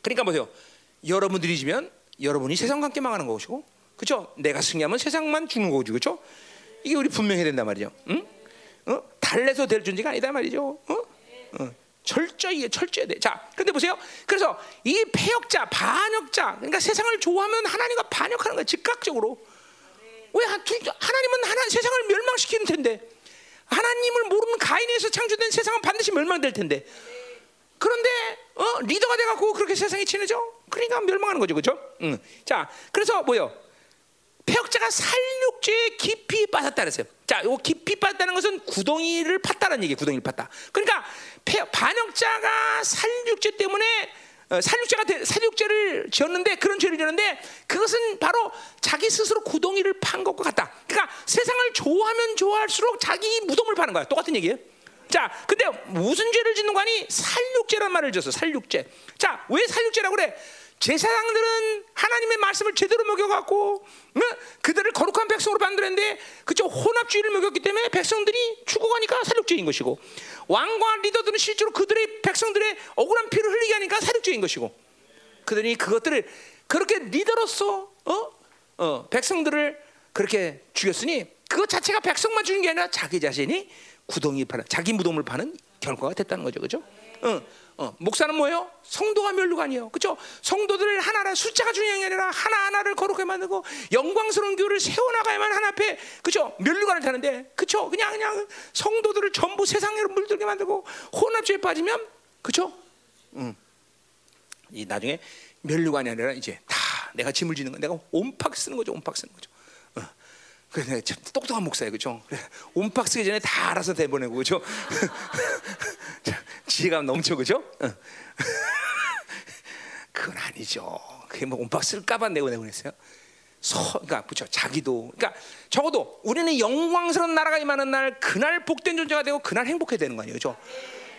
그러니까 보세요. 여러분들이 지면 여러분이 세상과 함께 망하는 것이고, 그렇죠? 내가 승리하면 세상만 죽는 거죠, 그렇죠? 이게 우리 분명해야 된단 말이죠. 응? 어? 달래서 될 존재가 아니다 말이죠. 어? 어. 철저히 철저해야 돼. 자, 근데 보세요. 그래서 이 폐역자, 반역자, 그러니까 세상을 좋아하면 하나님과 반역하는 거야, 즉각적으로. 왜 하나님은 하나 세상을 멸망시키는 텐데 하나님을 모르는 가인에서 창조된 세상은 반드시 멸망될 텐데 그런데 어, 리더가 돼갖고 그렇게 세상이 친해져? 그러니까 멸망하는 거죠, 그렇죠? 응. 자, 그래서 뭐요? 폐역자가 살육죄에 깊이 빠졌다 그랬어요. 자, 요 깊이 빠졌다는 것은 구덩이를 팠다는 얘기, 구덩이를 팠다. 그러니까 폐, 반역자가 살육죄 때문에 어, 살육죄가 살육죄를 지었는데 그런 죄를 지었는데 그것은 바로 자기 스스로 구덩이를 판 것과 같다. 그러니까 세상을 좋아하면 좋아할수록 자기 무덤을 파는 거야. 똑같은 얘기예요. 자, 근데 무슨 죄를 짓는 거니? 살육죄란 말을 줬어. 살육죄. 자, 왜 살육죄라고 그래? 제사장들은 하나님의 말씀을 제대로 먹여갖고 응? 그들을 거룩한 백성으로 만들었는데 그죠 혼합주의를 먹였기 때문에 백성들이 죽어가니까 살육죄인 것이고 왕과 리더들은 실제로 그들의 백성들의 억울한 피를 흘리게 하니까 살육죄인 것이고 그들이 그것들을 그렇게 리더로서 어? 어, 백성들을 그렇게 죽였으니 그것 자체가 백성만 죽인 게 아니라 자기 자신이 구덩이 파는 자기 무덤을 파는 결과가 됐다는 거죠, 그죠? 어. 어, 목사는 뭐예요? 성도가 아니에요. 그렇죠? 성도들을 하나라 숫자가 중요한 게 아니라 하나하나를 거룩하게 만들고 영광스러운 교회를 세워나가야만 하나 앞에 그렇죠? 멸류관을 타는데 그렇죠? 그냥 그냥 성도들을 전부 세상으로 물들게 만들고 혼합주의에 빠지면 그렇죠? 음. 이 나중에 멸류관이 아니라 이제 다 내가 짐을 지는 거 내가 온팍 쓰는 거죠. 온팍 쓰는 거죠. 어. 그래 참 똑똑한 목사예요, 그렇죠? 온팍 쓰기 전에 다 알아서 대보내고 그렇죠? 지혜가 넘쳐 그죠? 그건 아니죠. 그게 뭐 온박 쓸까봐 내고 내고 했어요. 서, 그러니까 그렇죠. 자기도, 그러니까 적어도 우리는 영광스러운 나라가 임하는 날 그날 복된 존재가 되고 그날 행복해야 되는 거 아니에요, 그렇죠?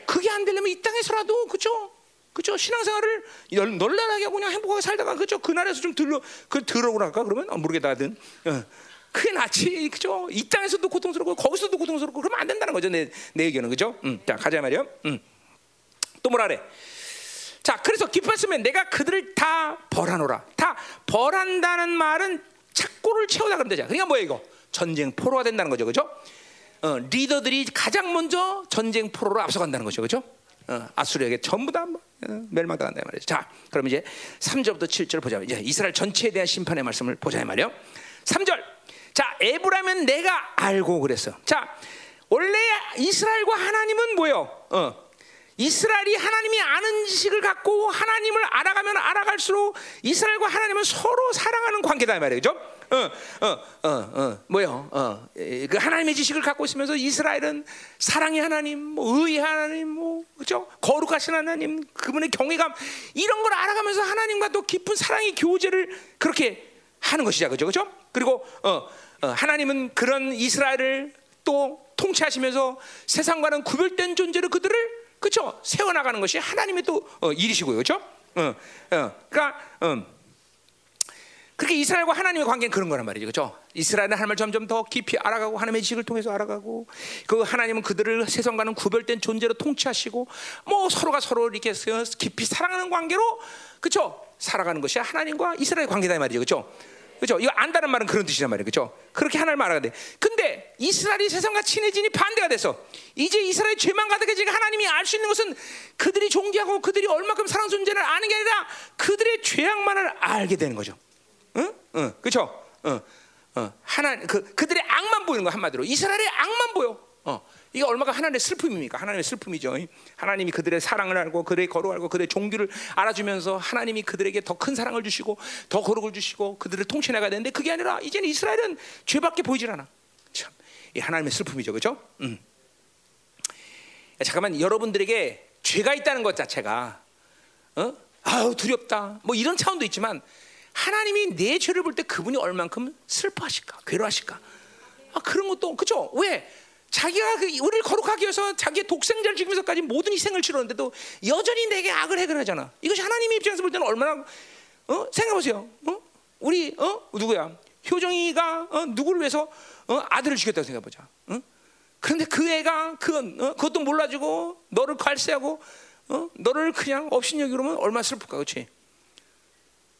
그게 안 되려면 이 땅에서라도 그렇죠. 그죠 신앙생활을 널널하게 그냥 행복하게 살다가 그죠 그날에서 좀 들러 그 들어오라 할까 그러면 어, 모르겠다 하든 어. 그게 낫지 그죠 이 땅에서도 고통스럽고 거기서도 고통스럽고 그러면 안 된다는 거죠 내 내 의견은 그죠 음, 자 가자 말이요 음. 또 뭐라 그래? 자, 그래서 기뻤으면 내가 그들을 다 벌하노라. 다 벌한다는 말은 착고를 채우다 그러면 되잖아. 그러니까 뭐야 이거? 전쟁 포로가 된다는 거죠, 그죠? 어, 리더들이 가장 먼저 전쟁 포로로 앞서간다는 거죠, 그죠? 어, 아수르에게 전부 다 뭐, 어, 멸망당한다 말이죠. 자, 그럼 이제 3절부터 7절 보자. 이제 이스라엘 전체에 대한 심판의 말씀을 보자 말이요. 3절. 자, 에브라임은 내가 알고 그랬어. 자, 원래 이스라엘과 하나님은 뭐요? 어, 이스라엘이 하나님이 아는 지식을 갖고 하나님을 알아가면 알아갈수록 이스라엘과 하나님은 서로 사랑하는 관계다 말이죠. 어, 어, 어, 어, 뭐요? 어, 그 하나님의 지식을 갖고 있으면서 이스라엘은 사랑의 하나님, 뭐 의의 하나님, 뭐 그죠? 거룩하신 하나님, 그분의 경외감 이런 걸 알아가면서 하나님과 또 깊은 사랑의 교제를 그렇게 하는 것이죠, 그죠, 그죠? 그리고 어, 어, 하나님은 그런 이스라엘을 또 통치하시면서 세상과는 구별된 존재로 그들을 그렇죠? 세워나가는 것이 하나님의 또 어, 일이시고요, 그렇죠? 어, 어, 그러니까 음, 그렇게 이스라엘과 하나님의 관계는 그런 거란 말이죠, 그렇죠? 이스라엘은 하나님을 점점 더 깊이 알아가고 하나님의 지식을 통해서 알아가고 그 하나님은 그들을 세상과는 구별된 존재로 통치하시고 뭐 서로가 서로 이렇게 깊이 사랑하는 관계로 그렇죠? 살아가는 것이 하나님과 이스라엘의 관계다 말이죠, 그렇죠? 그렇죠? 이거 안다는 말은 그런 뜻이란 말이에요. 그렇죠? 그렇게 하나님 알아야 돼. 근데 이스라엘이 세상과 친해지니 반대가 돼서 이제 이스라엘 죄만 가득해지니까 하나님이 알 수 있는 것은 그들이 존귀하고 그들이 얼마큼 사랑 존재를 아는 게 아니라 그들의 죄악만을 알게 되는 거죠. 응? 응. 그렇죠? 응. 어. 하나 그 그들의 악만 보이는 거 한마디로 이스라엘의 악만 보여. 어. 이게 얼마가 하나님의 슬픔입니까? 하나님의 슬픔이죠. 하나님이 그들의 사랑을 알고 그들의 거룩 알고 그들의 종교를 알아주면서 하나님이 그들에게 더 큰 사랑을 주시고 더 거룩을 주시고 그들을 통치해나가야 되는데 그게 아니라 이제는 이스라엘은 죄밖에 보이질 않아. 참, 이 하나님의 슬픔이죠, 그렇죠? 음. 잠깐만 여러분들에게 죄가 있다는 것 자체가 어? 아우 두렵다. 뭐 이런 차원도 있지만 하나님이 내 죄를 볼 때 그분이 얼만큼 슬퍼하실까, 괴로하실까? 아 그런 것도 그죠? 왜? 자기가 그 우리를 거룩하기 위해서 자기의 독생자를 죽이면서까지 모든 희생을 치렀는데도 여전히 내게 악을 해결하잖아. 이것이 하나님의 입장에서 볼 때는 얼마나 어? 생각해 보세요. 어? 우리 어? 누구야? 효정이가 어? 누구를 위해서 어? 아들을 죽였다고 생각해 보자. 어? 그런데 그 애가 그 어? 그것도 몰라주고 너를 갈세하고 어? 너를 그냥 업신여기 그러면 얼마나 슬플까, 그렇지?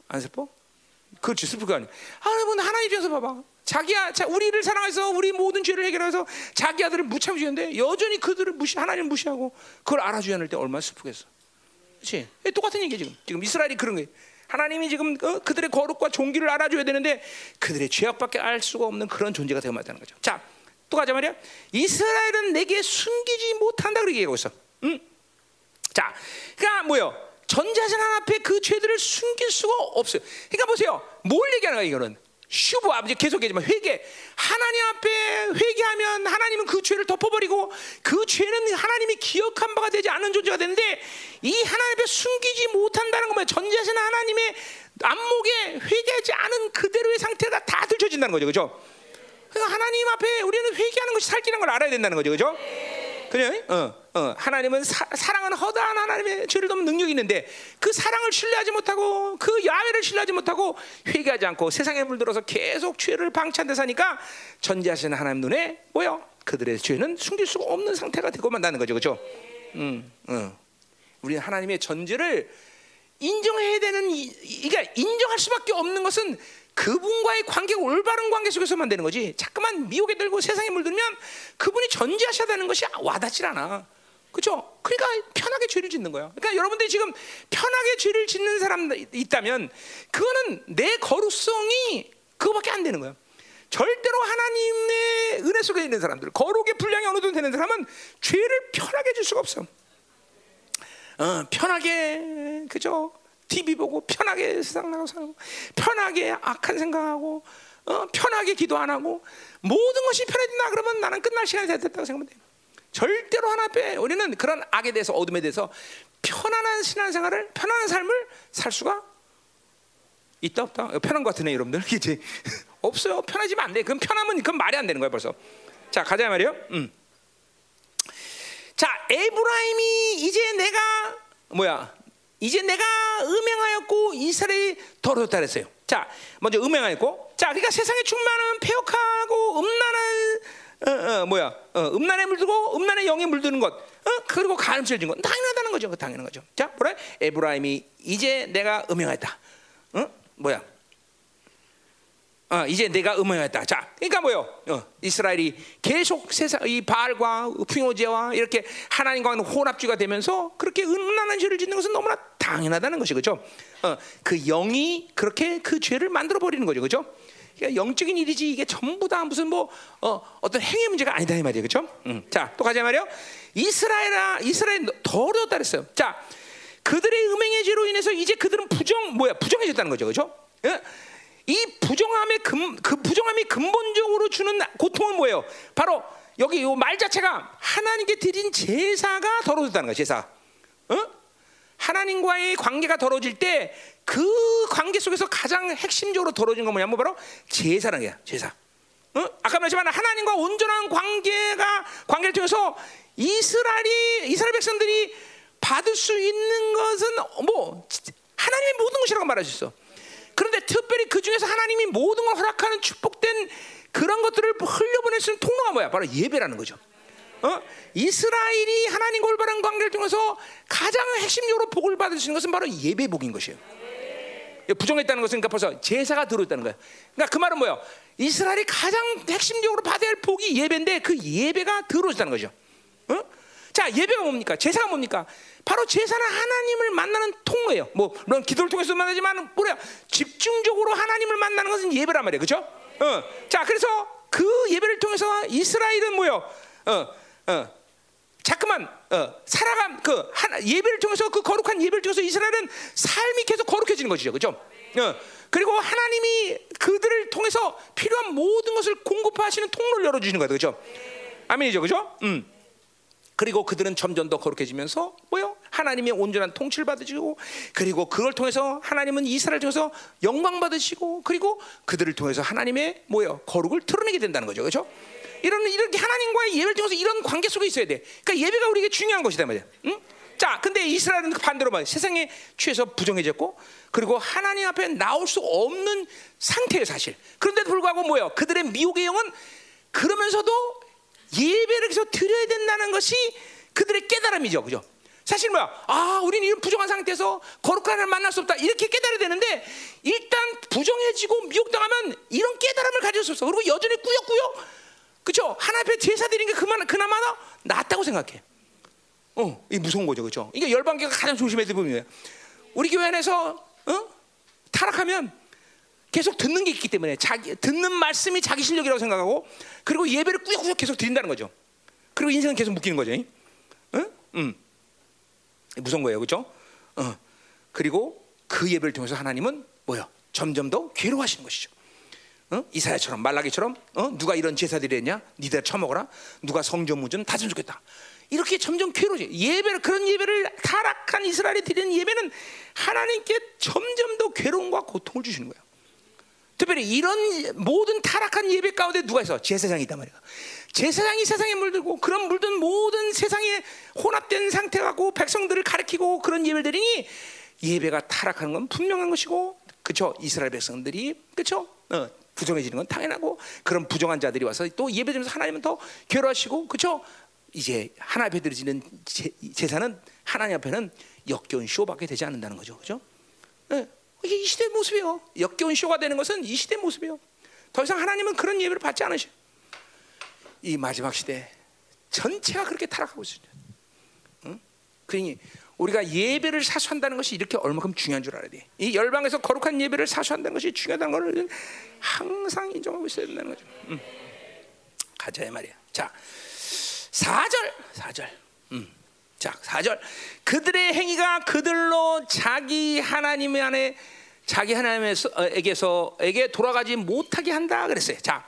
안 슬퍼? 그렇지 슬플 거 아니야. 하나님은 하나님 입장에서 봐봐. 자기야, 자, 우리를 사랑해서 우리 모든 죄를 해결해서 자기 아들을 무참 주는데 여전히 그들을 무시, 하나님 무시하고 그걸 알아주지 않을 때 얼마나 슬프겠어. 그렇지? 똑같은 얘기 지금. 지금 이스라엘이 그런 거예요. 하나님이 지금 어, 그들의 거룩과 종기를 알아줘야 되는데 그들의 죄악밖에 알 수가 없는 그런 존재가 되어 맞다는 거죠. 자, 또 가자 말이야. 이스라엘은 내게 숨기지 못한다 그렇게 얘기하고 있어. 응? 자, 그러니까 뭐요? 전자신 하나 앞에 그 죄들을 숨길 수가 없어요. 그러니까 보세요. 뭘 얘기하는 거야 이거는? 슈브 아버지 계속 얘기지만 회개. 하나님 앞에 회개하면 하나님은 그 죄를 덮어버리고 그 죄는 하나님이 기억한 바가 되지 않은 존재가 되는데 이 하나님 앞에 숨기지 못한다는 건 뭐야 전자신 하나님의 안목에 회개하지 않은 그대로의 상태가 다 들춰진다는 거죠. 그죠? 그러니까 하나님 앞에 우리는 회개하는 것이 살기라는 걸 알아야 된다는 거죠. 그죠? 그래? 어, 어. 하나님은 사, 랑은 허다한 하나님의 죄를 덮는 능력이 있는데 그 사랑을 신뢰하지 못하고 그 야외를 신뢰하지 못하고 회개하지 않고 세상에 물들어서 계속 죄를 방치한 데 사니까 전지하시는 하나님 눈에 뭐요? 그들의 죄는 숨길 수가 없는 상태가 되고 만다는 거죠, 그렇죠? 음, 음. 우리 하나님의 전제를 인정해야 되는 이, 그러니까 인정할 수밖에 없는 것은 그분과의 관계가 올바른 관계 속에서만 되는 거지. 자꾸만 미혹에 들고 세상에 물들면 그분이 전지하셔야 되는 것이 와닿질 않아. 그렇죠? 그러니까 편하게 죄를 짓는 거야. 그러니까 여러분들이 지금 편하게 죄를 짓는 사람 있다면 그거는 내 거룩성이 그거밖에 안 되는 거야. 절대로 하나님의 은혜 속에 있는 사람들, 거룩의 분량이 어느 정도 되는 사람은 죄를 편하게 질 수가 없어. 어, 편하게 그죠? TV 보고 편하게 세상 나가고 살고 편하게 악한 생각하고 어, 편하게 기도 안 하고 모든 것이 편해진다 그러면 나는 끝날 시간이 됐다고 생각하면 돼. 절대로 하나 앞에 우리는 그런 악에 대해서 어둠에 대해서 편안한 신앙생활을 편안한 삶을 살 수가 있다 없다 편한 것 같으네 여러분들 그지 없어요 편하지면 안 돼. 그럼 편하면 그건 말이 안 되는 거야 벌써. 자 가자 말이요. 음. 자 에브라임이 이제 내가 뭐야 이제 내가 음행하였고 이스라엘이 더러웠다 그랬어요. 자, 먼저 음행하였고, 자, 그러니까 세상에 충만한 폐역하고 음란한 어, 어, 뭐야, 어, 음란에 물들고 음란의 영에 물드는 것, 어? 그리고 가늠죄를 진건 당연하다는 거죠. 그 당연한 거죠. 자, 뭐래? 에브라임이 이제 내가 음행했다. 응? 뭐야? 어, 이제 내가 음행했다. 자, 그러니까 뭐요? 어, 이스라엘이 계속 세상 이 바알과 풍요제와 이렇게 하나님과 혼합주가 되면서 그렇게 음란한 죄를 짓는 것은 너무나 당연하다는 것이 그죠? 어, 그 영이 그렇게 그 죄를 만들어 버리는 거죠, 그죠? 그러니까 영적인 일이지 이게 전부 다 무슨 뭐 어, 어떤 행위 문제가 아니다 이 말이에요, 그죠? 음. 자, 또 가자 말이요. 이스라엘아, 이스라엘 더 어려웠다 그랬어요. 자, 그들의 음행의 죄로 인해서 이제 그들은 부정 뭐야 부정해졌다는 거죠, 그죠? 예? 이 부정함의 근, 그 부정함이 근본적으로 주는 고통은 뭐예요? 바로 여기 이 말 자체가 하나님께 드린 제사가 더러워졌다는 거예요. 제사. 어? 하나님과의 관계가 더러워질 때 그 관계 속에서 가장 핵심적으로 더러워진 건 뭐냐면 바로 제사라는 거야. 제사. 어? 아까 말했지만 하나님과 온전한 관계가 관계를 통해서 이스라엘이 이스라엘 백성들이 받을 수 있는 것은 뭐 하나님의 모든 것이라고 있어. 그런데 특별히 그 중에서 하나님이 모든 걸 허락하는 축복된 그런 것들을 흘려보낼 수 있는 통로가 뭐야? 바로 예배라는 거죠. 어? 이스라엘이 하나님과 올바른 관계를 통해서 가장 핵심적으로 복을 있는 것은 바로 예배복인 것이에요. 부정했다는 것은 그러니까 벌써 제사가 들어있다는 거예요. 그러니까 그 말은 뭐예요? 이스라엘이 가장 핵심적으로 받아야 할 복이 예배인데 그 예배가 들어있다는 거죠. 어? 자, 예배가 뭡니까? 제사가 뭡니까? 바로 제사는 하나님을 만나는 통로예요. 뭐 물론 기도를 통해서 만나지만 뭐야? 집중적으로 하나님을 만나는 것은 예배란 말이에요. 그렇죠? 어. 자, 그래서 그 예배를 통해서 이스라엘은 뭐요? 어. 어. 자꾸만 어, 살아간 그 하나, 예배를 통해서 그 거룩한 예배를 통해서 이스라엘은 삶이 계속 거룩해지는 것이죠, 그렇죠? 어, 그리고 하나님이 그들을 통해서 필요한 모든 것을 공급하시는 통로를 열어주시는 거예요, 그렇죠? 아멘이죠, 그렇죠? 음. 그리고 그들은 점점 더 거룩해지면서 뭐요? 하나님의 온전한 통치를 받으시고 그리고 그걸 통해서 하나님은 이스라엘 통해서 영광 받으시고 그리고 그들을 통해서 하나님의 뭐요? 거룩을 드러내게 된다는 거죠, 그렇죠? 이런 이렇게 하나님과의 예배를 통해서 이런 관계 속에 있어야 돼. 그러니까 예배가 우리에게 중요한 것이다 말이야. 응? 자, 근데 이스라엘은 반대로 말 세상에 취해서 부정해졌고 그리고 하나님 앞에 나올 수 없는 상태예요, 사실. 그런데도 불구하고 뭐예요? 그들의 미혹의 영은 그러면서도 예배를 계속 드려야 된다는 것이 그들의 깨달음이죠, 그죠? 사실 뭐야? 아, 우리는 이런 부정한 상태에서 거룩한 하나님을 만날 수 없다. 이렇게 깨달아야 되는데 일단 부정해지고 미혹당하면 이런 깨달음을 가질 수 없어. 그리고 여전히 꾸역꾸역 그렇죠? 하나님 앞에 제사 드리는 게 그만 그나마 낫다고 생각해. 어, 이 무서운 거죠, 그렇죠? 이게 열방교가 가장 조심해야 될 부분이에요. 우리 교회 안에서 어? 타락하면 계속 듣는 게 있기 때문에 자기 듣는 말씀이 자기 실력이라고 생각하고 그리고 예배를 꾸역꾸역 계속 드린다는 거죠. 그리고 인생은 계속 묶이는 거죠. 응? 음. 무서운 거예요, 그렇죠? 어. 그리고 그 예배를 통해서 하나님은 뭐요? 점점 더 괴로워하시는 것이죠. 어? 이사야처럼 말라기처럼 어? 누가 이런 제사들이 했냐? 니들 처먹어라. 누가 성전무전 다좀 좋겠다. 이렇게 점점 괴로워져. 예배를 그런 예배를 타락한 이스라엘이 드리는 예배는 하나님께 점점 더 괴로움과 고통을 주시는 거예요. 특별히 이런 모든 타락한 예배 가운데 누가 있어? 제사장이 있단 말이야. 제사장이 세상에 물들고 그런 물든 모든 세상에 혼합된 상태하고 백성들을 가리키고 그런 예배를 드리니 예배가 타락하는 건 분명한 것이고 그렇죠? 이스라엘 백성들이 그렇죠? 어, 부정해지는 건 당연하고 그런 부정한 자들이 와서 또 예배드리면서 하나님은 더 괴로워하시고 그렇죠? 이제 하나님 앞에 드리는 제사는 하나님 앞에는 역겨운 쇼밖에 되지 않는다는 거죠, 그렇죠? 네. 이게 이 시대의 모습이에요. 역겨운 쇼가 되는 것은 이 시대의 모습이에요. 더 이상 하나님은 그런 예배를 받지 않으셔. 이 마지막 시대 전체가 그렇게 타락하고 있습니다. 응? 그러니 우리가 예배를 사수한다는 것이 이렇게 얼마큼 중요한 줄 알아야 돼. 이 열방에서 거룩한 예배를 사수한다는 것이 중요하다는 것을 항상 인정하고 있어야 된다는 거죠. 응. 가자 말이야. 자, 4절, 4절. 음. 자, 4절. 그들의 행위가 그들로 자기 하나님 안에 자기 하나님에게서 에게 돌아가지 못하게 한다 그랬어요. 자,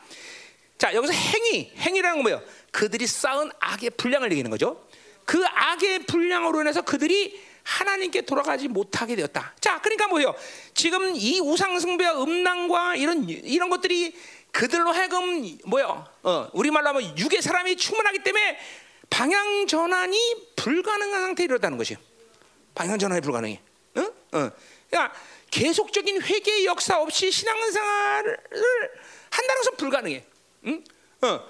자 여기서 행위, 행위라는 건 뭐예요? 그들이 쌓은 악의 분량을 얘기하는 거죠. 그 악의 분량으로 인해서 그들이 하나님께 돌아가지 못하게 되었다. 자, 그러니까 뭐예요? 지금 이 우상 숭배와 음란과 이런 이런 것들이 그들로 하여금 뭐요? 어, 우리 말로 하면 육의 사람이 충만하기 때문에 방향 전환이 불가능한 상태에 이르다는 것이에요. 방향 전환이 불가능해. 응? 어. 그러니까 계속적인 회개 역사 없이 신앙생활을 한다는 것은 불가능해. 응? 어.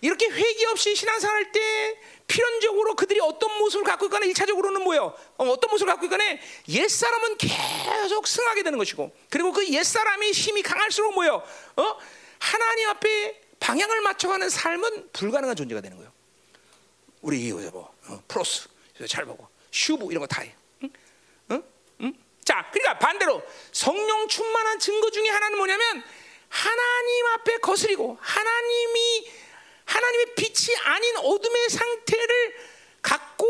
이렇게 회개 없이 신앙생활할 때 필연적으로 그들이 어떤 모습을 갖고 있거나 일차적으로는 뭐요? 어, 떤 모습을 갖고 있거나 옛사람은 계속 승하게 되는 것이고 그리고 그 옛사람이 힘이 강할수록 뭐요? 어? 하나님 앞에 방향을 맞춰가는 삶은 불가능한 존재가 되는 거예요. 우리 이거 뭐 어, 프로스 잘 보고 슈브 이런 거 다 해. 응? 응? 응? 자, 그러니까 반대로 성령 충만한 증거 중에 하나는 뭐냐면 하나님 앞에 거스리고 하나님이 하나님의 빛이 아닌 어둠의 상태를 갖고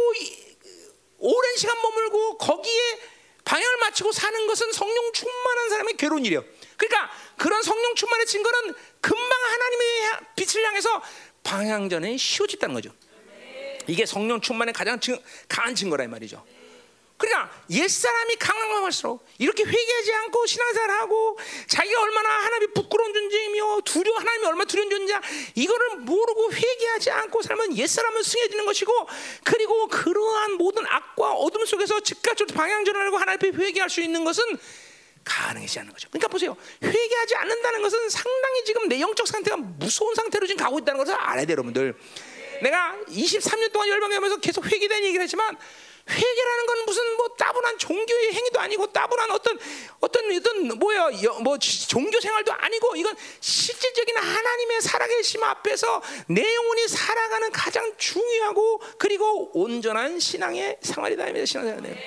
오랜 시간 머물고 거기에 방향을 맞추고 사는 것은 성령 충만한 사람의 괴로운 일이에요. 그러니까 그런 성령 충만의 증거는 금방 하나님의 빛을 향해서 방향전에 쉬워졌다는 거죠. 이게 성령 충만의 가장 증, 강한 증거라 이 말이죠. 그러니까 옛사람이 강한 할수록 이렇게 회개하지 않고 신앙생활하고 자기가 얼마나 하나님이 부끄러운 존재이며 두려 하나님이 얼마나 두려운 존재야 이거를 모르고 회개하지 않고 살면 옛사람은 승해지는 것이고 그리고 그러한 모든 악과 어둠 속에서 즉각적으로 방향전환하고 하나님 앞에 회개할 수 있는 것은 가능하지 않는 거죠. 그러니까 보세요. 회개하지 않는다는 것은 상당히 지금 내 영적 상태가 무서운 상태로 지금 가고 있다는 것을 알아야 돼요, 여러분들. 내가 23년 동안 열방하면서 계속 회개된 얘기를 했지만 회개라는 건 무슨 뭐 따분한 종교의 행위도 아니고 따분한 어떤 어떤 어떤 뭐야 뭐 종교 생활도 아니고 이건 실질적인 하나님의 살아계심 앞에서 내 영혼이 살아가는 가장 중요하고 그리고 온전한 신앙의 생활이다 이 말이에요. 신앙생활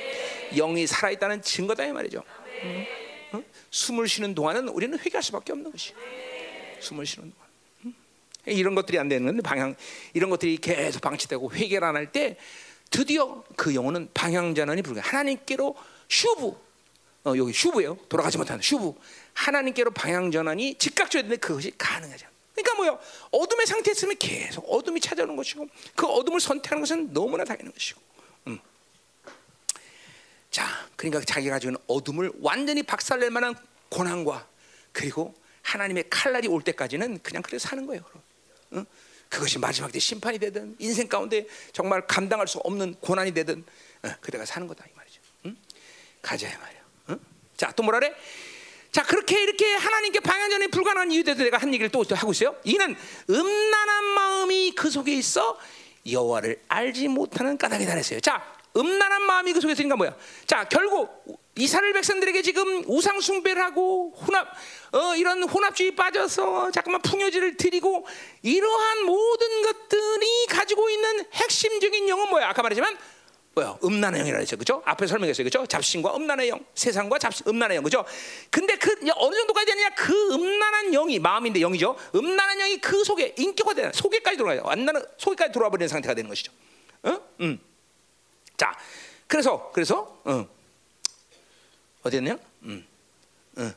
영이 살아있다는 증거다 이 말이죠. 응? 응? 숨을 쉬는 동안은 우리는 회개할 수밖에 없는 것이. 숨을 쉬는 동안. 이런 것들이 안 되는 건데 방향 이런 것들이 계속 방치되고 회개를 안 할 때 드디어 그 영혼은 방향 전환이 불가. 하나님께로 שוב 어, 여기 שוב예요. 돌아가지 못하는 שוב. 하나님께로 방향 전환이 즉각적으로 되는데 그것이 가능하죠. 그러니까 뭐요? 어둠의 상태에 있으면 계속 어둠이 찾아오는 것이고 그 어둠을 선택하는 것은 너무나 당연한 것이고. 음. 자, 그러니까 자기가 가지고 있는 어둠을 완전히 박살낼 만한 고난과 그리고 하나님의 칼날이 올 때까지는 그냥 그래 사는 거예요. 응? 그것이 마지막 때 심판이 되든 인생 가운데 정말 감당할 수 없는 고난이 되든 어, 그대가 사는 거다 이 말이죠. 응? 가자 이 말이야. 응? 자또 뭐라 그래? 자 그렇게 이렇게 하나님께 방향전에 불가능한 이유대도 내가 한 얘기를 또 하고 있어요. 이는 음란한 마음이 그 속에 있어 여호와를 알지 못하는 까닭이다 했어요. 자 음란한 마음이 그 속에 있으니까 뭐야? 자 결국 이스라엘 백성들에게 지금 우상 숭배를 하고 혼합 어, 이런 혼합주의 빠져서 잠깐만 풍요지를 드리고 이러한 모든 것들이 가지고 있는 핵심적인 영은 뭐야? 아까 말했지만 뭐야? 음란의 영이라 했죠, 그죠? 앞에 설명했어요, 그죠? 잡신과 음란의 영, 세상과 잡신, 음란의 영, 그죠? 근데 그 어느 정도까지 되느냐? 그 음란한 영이 마음인데 영이죠. 음란한 영이 그 속에 인격화 되는 속에까지 들어가요. 완나는 속에까지 들어와 버리는 상태가 되는 것이죠. 어? 음. 자, 그래서 그래서 어. 어디였냐? 음. 어.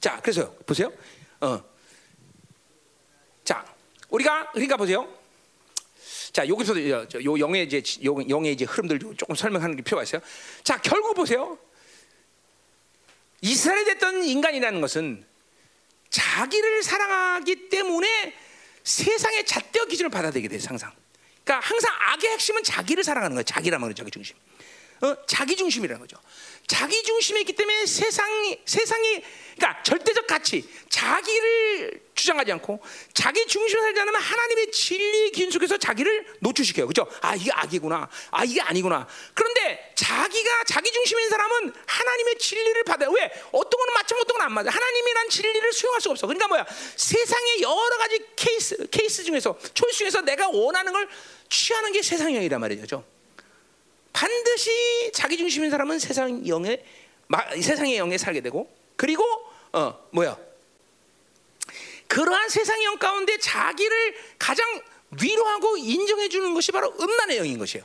자, 그래서 보세요. 어. 자, 우리가 그러니까 보세요. 자, 여기서 요 영의 이제 요 영의 이제 흐름들 조금 설명하는 게 필요가 있어요. 자, 결국 보세요. 이스라엘이 됐던 인간이라는 것은 자기를 사랑하기 때문에 세상의 잣대어 기준을 받아들이게 돼요, 항상. 그러니까 항상 악의 핵심은 자기를 사랑하는 거예요. 자기라면 자기 중심. 어, 자기 중심이라는 거죠. 자기 중심에 있기 때문에 세상이 세상이 그러니까 절대적 가치, 자기를 주장하지 않고 자기 중심을 살지 않으면 하나님의 진리의 기준 속에서 자기를 노출시켜요. 그죠? 아, 이게 악이구나. 아, 이게 아니구나. 그런데 자기가 자기 중심인 사람은 하나님의 진리를 받아요. 왜? 어떤 거는 맞지 어떤 건 안 맞아. 하나님이란 진리를 수용할 수가 없어. 그러니까 뭐야? 세상의 여러 가지 케이스 케이스 중에서 초이스 중에서 내가 원하는 걸 취하는 게 세상형이란 말이죠. 반드시 자기 중심인 사람은 세상 영에 세상의 영에 살게 되고 그리고 어 뭐야 그러한 세상의 영 가운데 자기를 가장 위로하고 인정해 주는 것이 바로 음란의 영인 것이에요.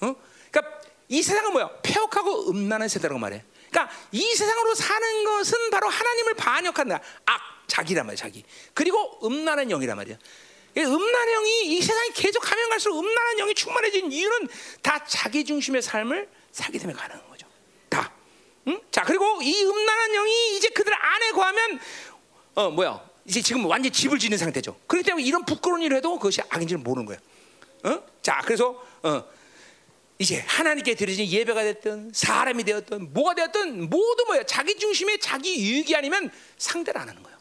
어? 그러니까 이 세상은 뭐야? 폐역하고 음란한 세대라고 말해. 그러니까 이 세상으로 사는 것은 바로 하나님을 반역한다. 악, 자기란 말이야, 자기. 그리고 음란한 영이란 말이야. 음란한 영이 이 세상에 계속 가면 갈수록 음란한 영이 충만해진 이유는 다 자기 중심의 삶을 살기 때문에 가능한 거죠. 다. 응? 자 그리고 이 음란한 영이 이제 그들 안에 거하면 어 뭐야? 이제 지금 완전 집을 짓는 상태죠. 그렇기 때문에 이런 부끄러운 일을 해도 그것이 악인지를 모르는 거예요. 어? 자 그래서 어, 이제 하나님께 드려진 예배가 됐든 사람이 되었든 뭐가 되었든 모두 뭐야 자기 중심의 자기 유익이 아니면 상대를 안 하는 거예요.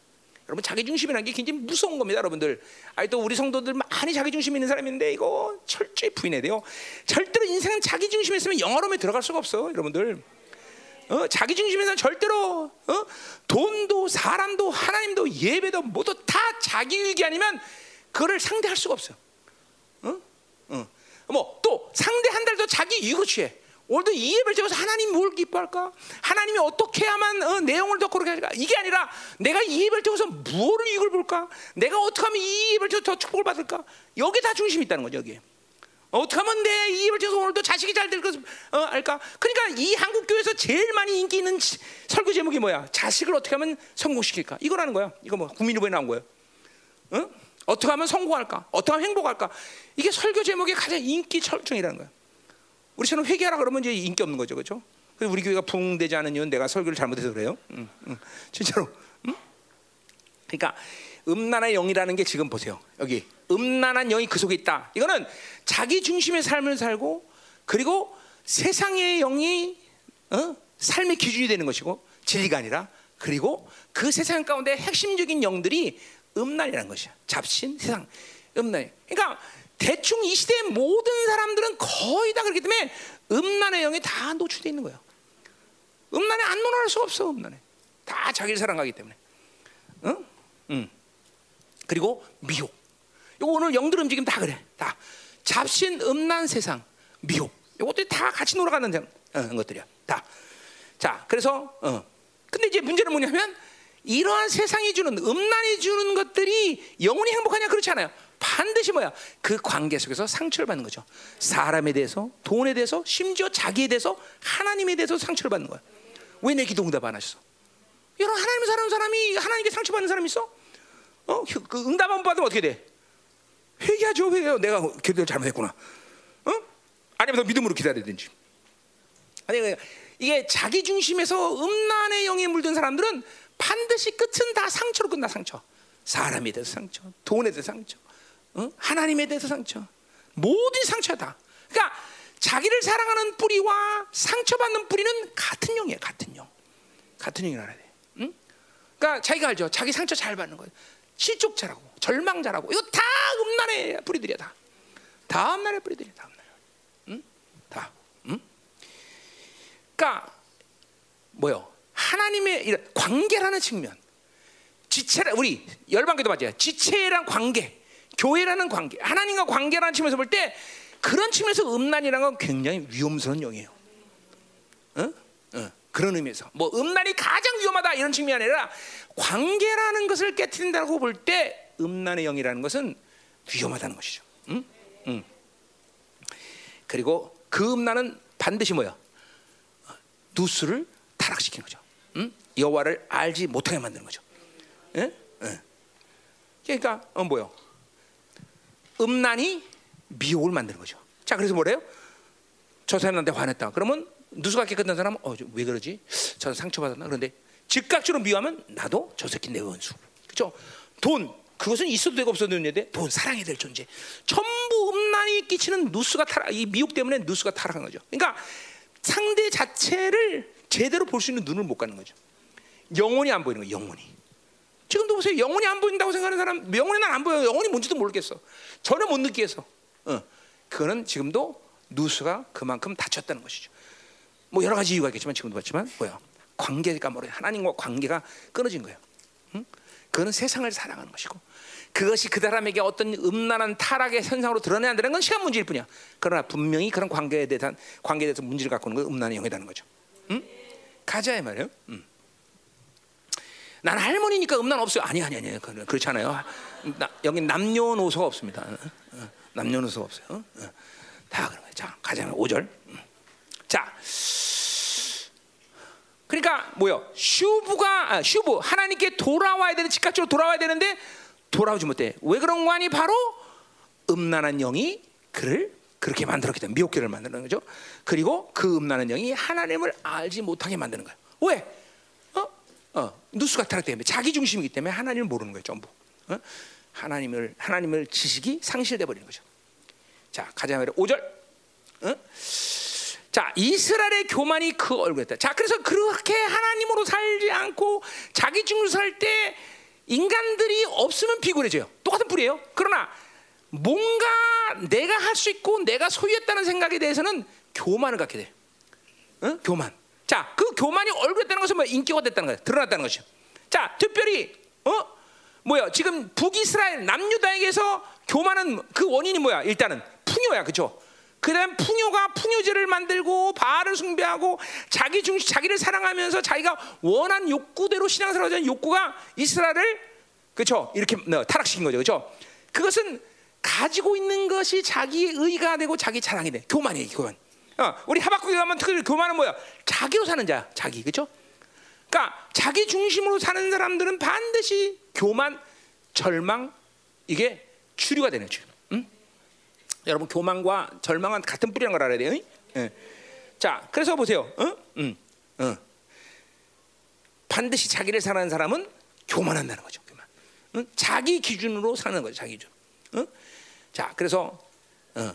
여러분 자기 중심이라는 게 굉장히 무서운 겁니다, 여러분들. 아니 또 우리 성도들 많이 자기 중심 있는 사람인데 이거 철저히 부인해야 돼요. 절대로 인생은 자기 중심에 있으면 영화로움에 들어갈 수가 없어, 여러분들. 어, 자기 중심에서는 절대로 어? 돈도 사람도 하나님도 예배도 모두 다 자기 유익이 아니면 그거를 상대할 수가 없어요. 어? 어. 뭐또 상대한달도 자기 유익을 취해. 오늘도 이 예배를 통해서 하나님 뭘 기뻐할까? 하나님이 어떻게 하면 어, 내용을 더 그렇게 할까? 이게 아니라 내가 이 예배를 통해서 무엇을 이익을 볼까? 내가 어떻게 하면 이 예배를 통해서 더 축복을 받을까? 여기 다 중심이 있다는 거죠, 여기. 어떻게 하면 내 이 예배를 통해서 오늘도 자식이 잘 될 것을 어, 알까? 그러니까 이 한국 교회에서 제일 많이 인기 있는 지- 설교 제목이 뭐야? 자식을 어떻게 하면 성공시킬까? 이거라는 거야. 이거 뭐 국민의보에 나온 거예요. 어? 어떻게 하면 성공할까? 어떻게 하면 행복할까? 이게 설교 제목의 가장 인기 철중이라는 거야. 우리처럼 회개하라 그러면 이제 인기 없는 거죠, 그렇죠? 그래서 우리 교회가 부흥되지 않은 이유는 내가 설교를 잘못해서 그래요. 응, 응. 진짜로. 응? 그러니까 음란한 영이라는 게 지금 보세요. 여기 음란한 영이 그 속에 있다. 이거는 자기 중심의 삶을 살고 그리고 세상의 영이 어? 삶의 기준이 되는 것이고 진리가 아니라 그리고 그 세상 가운데 핵심적인 영들이 음란이라는 것이야. 잡신, 세상, 음란. 그러니까 대충 이 시대의 모든 사람들은 거의 다 그렇기 때문에 음란의 영이 다 노출되어 있는 거예요. 음란에 안 논할 수 없어. 음란에 다 자기를 사랑하기 때문에. 응? 응. 그리고 미혹. 이거 오늘 영들 움직임 다 그래. 다 잡신, 음란, 세상, 미혹. 이것들이 다 같이 놀아가는 장- 어, 것들이야. 다. 자, 그래서 어. 근데 이제 문제는 뭐냐면 이러한 세상이 주는 음란이 주는 것들이 영원히 행복하냐 그렇지 않아요. 반드시 뭐야? 그 관계 속에서 상처를 받는 거죠. 사람에 대해서, 돈에 대해서, 심지어 자기에 대해서, 하나님에 대해서 상처를 받는 거야. 왜 내 기도 응답 안 하셨어? 여러분 하나님을 사랑하는 사람이 하나님께 상처 받는 사람 있어? 어? 그 응답 안 받으면 어떻게 돼? 회개하죠, 회개해요. 내가 기도를 잘못했구나. 어? 아니면 더 믿음으로 기다리든지. 아니 그러니까 이게 자기 중심에서 음란의 영에 물든 사람들은 반드시 끝은 다 상처로 끝나 상처. 사람에 대해서 상처, 돈에 대해서 상처, 어? 하나님에 대해서 상처, 모든 상처다. 그러니까 자기를 사랑하는 뿌리와 상처받는 뿌리는 같은 영이에요, 같은 영. 같은 영이 알아야 돼. 응? 그러니까 자기가 알죠. 자기 상처 잘 받는 거예요. 실족자라고, 절망자라고. 이거 다 음란의 뿌리들이야 다. 다 음란의 뿌리들이야 다 음란. 응? 다. 응? 그러니까 뭐요? 하나님의 관계라는 측면. 지체라 우리 열방교도 맞아요. 지체란 관계, 교회라는 관계, 하나님과 관계라는 측면에서 볼 때 그런 측면에서 음란이라는 건 굉장히 위험스러운 영이에요. 어? 어, 그런 의미에서 뭐 음란이 가장 위험하다 이런 측면이 아니라 관계라는 것을 깨뜨린다고 볼 때 음란의 영이라는 것은 위험하다는 것이죠. 응? 응. 그리고 그 음란은 반드시 뭐야? 어, 누수를 타락시키는 거죠. 응? 여호와를 알지 못하게 만드는 거죠. 예? 예. 그러니까 어 뭐요? 음란이 미혹을 만드는 거죠. 자, 그래서 뭐래요? 저 사람한테 화냈다. 그러면 누수가 깨끗한 사람은 어, 왜 그러지? 저 상처 받았나? 그런데 즉각적으로 미워하면 나도 저 새끼 내 원수. 그렇죠? 돈 그것은 있어도 되고 없어도 되는 데 돈 사랑해야 될 존재. 전부 음란이 끼치는 누수가 타락, 이 미혹 때문에 누수가 타락한 거죠. 그러니까 상대 자체를 제대로 볼 수 있는 눈을 못 갖는 거죠. 영혼이 안 보이는 거예요. 영혼이. 지금도 보세요. 영혼이 안 보인다고 생각하는 사람, 영혼이 난 안 보여. 영혼이 뭔지도 모르겠어. 전혀 못 느끼겠어. 어. 그거는 지금도 누수가 그만큼 다쳤다는 것이죠. 뭐 여러 가지 이유가 있겠지만 지금도 봤지만 뭐야? 관계가 뭐래? 하나님과 관계가 끊어진 거예요. 응? 그거는 세상을 사랑하는 것이고 그것이 그 사람에게 어떤 음란한 타락의 현상으로 드러내야 한다는 건 시간 문제일 뿐이야. 그러나 분명히 그런 관계에 대한 관계에 대해서 문제를 갖고 있는 건 음란의 영이라는 거죠. 응? 가자 이 말이에요. 응. 난 할머니니까 음란 없어요. 아니 아니 아니 그- 그렇지 않아요. 나, 여기 남녀노소가 없습니다. 남녀노소가 없어요. 다 그런 거예요. 자 가자 5절. 자. 그러니까 뭐요? 슈브가 아, 슈브 하나님께 돌아와야 되는 즉각적으로 돌아와야 되는데 돌아오지 못해. 왜 그런 거 아니? 바로 음란한 영이 그를 그렇게 만들었기 때문에 미혹계를 만드는 거죠. 그리고 그 음란한 영이 하나님을 알지 못하게 만드는 거예요. 왜? 어? 어, 누수가 타락 때문에 자기 중심이기 때문에 하나님을 모르는 거예요, 전부. 어? 하나님을 하나님을 지식이 상실돼 버리는 거죠. 자, 가자 말이야. 5절. 어? 자, 이스라엘의 교만이 그 얼굴이었다. 자, 그래서 그렇게 하나님으로 살지 않고 자기 중으로 살 때 인간들이 없으면 비굴해져요. 똑같은 뿌리예요. 그러나 뭔가 내가 할 수 있고 내가 소유했다는 생각에 대해서는 교만을 갖게 돼. 응? 교만. 자, 그 교만이 얼굴에 됐다는 것은 뭐 인기가 됐다는 거예요. 드러났다는 것이죠. 자, 특별히 어 뭐야? 지금 북이스라엘 남유다에게서 교만은 그 원인이 뭐야? 일단은 풍요야, 그렇죠? 그다음 풍요가 풍요제를 만들고 바알을 숭배하고 자기 중심 자기를 사랑하면서 자기가 원한 욕구대로 신앙생활하는 욕구가 이스라엘을 그렇죠? 이렇게 타락시킨 거죠, 그렇죠? 그것은 가지고 있는 것이 자기의 의가 되고 자기 자랑이 돼. 교만이에요, 교만. 어, 우리 하박국에 가면 특히 교만은 뭐야? 자기로 사는 자, 자기, 그렇죠? 그러니까 자기 중심으로 사는 사람들은 반드시 교만, 절망 이게 주류가 되는 주. 응? 여러분 교만과 절망은 같은 뿌리라는 걸 알아야 돼요. 예. 자, 그래서 보세요. 어? 응, 응. 반드시 자기를 사랑하는 사람은 교만한다는 거죠. 교만. 응? 자기 기준으로 사는 거죠. 자기 기준. 응? 자, 그래서 어,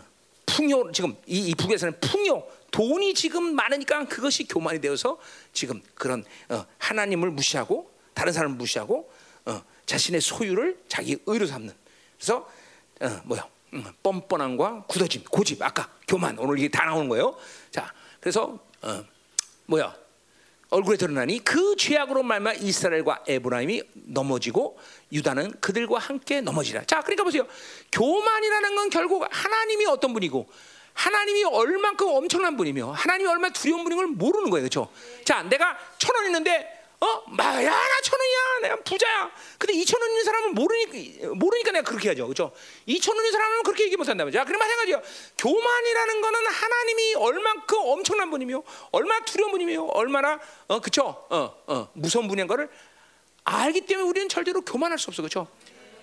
풍요 지금 이, 이 북에서는 풍요 돈이 지금 많으니까 그것이 교만이 되어서 지금 그런 어, 하나님을 무시하고 다른 사람을 무시하고 어, 자신의 소유를 자기 의로 삼는. 그래서 어, 뭐야? 음, 뻔뻔함과 굳어짐, 고집, 아까 교만 오늘 이게 다 나오는 거예요. 자, 그래서 어, 뭐야? 얼굴에 드러나니 그 죄악으로 말마 이스라엘과 에브라임이 넘어지고 유다는 그들과 함께 넘어지라. 자, 그러니까 보세요. 교만이라는 건 결국 하나님이 어떤 분이고 하나님이 얼만큼 엄청난 분이며 하나님이 얼마나 두려운 분인 걸 모르는 거예요. 그렇죠? 자, 내가 천 원 있는데 어? 마야 나 천 원이야. 내가 부자야. 근데 이천 원 있는 사람은 모르니까 모르니까 내가 그렇게 하죠. 그렇죠? 이천 원 있는 사람은 그렇게 얘기 못 한단 말이야. 그럼 마찬가지요. 교만이라는 거는 하나님이 얼만큼 엄청난 분이며 얼마나 두려운 분이며 얼마나 어 그렇죠? 어, 어, 무서운 분인 거를 알기 때문에 우리는 절대로 교만할 수 없어. 그렇죠?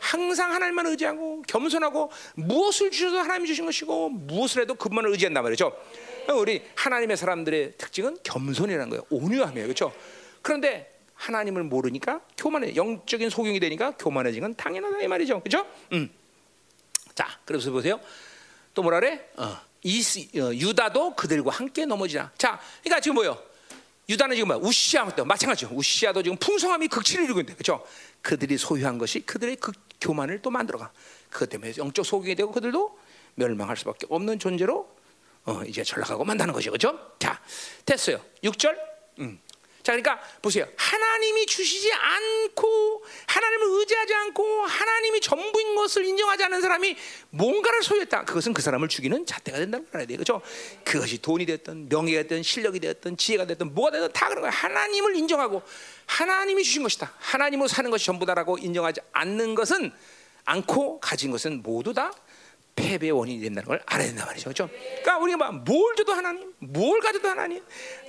항상 하나님만 의지하고 겸손하고 무엇을 주셔도 하나님이 주신 것이고 무엇을 해도 그분만을 의지한단 말이죠. 우리 하나님의 사람들의 특징은 겸손이라는 거예요. 온유함이에요. 그렇죠? 그런데 하나님을 모르니까 교만해. 영적인 소경이 되니까 교만해진 건 당연하다 이 말이죠. 그렇죠? 음. 자, 그래서 보세요. 또 뭐라 그래? 어, 이스, 어, 유다도 그들과 함께 넘어지라. 자, 그러니까 지금 뭐요? 유다는 지금 뭐야? 우시아도 마찬가지죠. 우시아도 지금 풍성함이 극치를 이루고 있는데, 그렇죠? 그들이 소유한 것이 그들의 그 교만을 또 만들어가. 그것 때문에 영적 소경이 되고 그들도 멸망할 수밖에 없는 존재로 어, 이제 전락하고 만다는 거죠, 그렇죠? 자, 됐어요. 6절. 음. 자, 그러니까 보세요. 하나님이 주시지 않고 하나님을 의지하지 않고 하나님이 전부인 것을 인정하지 않는 사람이 뭔가를 소유했다. 그것은 그 사람을 죽이는 잣대가 걸 알아야 돼요. 그렇죠? 그것이 돈이 됐든 명예가 됐든 실력이 됐든 지혜가 됐든 뭐가 됐든 다 그런 거야. 하나님을 인정하고 하나님이 주신 것이다. 하나님으로 사는 것이 전부다라고 인정하지 않는 것은 않고 가진 것은 모두 다 패배의 원인이 된다는 걸 알아야 된단 말이죠. 그렇죠? 그러니까 우리가 뭘 줘도 하나님, 뭘 가져도 하나님,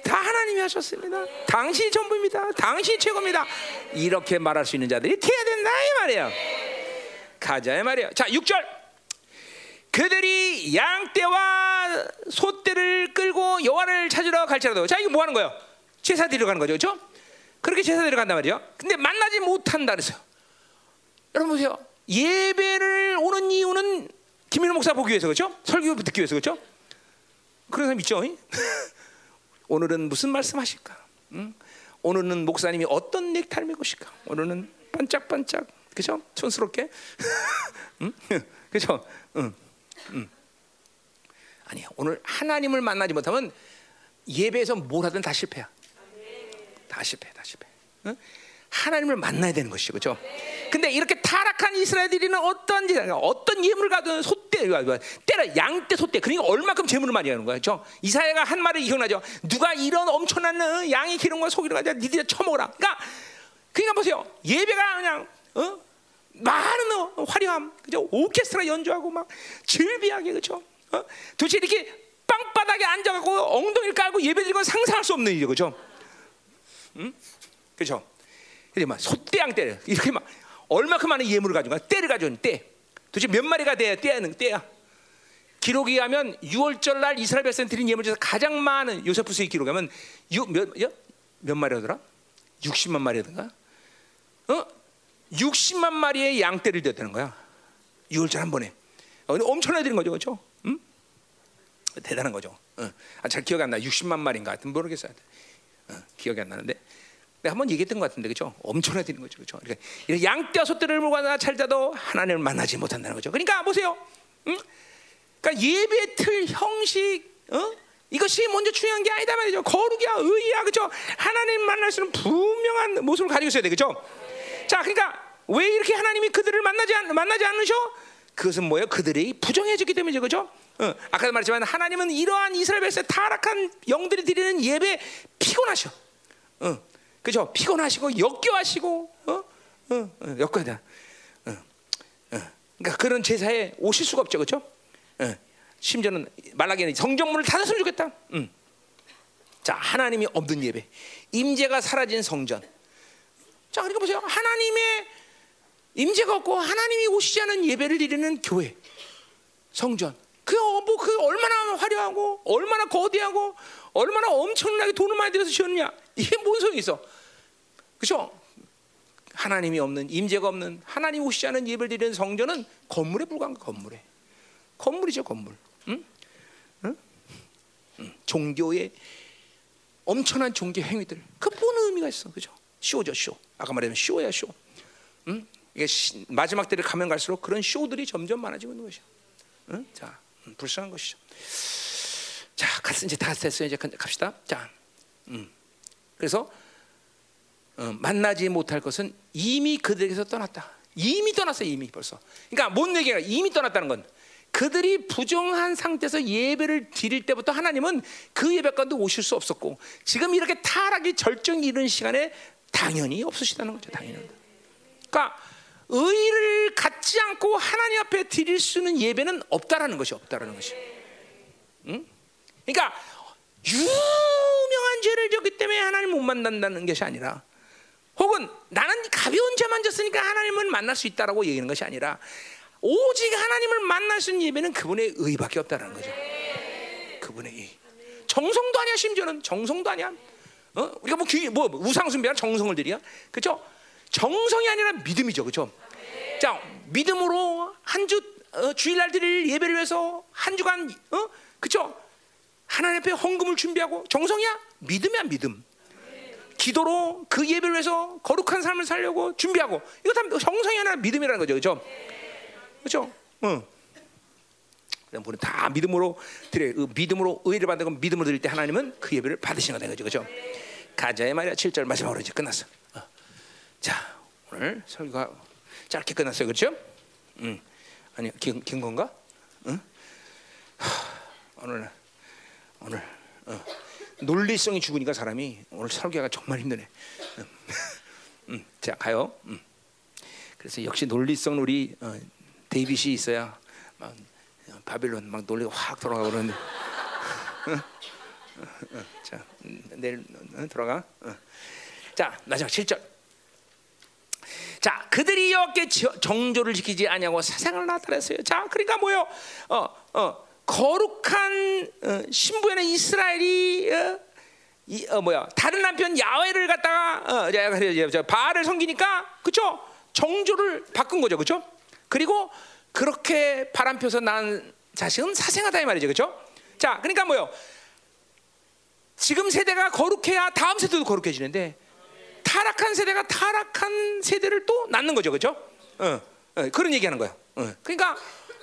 다 하나님이 하셨습니다. 당신이 전부입니다. 당신이 최고입니다. 이렇게 말할 수 있는 자들이 돼야 된다 이 말이에요. 가자 이 말이에요. 자, 6절. 그들이 양떼와 소떼를 끌고 여호와를 찾으러 갈지라도 자 이거 뭐 하는 거예요? 제사 드리러 가는 거죠. 그렇죠? 그렇게 제사 드리러 간단 말이에요. 근데 만나지 못한다 그랬어요. 여러분 보세요. 예배를 오는 이유는 김민호 목사 보기 위해서 그렇죠? 설교 듣기 위해서 그렇죠? 그런 사람 있죠? 오늘은 무슨 말씀하실까? 응? 오늘은 목사님이 어떤 넥타이를 메고 오실까? 오늘은 반짝반짝 그렇죠? 촌스럽게 응? 그렇죠? 응. 응. 아니야 오늘 하나님을 만나지 못하면 예배에서 뭘 하든 다 실패야. 다 실패, 다 실패. 응? 하나님을 만나야 되는 것이죠, 그렇죠? 근데 이렇게 타락한 이스라엘들이는 어떤 어떤 예물을 가든 소떼, 때라 양떼 소떼, 그러니까 얼마큼 재물을 많이 하는 거야, 그렇죠? 이사야가 한 말을 기억나죠? 누가 이런 엄청난 양의 기름과 소기를 가져 니들이 처먹어라. 그러니까, 그러니까 보세요, 예배가 그냥 어? 많은 어, 화려함, 그죠? 오케스트라 연주하고 막 즐비하게, 그렇죠? 어? 도대체 이렇게 빵바닥에 앉아갖고 엉덩이를 깔고 예배드리는 건 상상할 수 없는 일이죠, 그렇죠? 응? 그렇죠? 이렇게 막 소떼양 때려 이렇게 막 얼마큼 많은 예물을 가지고 떼를 가져온 떼. 도대체 몇 마리가 돼야 떼야는 떼야. 기록에 하면 6월절 날 이스라엘 백성 드린 예물 중에서 가장 많은 요세푸스의 기록에 하면 몇, 몇 마리라더라? 60만 마리라든가? 어? 60만 마리의 양떼를 드렸다는 거야. 6월절 한 번에. 어, 엄청나게 드린 거죠, 그렇죠? 응? 대단한 거죠. 어. 아, 잘 기억이 안 나. 60만 마리인가 하여튼 모르겠어요. 어, 기억이 안 나는데 내가 한번 얘기했던 것 같은데 그죠? 엄청나게 되는 거죠, 그죠? 그러니까 양떼와 소떼를 물고 나 찰자도 하나님을 만나지 못한다는 거죠. 그러니까 보세요, 응? 그러니까 예배 틀 형식, 어? 이것이 먼저 중요한 게 아니다 말이죠. 거룩이야, 의야, 그죠? 하나님 만날 수는 분명한 모습을 가지고 있어야 돼, 그죠? 자, 그러니까 왜 이렇게 하나님이 그들을 만나지 않, 만나지 않으셔? 그것은 뭐예요? 그들이 부정해졌기 때문이죠, 그죠? 어, 아까도 말했지만 하나님은 이러한 이스라엘 백성 타락한 영들이 드리는 예배 피곤하셔. 어, 그죠? 피곤하시고 역겨하시고, 어, 어, 어 역겨다. 어, 어. 그러니까 그런 제사에 오실 수가 없죠, 그죠? 어. 심지어는 말라기는 성전문을 닫았으면 좋겠다. 음. 자, 하나님이 없는 예배, 임재가 사라진 성전. 자, 그러니까 보세요. 하나님의 임재가 없고 하나님이 오시지 않은 예배를 드리는 교회, 성전. 그뭐그 얼마나 화려하고 얼마나 거대하고 얼마나 엄청나게 돈을 많이 들여서 지었냐? 이게 뭔 소용이 있어? 그렇죠? 하나님이 없는 임재가 없는 하나님 오시지 않은 예배를 드리는 성전은 건물에 불과한 건물에 건물이죠 건물. 응? 응? 응. 종교의 엄청난 종교 행위들 그 무슨 의미가 있어, 그죠? 쇼죠 쇼. 아까 말했던 쇼야 쇼. 응? 이게 시, 마지막 때를 가면 갈수록 그런 쇼들이 점점 많아지고 있는 것이야. 응? 자, 음, 불쌍한 것이죠. 자, 갔 이제 다 됐어요. 이제 갑시다. 자, 음. 그래서 어, 만나지 못할 것은 이미 그들에게서 떠났다. 이미 떠났어 이미 벌써. 그러니까 뭔 얘기가 이미 떠났다는 건 그들이 부정한 상태에서 예배를 드릴 때부터 하나님은 그 예배 가운데 오실 수 없었고 지금 이렇게 타락이 절정 이른 시간에 당연히 없으시다는 거죠. 당연히. 그러니까 의를 갖지 않고 하나님 앞에 드릴 수 있는 예배는 없다라는 것이 없다라는 것이. 응? 그러니까 유명한 죄를 졌기 때문에 하나님 못 만난다는 것이 아니라 혹은 나는 가벼운 죄만 졌으니까 하나님을 만날 수 있다라고 얘기하는 것이 아니라 오직 하나님을 만날 수 있는 예배는 그분의 의밖에 없다는 거죠. 그분의 의. 정성도 아니야 심지어는 정성도 아니야. 어? 우리가 뭐, 귀, 뭐 우상 숭배나 정성을 드리야, 그렇죠? 정성이 아니라 믿음이죠, 그렇죠? 자, 믿음으로 한주 어, 주일날 드릴 예배를 위해서 한 주간, 어, 그렇죠? 하나님 앞에 헌금을 준비하고 정성이야? 믿음이야, 믿음. 기도로 그 예배를 위해서 거룩한 삶을 살려고 준비하고 이거 다 정성이 아니라 믿음이라는 거죠, 그렇죠? 그렇죠? 응. 우리는 다 믿음으로 드려 그 믿음으로 의를 받는 건 믿음으로 드릴 때 하나님은 그 예배를 받으시는 거죠, 그렇죠? 가자의 말이야 7절 마지막으로 이제 끝났어. 어. 자, 오늘 설교가 짧게 끝났어요, 그렇죠? 응. 아니 긴, 긴 건가? 응? 하, 오늘 오늘 어. 논리성이 죽으니까 사람이 오늘 설교가 정말 힘드네. 응. 응. 자 가요. 응. 그래서 역시 논리성 우리 어, 데이빗이 있어야 막 바빌론 막 논리가 확 돌아가 그러는데. 자 내일 돌아가. 자 마지막 7절. 자, 그들이 여호와께 정조를 지키지 아니하고 사생을 나타냈어요. 자, 그러니까 뭐요? 어, 어, 거룩한 어, 신부에는 이스라엘이 어, 이, 어, 뭐야? 다른 남편 야훼를 갖다가 어, 바알을 섬기니까 그렇죠? 정조를 바꾼 거죠, 그렇죠? 그리고 그렇게 바람 펴서 난 자식은 사생하다 이 말이죠, 그렇죠? 자, 그러니까 뭐요? 지금 세대가 거룩해야 다음 세대도 거룩해지는데 타락한 세대가 타락한 세대를 또 낳는 거죠, 그렇죠? 어, 어, 그런 얘기하는 거야. 어, 그러니까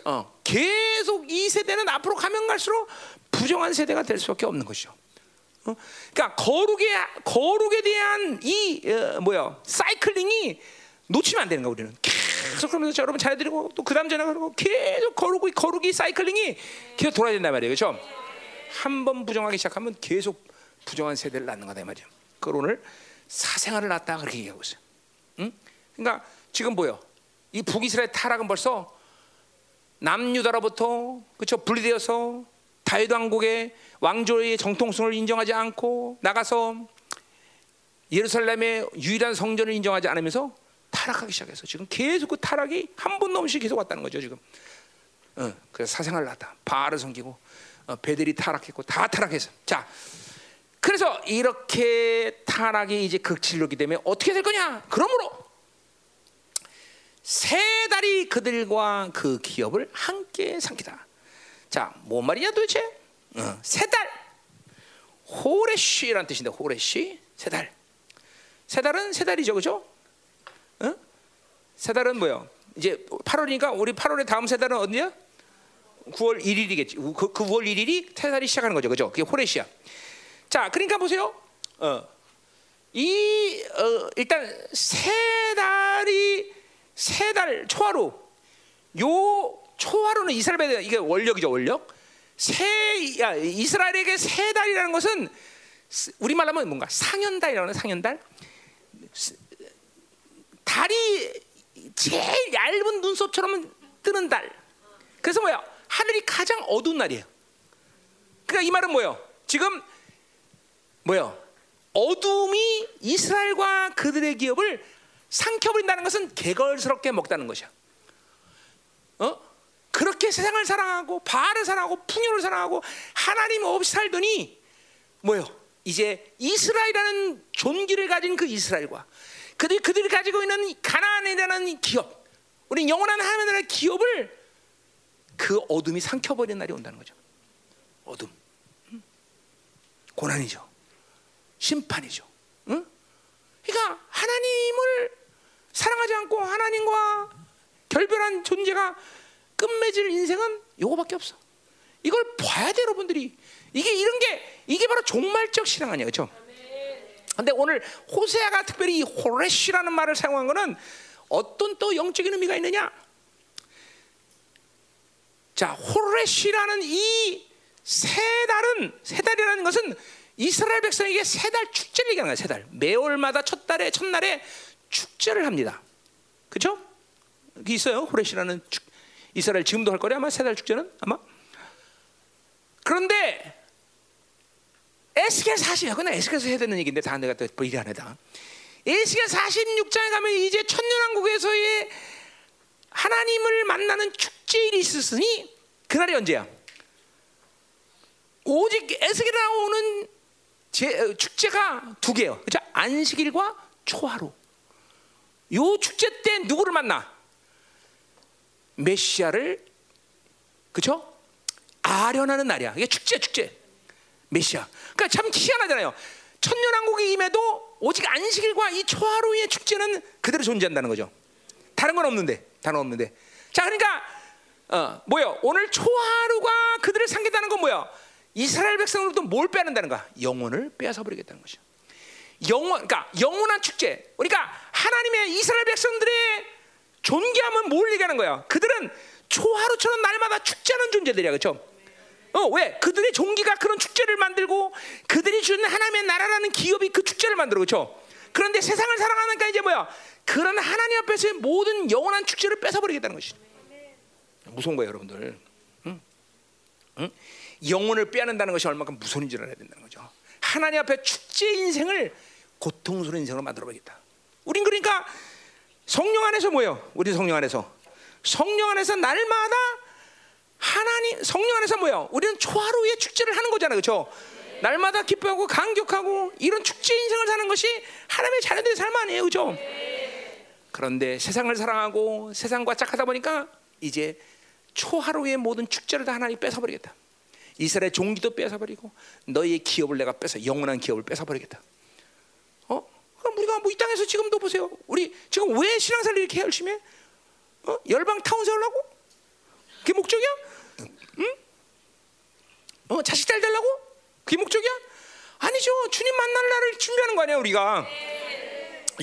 어, 계속 이 세대는 앞으로 가면 갈수록 부정한 세대가 될 수밖에 없는 것이죠. 어? 그러니까 거룩에 거룩에 대한 이 어, 뭐야 사이클링이 놓치면 안 되는 거야 우리는 계속 그러면서 여러분 잘드리고 또 그다음 전화 그러고 계속 거룩이 거룩이 사이클링이 계속 돌아야 된단 말이에요, 그렇죠? 한 번 부정하기 시작하면 계속 부정한 세대를 낳는 거다 이 말이야. 그 오늘 사생활을 낳다 그렇게 얘기하고 있어요. 응? 그러니까 지금 보여. 이 북이스라엘 타락은 벌써 남유다로부터 그렇죠 분리되어서 다윗 왕국의 왕조의 정통성을 인정하지 않고 나가서 예루살렘의 유일한 성전을 인정하지 않으면서 타락하기 시작해서 지금 계속 그 타락이 한 번도 없이 계속 왔다는 거죠 지금. 어, 그래서 사생활을 낳다 바알을 섬기고 어, 베델이 타락했고 다 타락해서 자 그래서 이렇게 타락이 이제 극치르기 때문에 어떻게 될 거냐? 그러므로 세 달이 그들과 그 기업을 함께 삼키다. 자, 뭔 말이냐 도대체? 어, 세 달. 호레쉬라는 뜻인데 호레쉬 세 달. 세 달은 세 달이죠, 그죠? 어? 세 달은 뭐요? 이제 8월이니까 우리 8월의 다음 세 달은 언제야? 9월 1일이겠지. 그, 그 9월 1일이 세 달이 시작하는 거죠, 그죠? 그게 호레시야. 자, 그러니까 보세요. 어, 이 어, 일단 세 달이 세 달 초하루 요 초하루는 이스라엘 배 이게 원력이죠, 원력. 세 야, 이스라엘에게 세 달이라는 것은 우리 말로 하면 뭔가 상현달이라는 상현달. 달이 제일 얇은 눈썹처럼 뜨는 달. 그래서 뭐야? 하늘이 가장 어두운 날이에요. 그러니까 이 말은 뭐예요? 지금 뭐예요? 어둠이 이스라엘과 그들의 기업을 삼켜버린다는 것은 개걸스럽게 먹다는 것이야. 어? 그렇게 세상을 사랑하고 바알을 사랑하고 풍요를 사랑하고 하나님 없이 살더니 뭐요? 이제 이스라엘이라는 존귀를 가진 그 이스라엘과 그들 그들이 가지고 있는 가나안이라는 기업, 우리 영원한 하나님의 기업을 그 어둠이 삼켜버리는 날이 온다는 거죠. 어둠, 고난이죠, 심판이죠. 응? 그러니까 하나님을 사랑하지 않고 하나님과 결별한 존재가 끝맺을 인생은 요거밖에 없어. 이걸 봐야 돼 여러분들이. 이게 이런 게 이게 바로 종말적 신앙 아니야, 그렇죠? 근데 오늘 호세아가 특별히 이 호레시라는 말을 사용한 거는 어떤 또 영적인 의미가 있느냐? 자, 호레시라는 이 세 달은 세 달이라는 것은 이스라엘 백성에게 세 달 축제를 얘기하는 거야. 세 달. 매월마다 첫 달에 첫날에 축제를 합니다. 그렇죠? 그 있어요. 호레시라는 축, 이스라엘 지금도 할 거래 아마 세 달 축제는 아마. 그런데 에스겔 40, 그건 에스겔에서 해야 되는 얘기인데 다 내가 또 일이 안 해다. 에스겔 46장에 가면 이제 천년왕국에서의 하나님을 만나는 축제일이 있었으니 그날이 언제야? 오직 에스겔에 나오는 제, 축제가 두 개요. 그죠? 안식일과 초하루. 요 축제 때 누구를 만나? 메시아를 그죠? 아련하는 날이야. 이게 축제 축제. 메시아. 그러니까 참 희한하잖아요. 천년왕국이 임해도 오직 안식일과 이 초하루의 축제는 그대로 존재한다는 거죠. 다른 건 없는데, 다른 없는데. 자, 그러니까 어, 뭐요? 오늘 초하루가 그들을 상겠다는 건 뭐야? 이스라엘 백성으로부터 뭘 빼앗는다는 거야? 영혼을 빼앗아 버리겠다는 것이죠. 영원, 그러니까 영원한 축제. 그러니까 하나님의 이스라엘 백성들의 존귀함은 뭘 얘기하는 거야? 그들은 초하루처럼 날마다 축제하는 존재들이야, 그렇죠? 어, 왜? 그들의 종기가 그런 축제를 만들고 그들이 주는 하나님의 나라라는 기업이 그 축제를 만들어 그렇죠? 그런데 세상을 사랑하니까 이제 뭐야? 그런 하나님 앞에서의 모든 영원한 축제를 뺏어버리겠다는 것이 무서운 거예요, 여러분들. 응? 응? 영혼을 빼앗는다는 것이 얼마큼 무서운 줄 알아야 된다는 거죠. 하나님 앞에 축제 인생을 고통스러운 인생으로 만들어버리겠다. 우린 그러니까 성령 안에서 뭐예요? 우리 성령 안에서 성령 안에서 날마다 하나님 성령 안에서 뭐야? 우리는 초하루의 축제를 하는 거잖아요, 그렇죠? 날마다 기뻐하고 감격하고 이런 축제 인생을 사는 것이 하나님의 자녀들의 삶 아니에요, 그렇죠? 그런데 세상을 사랑하고 세상과 짝하다 보니까 이제 초하루의 모든 축제를 다 하나님 뺏어버리겠다. 이스라엘 종기도 뺏어버리고 너희의 기업을 내가 뺏어 영원한 기업을 뺏어버리겠다. 어? 그럼 우리가 뭐 이 땅에서 지금도 보세요. 우리 지금 왜 신앙생활 이렇게 열심히 해? 어? 열방 타운 세우려고? 그게 목적이야? 응? 어, 자식 잘 되려고? 그게 목적이야? 아니죠. 주님 만날 날을 준비하는 거 아니야, 우리가.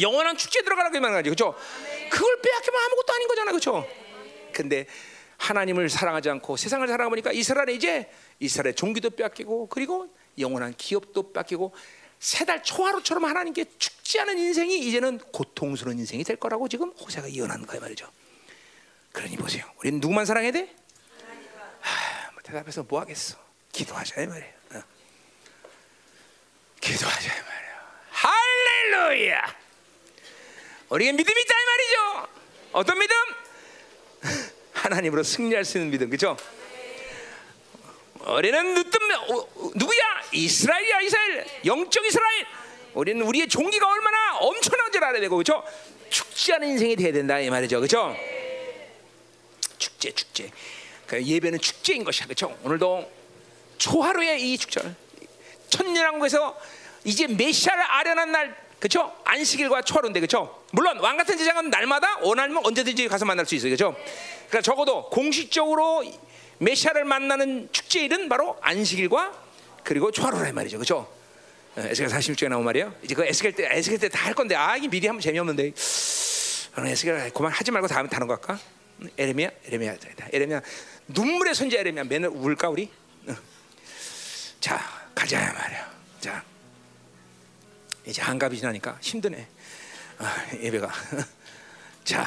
영원한 축제 들어가라고 말하는. 그렇죠? 그걸 빼앗기면 아무것도 아닌 거잖아. 그렇죠? 근데 하나님을 사랑하지 않고 세상을 사랑하니까 이스라엘이 이제 이스라엘 종기도 빼앗기고 그리고 영원한 기업도 뺏기고 세 달 초하루처럼 하나님께 축제하는 인생이 이제는 고통스러운 인생이 될 거라고 지금 호세가 예언하는 거야 말이죠. 그러니 보세요. 우리는 누구만 사랑해야 돼? 하, 뭐 대답해서 뭐 하겠어? 기도하자 이 말이에요. 어. 기도하자 이 말이에요. 할렐루야. 우리가 믿음이 있다 이 말이죠. 어떤 믿음? 하나님으로 승리할 수 있는 믿음, 그렇죠? 우리는 누뜸 누구야? 이스라엘이야, 이스라엘. 영적 이스라엘. 우리는 우리의 종기가 얼마나 엄청난 줄 알아야 되고, 그렇죠? 축제 하는 인생이 돼야 된다 이 말이죠, 그렇죠? 축제, 축제. 그 예배는 축제인 것이야, 그렇죠? 오늘도 초하루의 이 축제를 천년왕국에서 이제 메시아를 아련한 날 그렇죠? 안식일과 초하루인데 그렇죠? 물론 왕 같은 제장은 날마다 원하면 언제든지 가서 만날 수 있어요. 그렇죠? 그러니까 적어도 공식적으로 메시아를 만나는 축제일은 바로 안식일과 그리고 초하루라 말이죠. 그렇죠? 에스겔 46장에 나온 말이에요. 이제 그 에스겔 때 에스겔 때 다 할 건데 아 이게 미리 하면 재미없는데. 그럼 에스겔 그만 하지 말고 다음에 다른 거 할까? 에레미야, 에레미야, 에레미야 눈물의 손자 에레미야 맨날 울까 우리? 자 가자 말이야. 자 이제 한갑이 지나니까 힘드네. 아, 예배가 자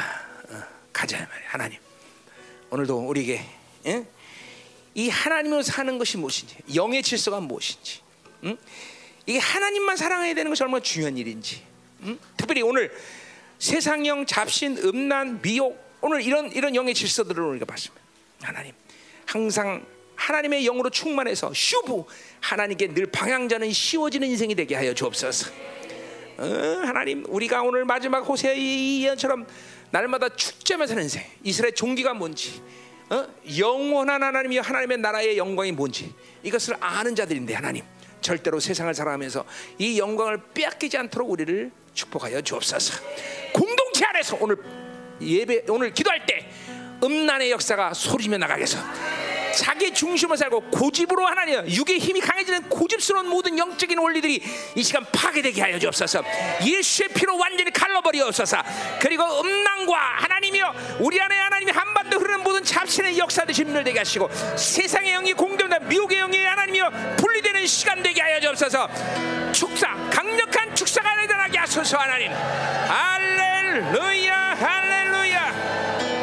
어, 가자 말이야 하나님. 오늘도 우리에게 예? 이 하나님으로 사는 것이 무엇인지, 영의 질서가 무엇인지, 응? 이게 하나님만 사랑해야 되는 것이 얼마나 중요한 일인지, 응? 특별히 오늘 세상형, 잡신, 음란, 미혹, 오늘 이런 이런 영의 질서들을 우리가 봤습니다. 하나님, 항상 하나님의 영으로 충만해서 슈브 하나님께 늘 방향자는 쉬워지는 인생이 되게 하여 주옵소서. 어, 하나님, 우리가 오늘 마지막 호세의 예언처럼 날마다 축제하며 사는 인생, 이스라엘 종기가 뭔지. 어? 영원한 하나님이 하나님의 나라의 영광이 뭔지 이것을 아는 자들인데 하나님 절대로 세상을 살아가면서 이 영광을 빼앗기지 않도록 우리를 축복하여 주옵소서. 공동체 안에서 오늘 예배 오늘 기도할 때 음란의 역사가 소리며 나가겠어. 자기 중심을 살고 고집으로 하나님 육의 힘이 강해지는 고집스러운 모든 영적인 원리들이 이 시간 파괴되게 하여 주옵소서. 예수의 피로 완전히 갈라버리옵소서. 그리고 음란과 하나님이여 우리 안에 하나님이 한반도 흐르는 모든 잡신의 역사들 진멸되게 하시고 세상의 영이 공격된 미혹의 영이 하나님이여 분리되는 시간 되게 하여 주옵소서. 축사 강력한 축사가 일어나게 하소서 하나님. 할렐루야 할렐루야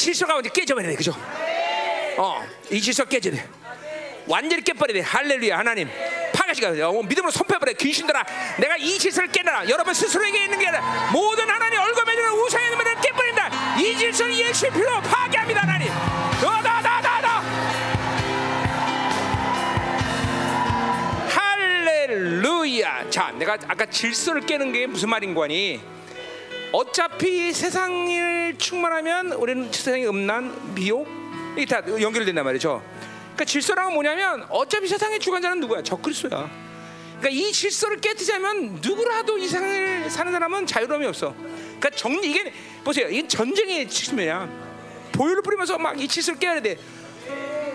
질서가 이제 깨져버려야 돼, 그죠? 어, 이 질서 깨져야 돼. 완전히 깨버려야 돼. 할렐루야, 하나님. 파괴시가 어, 믿음으로 선포해버려. 귀신들아, 내가 이 질서를 깨라. 여러분 스스로에게 있는 게 아니라 모든 하나님 얼굴 매주는 우상의 놈을 깨버린다. 이 질서를 예수의 피로 파괴합니다, 하나님. 더더더더더. 할렐루야. 자, 내가 아까 질서를 깨는 게 무슨 말인 거니? 어차피 세상을 충만하면 우리는 세상의 음란, 미혹 이게 다 연결된단 말이죠. 그러니까 질서라는 뭐냐면 어차피 세상의 주관자는 누구야? 적그리스도야. 그러니까 이 질서를 깨뜨리자면 누구라도 이 세상을 사는 사람은 자유로움이 없어. 그러니까 정 이게 보세요. 이게 전쟁의 측면이야. 보혈을 뿌리면서 막 이 질서를 깨야 돼.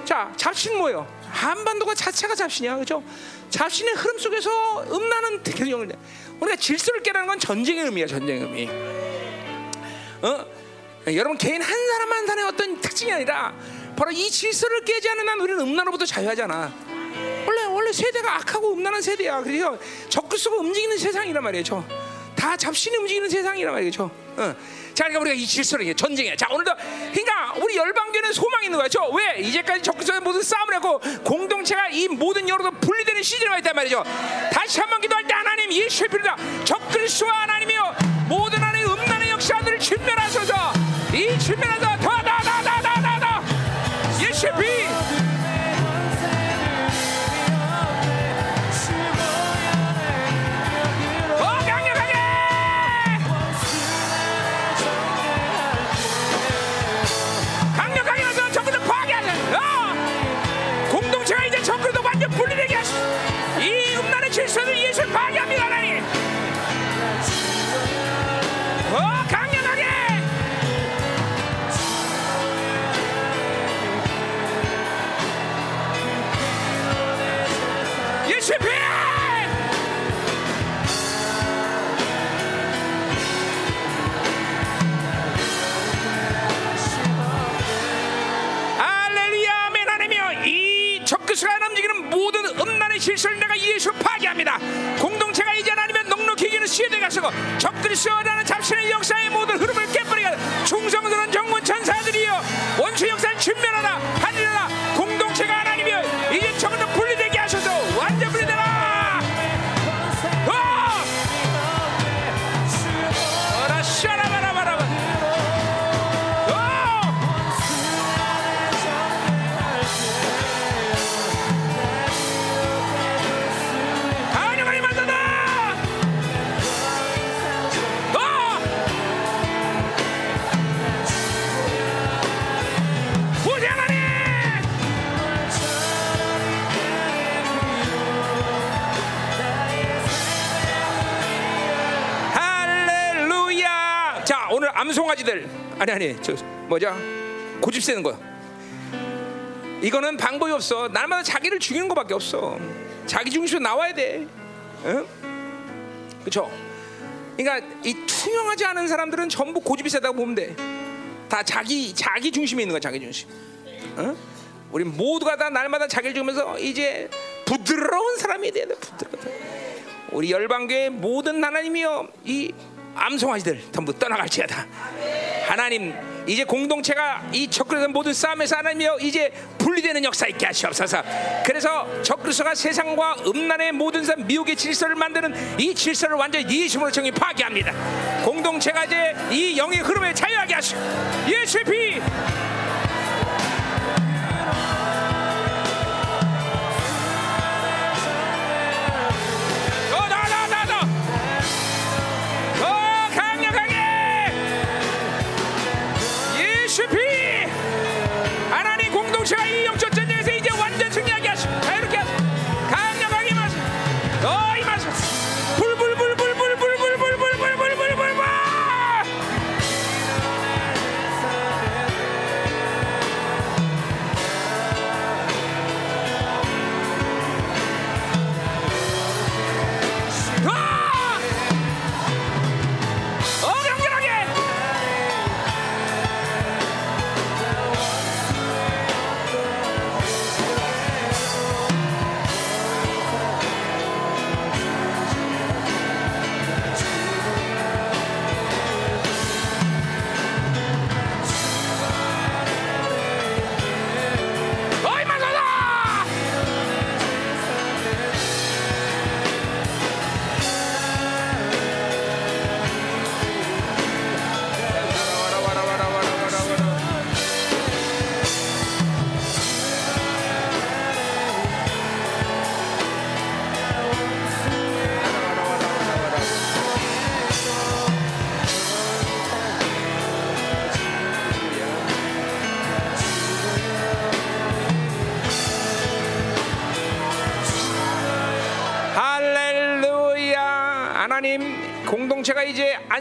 자, 잡신 뭐예요? 한반도가 자체가 잡신이야, 그렇죠? 잡신의 흐름 속에서 음란은 계속 영을 우리가 질서를 깨라는 건 전쟁의 의미야, 전쟁의 의미. 어? 여러분 개인 한 사람 한 사람의 어떤 특징이 아니라 바로 이 질서를 깨지 않는 한 우리는 음란으로부터 자유하잖아. 원래 원래 세대가 악하고 음란한 세대야. 그래서 적그리스도가 움직이는 세상이란 말이죠. 다 잡신이 움직이는 세상이란 말이죠. 어. 자, 그러니까 우리가 이 질서를 전쟁이야. 자, 오늘도 그러니까 우리 열방교는 소망이 있는 거죠. 왜 이제까지 적그리스도의 모든 싸움을 했고 공동체가 이 모든 여러도 분리되는 시즌이 와 있단 말이죠. 다시 한번 기도할 때 하나님 예수의 필요다. 적그리스도와 하나님이여 모든 안에 음란의 역사들을 진멸하소서. 一起面对着他哒哒哒哒一起比。 가서고 적그리스도라는 잡신의 역사의 모든 아니 아니 저 뭐죠? 고집 세는 거 이거는 방법이 없어. 날마다 자기를 죽이는 것밖에 없어. 자기 중심으로 나와야 돼. 응? 그렇죠 그러니까 이 투명하지 않은 사람들은 전부 고집이 세다고 보면 돼 다 자기 자기 중심에 있는 거야 자기 중심. 응? 우리 모두가 다 날마다 자기를 죽이면서 이제 부드러운 사람이 돼야 돼 부드러운 우리 열방교의 모든 하나님이여 이 암송아지들 전부 떠나갈지어다. 하나님 이제 공동체가 이 적그리스도 모든 싸움에서 하나님이여 이제 분리되는 역사 있게 하시옵소서. 그래서 적그리스도가 세상과 음란의 모든 삶 미혹의 질서를 만드는 이 질서를 완전히 예수님으로 정의 파괴합니다. 공동체가 이제 이 영의 흐름에 자유하게 하시오. 예수의 피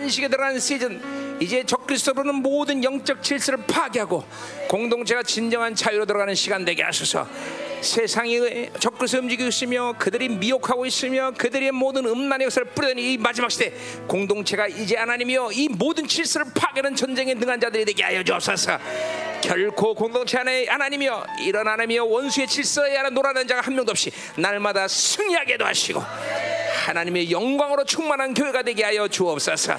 안식에 들어가는 시즌 이제 적그리스도로는 모든 영적 질서를 파괴하고 공동체가 진정한 자유로 들어가는 시간 되게 하소서. 세상이 적그리스도 움직이고 있으며 그들이 미혹하고 있으며 그들의 모든 음란의 역사를 뿌리는 이 마지막 시대 공동체가 이제 하나님이여 이 모든 질서를 파괴하는 전쟁에 능한 자들이 되게 하여 주옵소서. 결코 공동체 안에 하나님이여 이런 하나님이여 원수의 질서에 하나 놀아는 자가 한 명도 없이 날마다 승리하게도 하시고 하나님의 영광으로 충만한 교회가 되게 하여 주옵소서.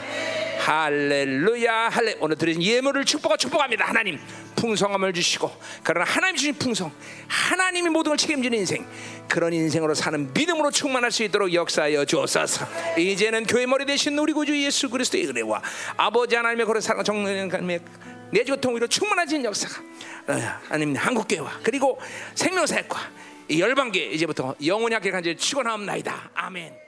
할렐루야 할레 오늘 드린 예물을 축복하 축복합니다. 하나님 풍성함을 주시고 그러나 하나님 주신 풍성 하나님이 모든 걸 책임지는 인생 그런 인생으로 사는 믿음으로 충만할 수 있도록 역사하여 주옵소서. 이제는 교회 머리 대신 우리 구주 예수 그리스도의 은혜와 아버지 하나님의 거룩 사랑 정령의 하나님의 내주 통으로 충만해진 역사가 어, 하나님 한국교회와 그리고 생명사역과 이 열방교회 이제부터 영원히 학교 간절 축원하옵나이다. 아멘